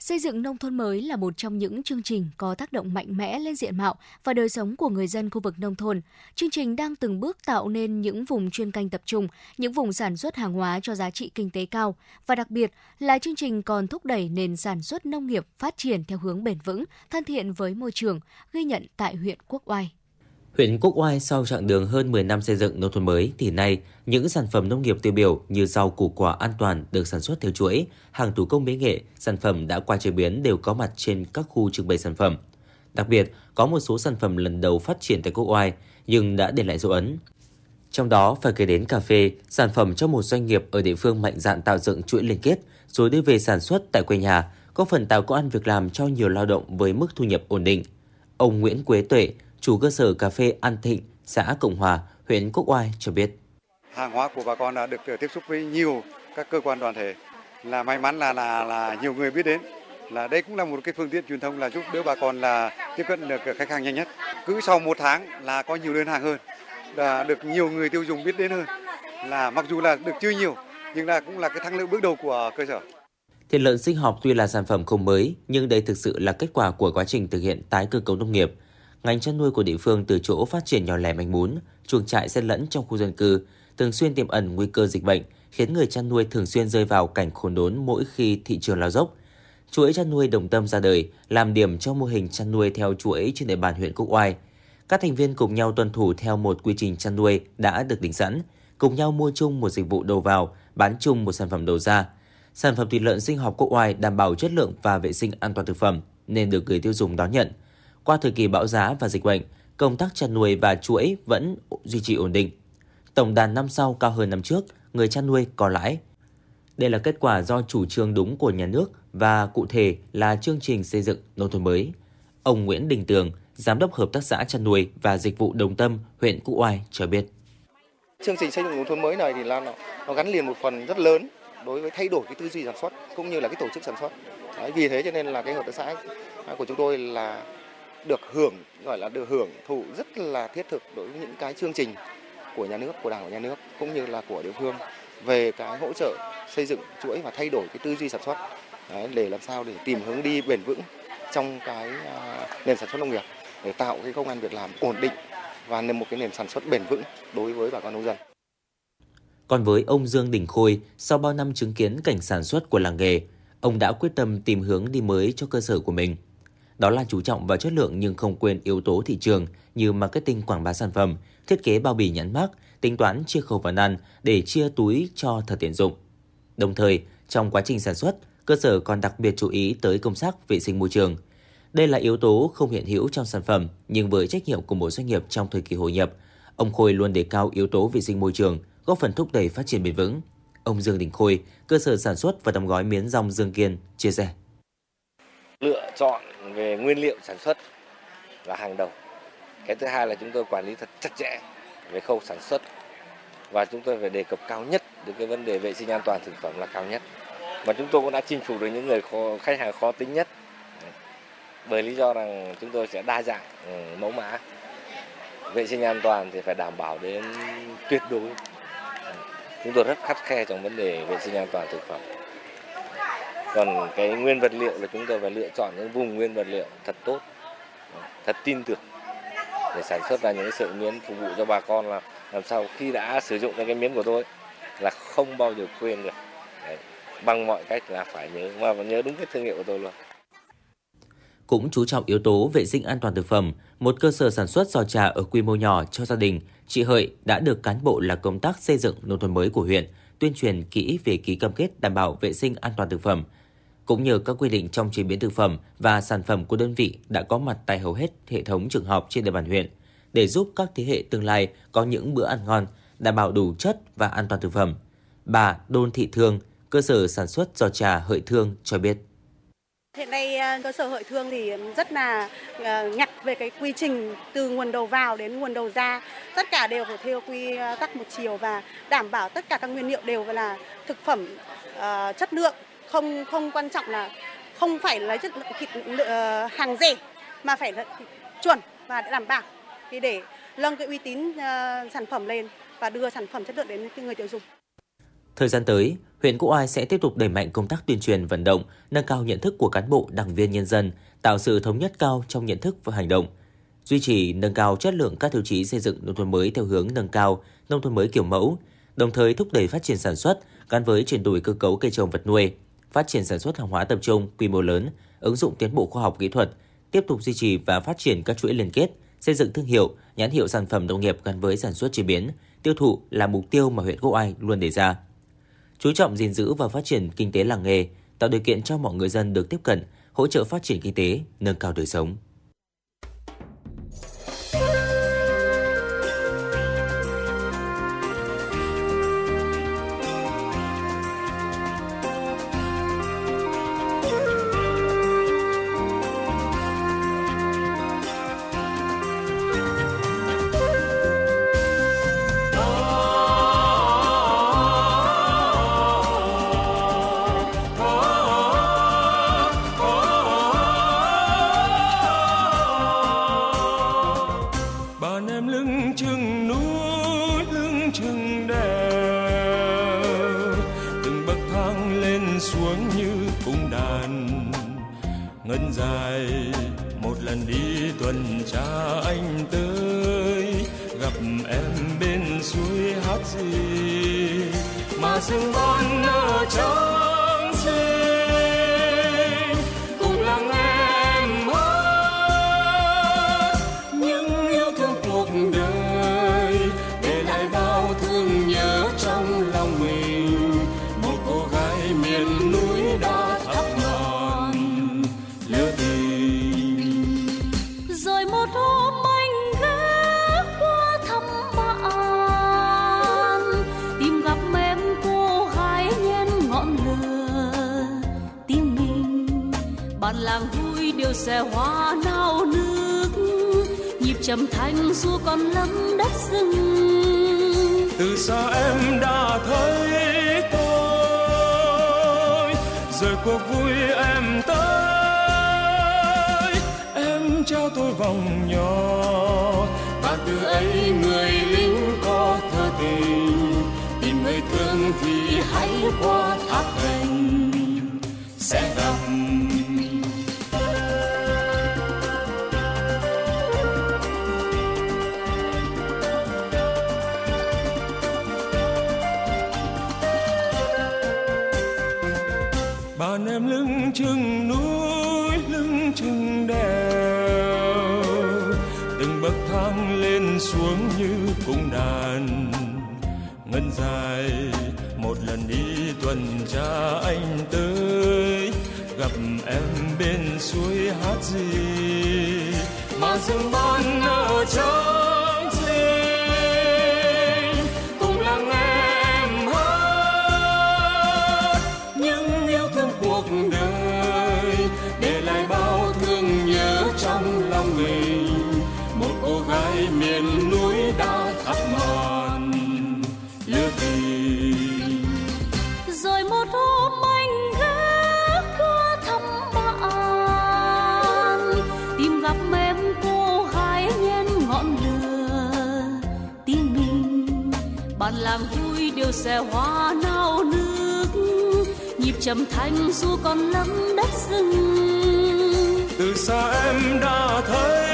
Xây dựng nông thôn mới là một trong những chương trình có tác động mạnh mẽ lên diện mạo và đời sống của người dân khu vực nông thôn. Chương trình đang từng bước tạo nên những vùng chuyên canh tập trung, những vùng sản xuất hàng hóa cho giá trị kinh tế cao và đặc biệt là chương trình còn thúc đẩy nền sản xuất nông nghiệp phát triển theo hướng bền vững, thân thiện với môi trường, ghi nhận tại huyện Quốc Oai. Huyện Quốc Oai sau chặng đường hơn 10 năm xây dựng nông thôn mới thì nay những sản phẩm nông nghiệp tiêu biểu như rau củ quả an toàn được sản xuất theo chuỗi, hàng thủ công mỹ nghệ, sản phẩm đã qua chế biến đều có mặt trên các khu trưng bày sản phẩm. Đặc biệt, có một số sản phẩm lần đầu phát triển tại Quốc Oai nhưng đã để lại dấu ấn. Trong đó phải kể đến cà phê, sản phẩm cho một doanh nghiệp ở địa phương mạnh dạn tạo dựng chuỗi liên kết rồi đưa về sản xuất tại quê nhà, có phần tạo công ăn việc làm cho nhiều lao động với mức thu nhập ổn định. Ông Nguyễn Quế Tuệ, chủ cơ sở cà phê An Thịnh, xã Cộng Hòa, huyện Quốc Oai cho biết. Hàng hóa của bà con đã được tiếp xúc với nhiều các cơ quan đoàn thể là may mắn là là là nhiều người biết đến là đây cũng là một cái phương tiện truyền thông là giúp đỡ bà con là tiếp cận được khách hàng nhanh nhất. Cứ sau một tháng là có nhiều đơn hàng hơn, là được nhiều người tiêu dùng biết đến hơn. Là mặc dù là được chưa nhiều nhưng là cũng là cái thắng lợi bước đầu của cơ sở. Thịt lợn sinh học tuy là sản phẩm không mới nhưng đây thực sự là kết quả của quá trình thực hiện tái cơ cấu nông nghiệp – ngành chăn nuôi của địa phương từ chỗ phát triển nhỏ lẻ manh mún, chuồng trại xen lẫn trong khu dân cư, thường xuyên tiềm ẩn nguy cơ dịch bệnh, khiến người chăn nuôi thường xuyên rơi vào cảnh khốn đốn mỗi khi thị trường lao dốc. Chuỗi chăn nuôi Đồng Tâm ra đời, làm điểm cho mô hình chăn nuôi theo chuỗi trên địa bàn huyện Quốc Oai. Các thành viên cùng nhau tuân thủ theo một quy trình chăn nuôi đã được định sẵn, cùng nhau mua chung một dịch vụ đầu vào, bán chung một sản phẩm đầu ra. Sản phẩm thịt lợn sinh học Quốc Oai đảm bảo chất lượng và vệ sinh an toàn thực phẩm nên được người tiêu dùng đón nhận – qua thời kỳ bão giá và dịch bệnh, công tác chăn nuôi và chuỗi vẫn duy trì ổn định. Tổng đàn năm sau cao hơn năm trước, người chăn nuôi có lãi. Đây là kết quả do chủ trương đúng của nhà nước và cụ thể là chương trình xây dựng nông thôn mới. Ông Nguyễn Đình Tường, Giám đốc Hợp tác xã chăn nuôi và dịch vụ Đồng Tâm, huyện Cụ Oai cho biết. Chương trình xây dựng nông thôn mới này thì là nó, nó gắn liền một phần rất lớn đối với thay đổi cái tư duy sản xuất cũng như là cái tổ chức sản xuất. Đấy, vì thế cho nên là cái hợp tác xã của chúng tôi là được hưởng gọi là được hưởng thụ rất là thiết thực đối với những cái chương trình của nhà nước, của đảng của nhà nước cũng như là của địa phương về cái hỗ trợ xây dựng chuỗi và thay đổi cái tư duy sản xuất Đấy, để làm sao để tìm hướng đi bền vững trong cái uh, nền sản xuất nông nghiệp để tạo cái công an việc làm ổn định và một cái nền sản xuất bền vững đối với bà con nông dân. Còn với ông Dương Đình Khôi, sau bao năm chứng kiến cảnh sản xuất của làng nghề, ông đã quyết tâm tìm hướng đi mới cho cơ sở của mình – đó là chú trọng vào chất lượng nhưng không quên yếu tố thị trường như marketing quảng bá sản phẩm, thiết kế bao bì nhãn mác, tính toán chia khẩu phần ăn để chia túi cho thật tiện dụng. Đồng thời, trong quá trình sản xuất, cơ sở còn đặc biệt chú ý tới công tác vệ sinh môi trường. Đây là yếu tố không hiện hữu trong sản phẩm, nhưng với trách nhiệm của mỗi doanh nghiệp trong thời kỳ hội nhập, ông Khôi luôn đề cao yếu tố vệ sinh môi trường, góp phần thúc đẩy phát triển bền vững. Ông Dương Đình Khôi, cơ sở sản xuất và đóng gói miến rong Dương Kiên, chia sẻ. Lựa chọn về nguyên liệu sản xuất là hàng đầu. Cái thứ hai là chúng tôi quản lý thật chặt chẽ về khâu sản xuất và chúng tôi phải đề cập cao nhất đến cái vấn đề vệ sinh an toàn thực phẩm là cao nhất. Và chúng tôi cũng đã chinh phục được những người khó, khách hàng khó tính nhất bởi lý do rằng chúng tôi sẽ đa dạng ừ, mẫu mã vệ sinh an toàn thì phải đảm bảo đến tuyệt đối chúng tôi rất khắt khe trong vấn đề vệ sinh an toàn thực phẩm còn cái nguyên vật liệu là chúng tôi phải lựa chọn những vùng nguyên vật liệu thật tốt thật tin tưởng để sản xuất ra những sợi miến phục vụ cho bà con là làm sao khi đã sử dụng cái miến của tôi là không bao giờ quên được Đấy. bằng mọi cách là phải nhớ mà nhớ đúng cái thương hiệu của tôi luôn cũng chú trọng yếu tố vệ sinh an toàn thực phẩm, một cơ sở sản xuất giò trà ở quy mô nhỏ cho gia đình, chị Hợi đã được cán bộ là công tác xây dựng nông thôn mới của huyện tuyên truyền kỹ về ký cam kết đảm bảo vệ sinh an toàn thực phẩm. Cũng như các quy định trong chế biến thực phẩm và sản phẩm của đơn vị đã có mặt tại hầu hết hệ thống trường học trên địa bàn huyện để giúp các thế hệ tương lai có những bữa ăn ngon, đảm bảo đủ chất và an toàn thực phẩm. Bà Đôn Thị Thương, cơ sở sản xuất giò trà Hợi Thương cho biết. Hiện nay à, cơ sở hợi thương thì rất là à, nhặt về cái quy trình từ nguồn đầu vào đến nguồn đầu ra. Tất cả đều phải theo quy à, tắc một chiều và đảm bảo tất cả các nguyên liệu đều là thực phẩm chất lượng, không không quan trọng là không phải là chất lượng thịt hàng rẻ mà phải là chuẩn và đảm bảo thì để nâng cái uy tín uh, sản phẩm lên và đưa sản phẩm chất lượng đến người tiêu dùng. Thời gian tới, huyện Quốc Oai sẽ tiếp tục đẩy mạnh công tác tuyên truyền vận động, nâng cao nhận thức của cán bộ, đảng viên nhân dân, tạo sự thống nhất cao trong nhận thức và hành động. Duy trì nâng cao chất lượng các tiêu chí xây dựng nông thôn mới theo hướng nâng cao nông thôn mới kiểu mẫu, đồng thời thúc đẩy phát triển sản xuất gắn với chuyển đổi cơ cấu cây trồng vật nuôi, phát triển sản xuất hàng hóa tập trung quy mô lớn, ứng dụng tiến bộ khoa học kỹ thuật, tiếp tục duy trì và phát triển các chuỗi liên kết, xây dựng thương hiệu, nhãn hiệu sản phẩm nông nghiệp gắn với sản xuất chế biến, tiêu thụ là mục tiêu mà huyện Quốc Oai luôn đề ra chú trọng gìn giữ và phát triển kinh tế làng nghề, tạo điều kiện cho mọi người dân được tiếp cận, hỗ trợ phát triển kinh tế, nâng cao đời sống. Tuần cha anh tới, gặp em bên suối hát gì mà rừng non nở trôi yêu sẽ hoa nao nước, nhịp trầm thanh du con lắm đất rừng. Từ xa em đã thấy tôi rời cuộc vui em tới. Em trao tôi vòng nhỏ, và từ ấy người lính có thơ tình. Tìm người thương thì hãy qua thác đàn em lưng chừng núi, lưng chừng đèo. Từng bậc thang lên xuống như cung đàn. Ngân dài, một lần đi tuần tra anh tới. Gặp em bên suối hát gì? Mà rừng ban ở trong vui xe hoa nao nước, nhịp trầm thanh du còn lắm đất rừng. Từ xa em đã thấy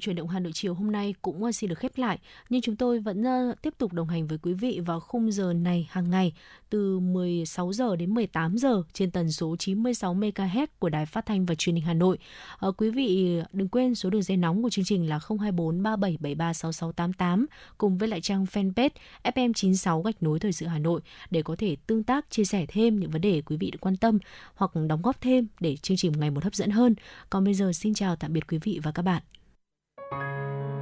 chuyển của truyền động Hà Nội chiều hôm nay cũng ờ, xin được khép lại, nhưng chúng tôi vẫn ờ, tiếp tục đồng hành với quý vị vào khung giờ này hàng ngày từ 16 giờ đến 18 giờ trên tần số 96 MHz của Đài Phát thanh và Truyền hình Hà Nội. Ờ, quý vị đừng quên số đường dây nóng của chương trình là 024 3773 6688 cùng với lại trang fanpage FM96 gạch nối thời sự Hà Nội để có thể tương tác chia sẻ thêm những vấn đề quý vị quan tâm hoặc đóng góp thêm để chương trình ngày một hấp dẫn hơn. Còn bây giờ xin chào tạm biệt quý vị và các bạn. Thank you.